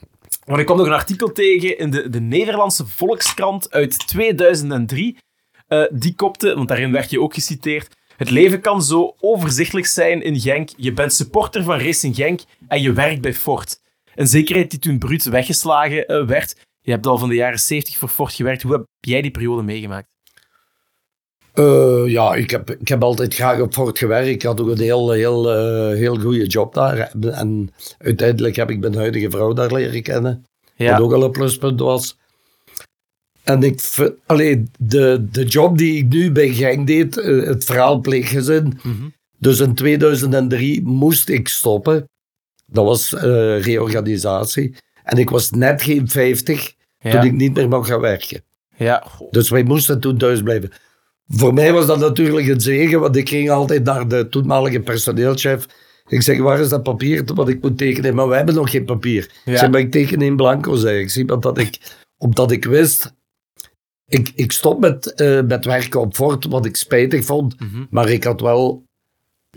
Want ik kwam nog een artikel tegen in de, de Nederlandse Volkskrant uit 2003. Eh, die kopte, want daarin werd je ook geciteerd. Het leven kan zo overzichtelijk zijn in Genk. Je bent supporter van Racing Genk en je werkt bij Ford. Een zekerheid die toen bruut weggeslagen eh, werd. Je hebt al van de jaren 70 voor Ford gewerkt. Hoe heb jij die periode meegemaakt? Eh, ja, ik heb, ik heb altijd graag op Ford gewerkt. Ik had ook een heel, heel, eh, heel goede job daar. En uiteindelijk heb ik mijn huidige vrouw daar leren kennen. Wat ook al een pluspunt was. En ik, vind- allee, de, de job die ik nu bij Genk deed, eh, het verhaal pleeggezin. Mhm. Dus in 2003 moest ik stoppen. Dat was reorganisatie. En ik was net geen 50 Ja. toen ik niet meer mag gaan werken. Ja. Dus wij moesten toen thuis blijven. Voor mij was dat natuurlijk een zegen, want ik ging altijd naar de toenmalige personeelschef. Ik zeg, waar is dat papier wat ik moet tekenen? Maar we hebben nog geen papier. Ja. Ik zeg, maar ik teken in blanco, zeg ik. Zie, omdat ik, omdat ik wist, ik, ik stop met, eh, met werken op Fort, wat ik spijtig vond. Mhm. Maar ik had wel.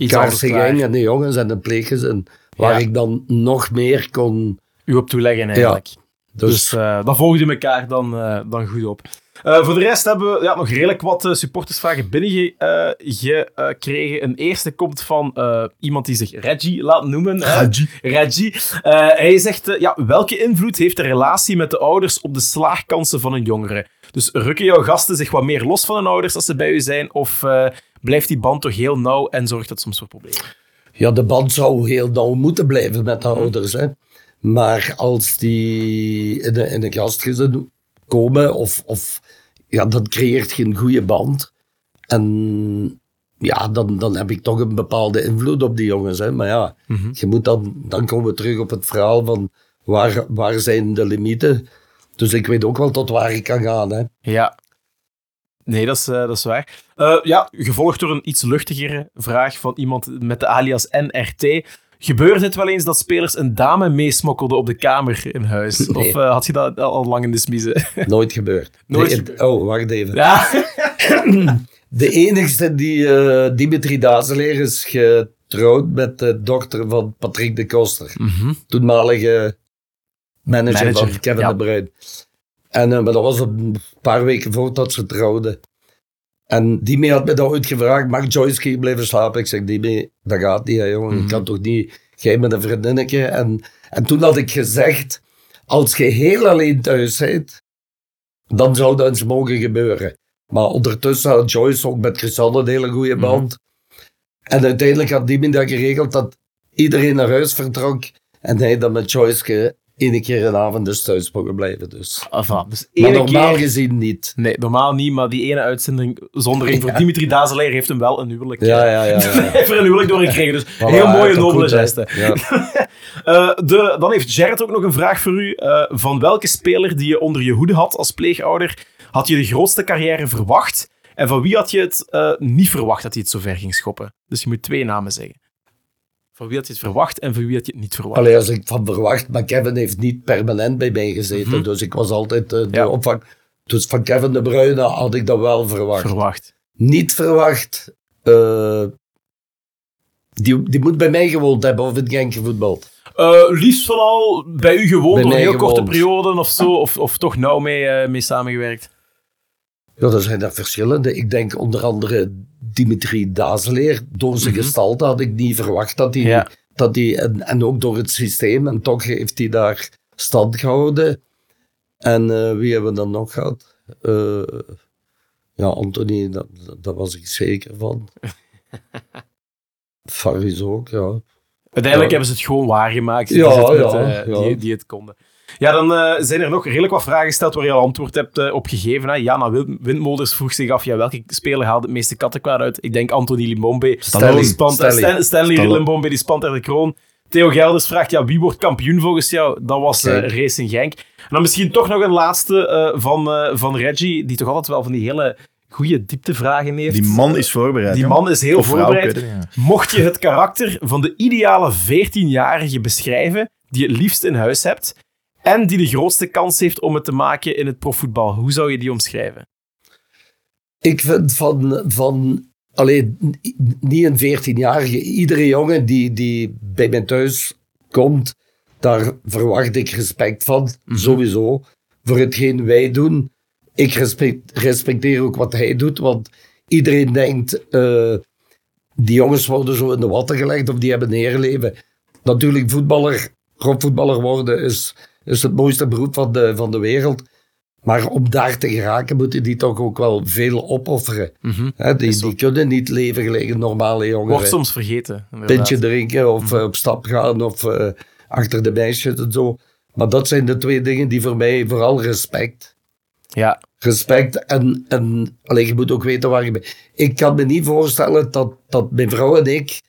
Kaarsengang en de jongens en de pleeggezin, waar Ja. ik dan nog meer kon... U op toeleggen eigenlijk. Dus, Dus eh dan volgden we elkaar dan, eh, dan goed op. Eh, voor de rest hebben we ja, nog redelijk wat eh, supportersvragen binnengekregen. een eerste komt van eh, iemand die zich Reggie laat noemen. Reggie. Reggie. Eh, hij zegt, eh, ja, welke invloed heeft de relatie met de ouders op de slaagkansen van een jongere? Dus rukken jouw gasten zich wat meer los van hun ouders als ze bij u zijn? Of eh, blijft die band toch heel nauw en zorgt dat soms voor problemen? Ja, de band zou heel nauw moeten blijven met de ouders. Hè. Maar als die in een, in een gastgezin komen, of, of ja, dat creëert geen goede band. En ja, dan, dan heb ik toch een bepaalde invloed op die jongens. Hè. Maar ja, je moet dan, dan komen we terug op het verhaal van waar, waar zijn de limieten. Dus ik weet ook wel tot waar ik kan gaan. Hè. Ja. Nee, dat is, eh, dat is waar. Eh, ja, gevolgd door een iets luchtigere vraag van iemand met de alias NRT. Gebeurt het wel eens dat spelers een dame meesmokkelden op de kamer in huis? Nee. Of eh, had je dat al lang in de smiezen? Nooit gebeurd. Nooit Nee, gebeurd. Oh, wacht even. ja. De enigste die eh, Dimitri Dazeleer is getrouwd met de dochter van Patrick de Koster. Toenmalige manager, Manager, van Kevin ja. de Bruyne. En, eh, maar dat was een paar weken voordat ze trouwden. En Dimi had me dat ooit gevraagd, mag Joyce hier blijven slapen? Ik zeg, Dimi, dat gaat niet, hè, jongen. Mhm. Ik kan toch niet, jij met een vriendinnetje. En, en toen had ik gezegd, als je heel alleen thuis bent, dan zou dat eens mogen gebeuren. Maar ondertussen had Joyce ook met Chrisanne een hele goede band. En uiteindelijk had Dimi dat geregeld dat iedereen naar huis vertrok. En hij dan met Joyce ene keer een avond dus thuis mogen blijven. Dus. Enfin, dus Maar normaal keer... gezien niet. Nee, normaal niet, maar die ene uitzending voor Ja. Dimitri Dazelaar heeft hem wel een huwelijk. Ja, eh, ja, ja. ja. heeft er een huwelijk doorgekregen. Dus Voilà, heel mooie, nobele geste. Ja. Eh, de, dan heeft Gerrit ook nog een vraag voor u. Eh, van welke speler die je onder je hoede had als pleegouder, had je de grootste carrière verwacht? En van wie had je het niet verwacht dat hij het zo ver ging schoppen? Dus je moet twee namen zeggen. Van wie had je het verwacht en van wie had je het niet verwacht? Allee, als ik van verwacht, maar Kevin heeft niet permanent bij mij gezeten. Mhm. Dus ik was altijd eh, de Ja. opvang. Dus van Kevin de Bruyne had ik dat wel verwacht. verwacht. niet verwacht. eh, die, die moet bij mij gewoond hebben of in Genk gevoetbald. Eh, liefst vooral bij u gewoond, Bij door heel korte perioden of zo, of, of toch nauw mee, eh, mee samengewerkt? Ja, er zijn er verschillende. Ik denk onder andere Dimitri Dazeleer. Door zijn gestalte had ik niet verwacht dat hij... Ja. Dat hij en, en ook door het systeem. En toch heeft hij daar stand gehouden. En eh, wie hebben we dan nog gehad? Eh, ja, Anthony, dat, dat- daar was ik zeker van. Faris ook, ja. Uiteindelijk Ja. hebben ze het gewoon waargemaakt. Ja, die, het met, ja, eh, ja. Die, die het konden. Ja, dan eh, zijn er nog redelijk wat vragen gesteld waar je al antwoord hebt eh, op gegeven. Hè. Jana Win- Windmolders vroeg zich af, ja, welke speler haalde het meeste kattenkwaad uit? Ik denk Anthony Limbombe. Stanley. Die spant- Stanley. Stan- Stanley Stanley. Limbombe, die spant er de kroon. Theo Gelders vraagt, ja, wie wordt kampioen volgens jou? Dat was eh. Racing Genk. En dan misschien toch nog een laatste van, van Reggie, die toch altijd wel van die hele goede dieptevragen heeft. Die man is voorbereid. Die man is heel vrouw, voorbereid. het Mocht je het karakter van de ideale 14-jarige beschrijven, die je het liefst in huis hebt, en die de grootste kans heeft om het te maken in het profvoetbal, hoe zou je die omschrijven? Ik vind van, van alleen niet een 14-jarige, iedere jongen die, die bij mij thuis komt, daar verwacht ik respect van, sowieso, voor hetgeen wij doen. Ik respect, respecteer ook wat hij doet, want iedereen denkt, eh, die jongens worden zo in de watten gelegd of die hebben een heerleven. Natuurlijk, voetballer, profvoetballer worden is, is het mooiste beroep van de, van de wereld. Maar om daar te geraken moeten die toch ook wel veel opofferen. Hè, die, die kunnen niet leven gelijk een normale jongen. Wordt soms vergeten. inderdaad. Pintje drinken of eh, op stap gaan of eh, achter de meisjes en zo. Maar dat zijn de twee dingen die voor mij vooral respect. Ja, Respect en, en alleen je moet ook weten waar je bent. Ik kan me niet voorstellen dat, dat mijn vrouw en ik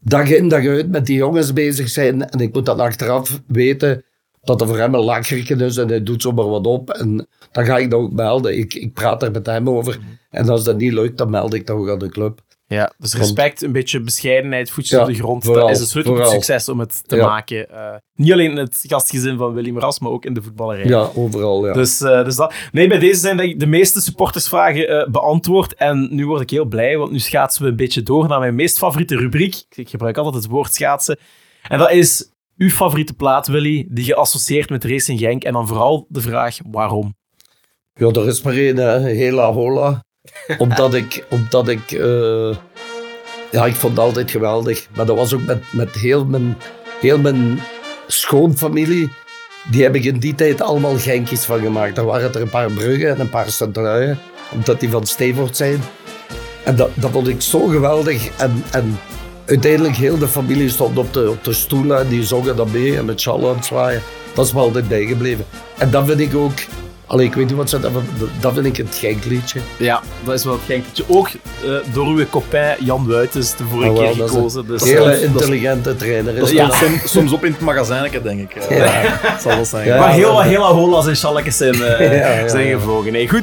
dag in dag uit met die jongens bezig zijn. En ik moet dan achteraf weten dat er voor hem een lakkerken is en hij doet zomaar wat op. En dan ga ik dat ook melden. Ik, ik praat er met hem over. En als dat niet lukt, dan meld ik dat ook aan de club. ja, dus respect, een beetje bescheidenheid, voetjes Ja, op de grond. vooral, dat is een sleutel tot succes om het te Ja. maken. Eh, niet alleen in het gastgezin van Willy Ras, maar ook in de voetballerij. Ja, overal. Ja. Dus, eh, dus dat. Nee, bij deze zijn denk ik de meeste supportersvragen eh, beantwoord. En nu word ik heel blij, want nu schaatsen we een beetje door naar mijn meest favoriete rubriek. Ik gebruik altijd het woord schaatsen. En dat is uw favoriete plaat, Willy, die je associeert met Racing Genk. En dan vooral de vraag, waarom? Ja, er is maar één, hè. Hela Hola. omdat ik, omdat ik, eh, ja, ik vond het altijd geweldig. Maar dat was ook met, met heel, mijn, heel mijn schoonfamilie. Die heb ik in die tijd allemaal Genkjes van gemaakt. Er waren er een paar Bruggen en een paar Centruijen, omdat die van Stevoort zijn. En dat, dat vond ik zo geweldig. En, en uiteindelijk heel de familie stond op de, op de stoel en die zongen dat mee en met sjal aan het zwaaien. Dat is me altijd bijgebleven. En dat vind ik ook, allee, ik weet niet wat ze dat, dat vind ik het Genkliedje. Ja, dat is wel het Genkertje. Ook eh, door uw copain Jan Wuitens de vorige Ah, keer gekozen. Dus, Een hele intelligente trainer. Is Dat Ja. soms op in het magazijnke, denk ik. Ja. Dat zal wel zijn. Ja. maar heel wat holas en schalletjes zijn, eh, Ja, ja, zijn gevlogen. Nee, goed.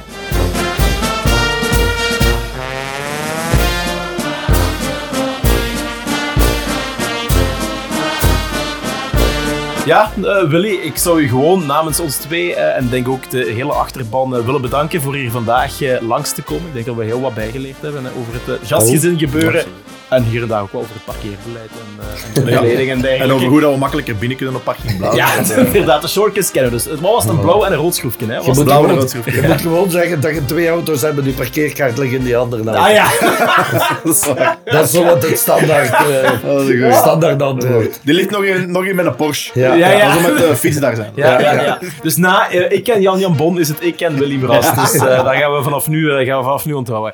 Ja, eh, Willy, ik zou u gewoon namens ons twee eh, en denk ook de hele achterban eh, willen bedanken voor hier vandaag langs te komen. Ik denk dat we heel wat bijgeleerd hebben over het uh, jazzgezin gebeuren. En hier en daar ook wel over het parkeerbeleid en, eh, en de Ja. en En over hoe dat we makkelijker binnen kunnen op parking blauw. Ja, inderdaad, de shortcuts kennen we dus. Het was een blauw en een rood schroefje. Hè? Was Je moet, blauwe gewoon, roodschrift. je moet gewoon zeggen dat je twee auto's hebt en die parkeerkaart ligt in die andere. Ah ja, Dat is waar. Dat is zo wat het standaard, eh, goeie. standaard antwoord. Die ligt nog in, nog in met een Porsche. Ja. Ja, ja. Als we met de fiets daar zijn. ja, ja, ja. Dus na eh, ik ken Jan Jan Bon is het ik ken Willy Bras. Dus eh daar gaan we vanaf nu, gaan we vanaf nu onthouden.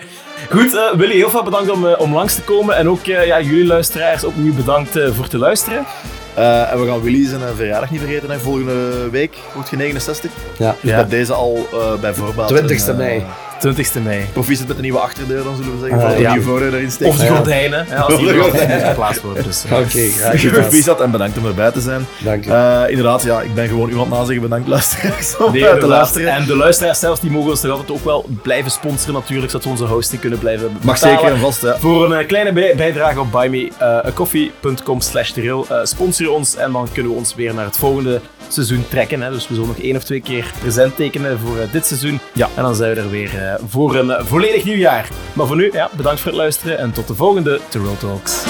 Goed, eh, Willy, heel veel bedankt om, eh, om langs te komen. En ook eh, ja, jullie luisteraars opnieuw bedankt eh, voor te luisteren. Eh, en we gaan Willy zijn verjaardag niet vergeten. Hè. Volgende week wordt je 69. Ja. Dus Ja. bij deze al eh bij voorbaat. 20e een, eh, mei. 20e mei. Proficiat met de nieuwe achterdeur, dan zullen we zeggen. Voor de ja. nieuwe voordeur erin steken. Of de Ja. gordijnen, hè, als die gordijnen geplaatst worden. Dus, eh. Oké, graag gedaan. Proficiat en bedankt om erbij te zijn. Dank je. Eh, inderdaad, ja, ik ben gewoon iemand na zeggen bedankt luisteraars om Nee, eh, te luisteren. En de luisteraars zelfs, die mogen ons toch altijd ook wel blijven sponsoren natuurlijk, zodat we onze hosting kunnen blijven Mag betalen. zeker en vast, ja. Voor een eh, kleine bij- bijdrage op buymeacoffee.com slash teril uh, sponsor je ons en dan kunnen we ons weer naar het volgende seizoen trekken. Hè. Dus we zullen nog één of twee keer present tekenen voor eh, dit seizoen. Ja. En dan zijn we er weer eh, voor een eh, volledig nieuw jaar. Maar voor nu, ja, bedankt voor het luisteren en tot de volgende Terrell Talks.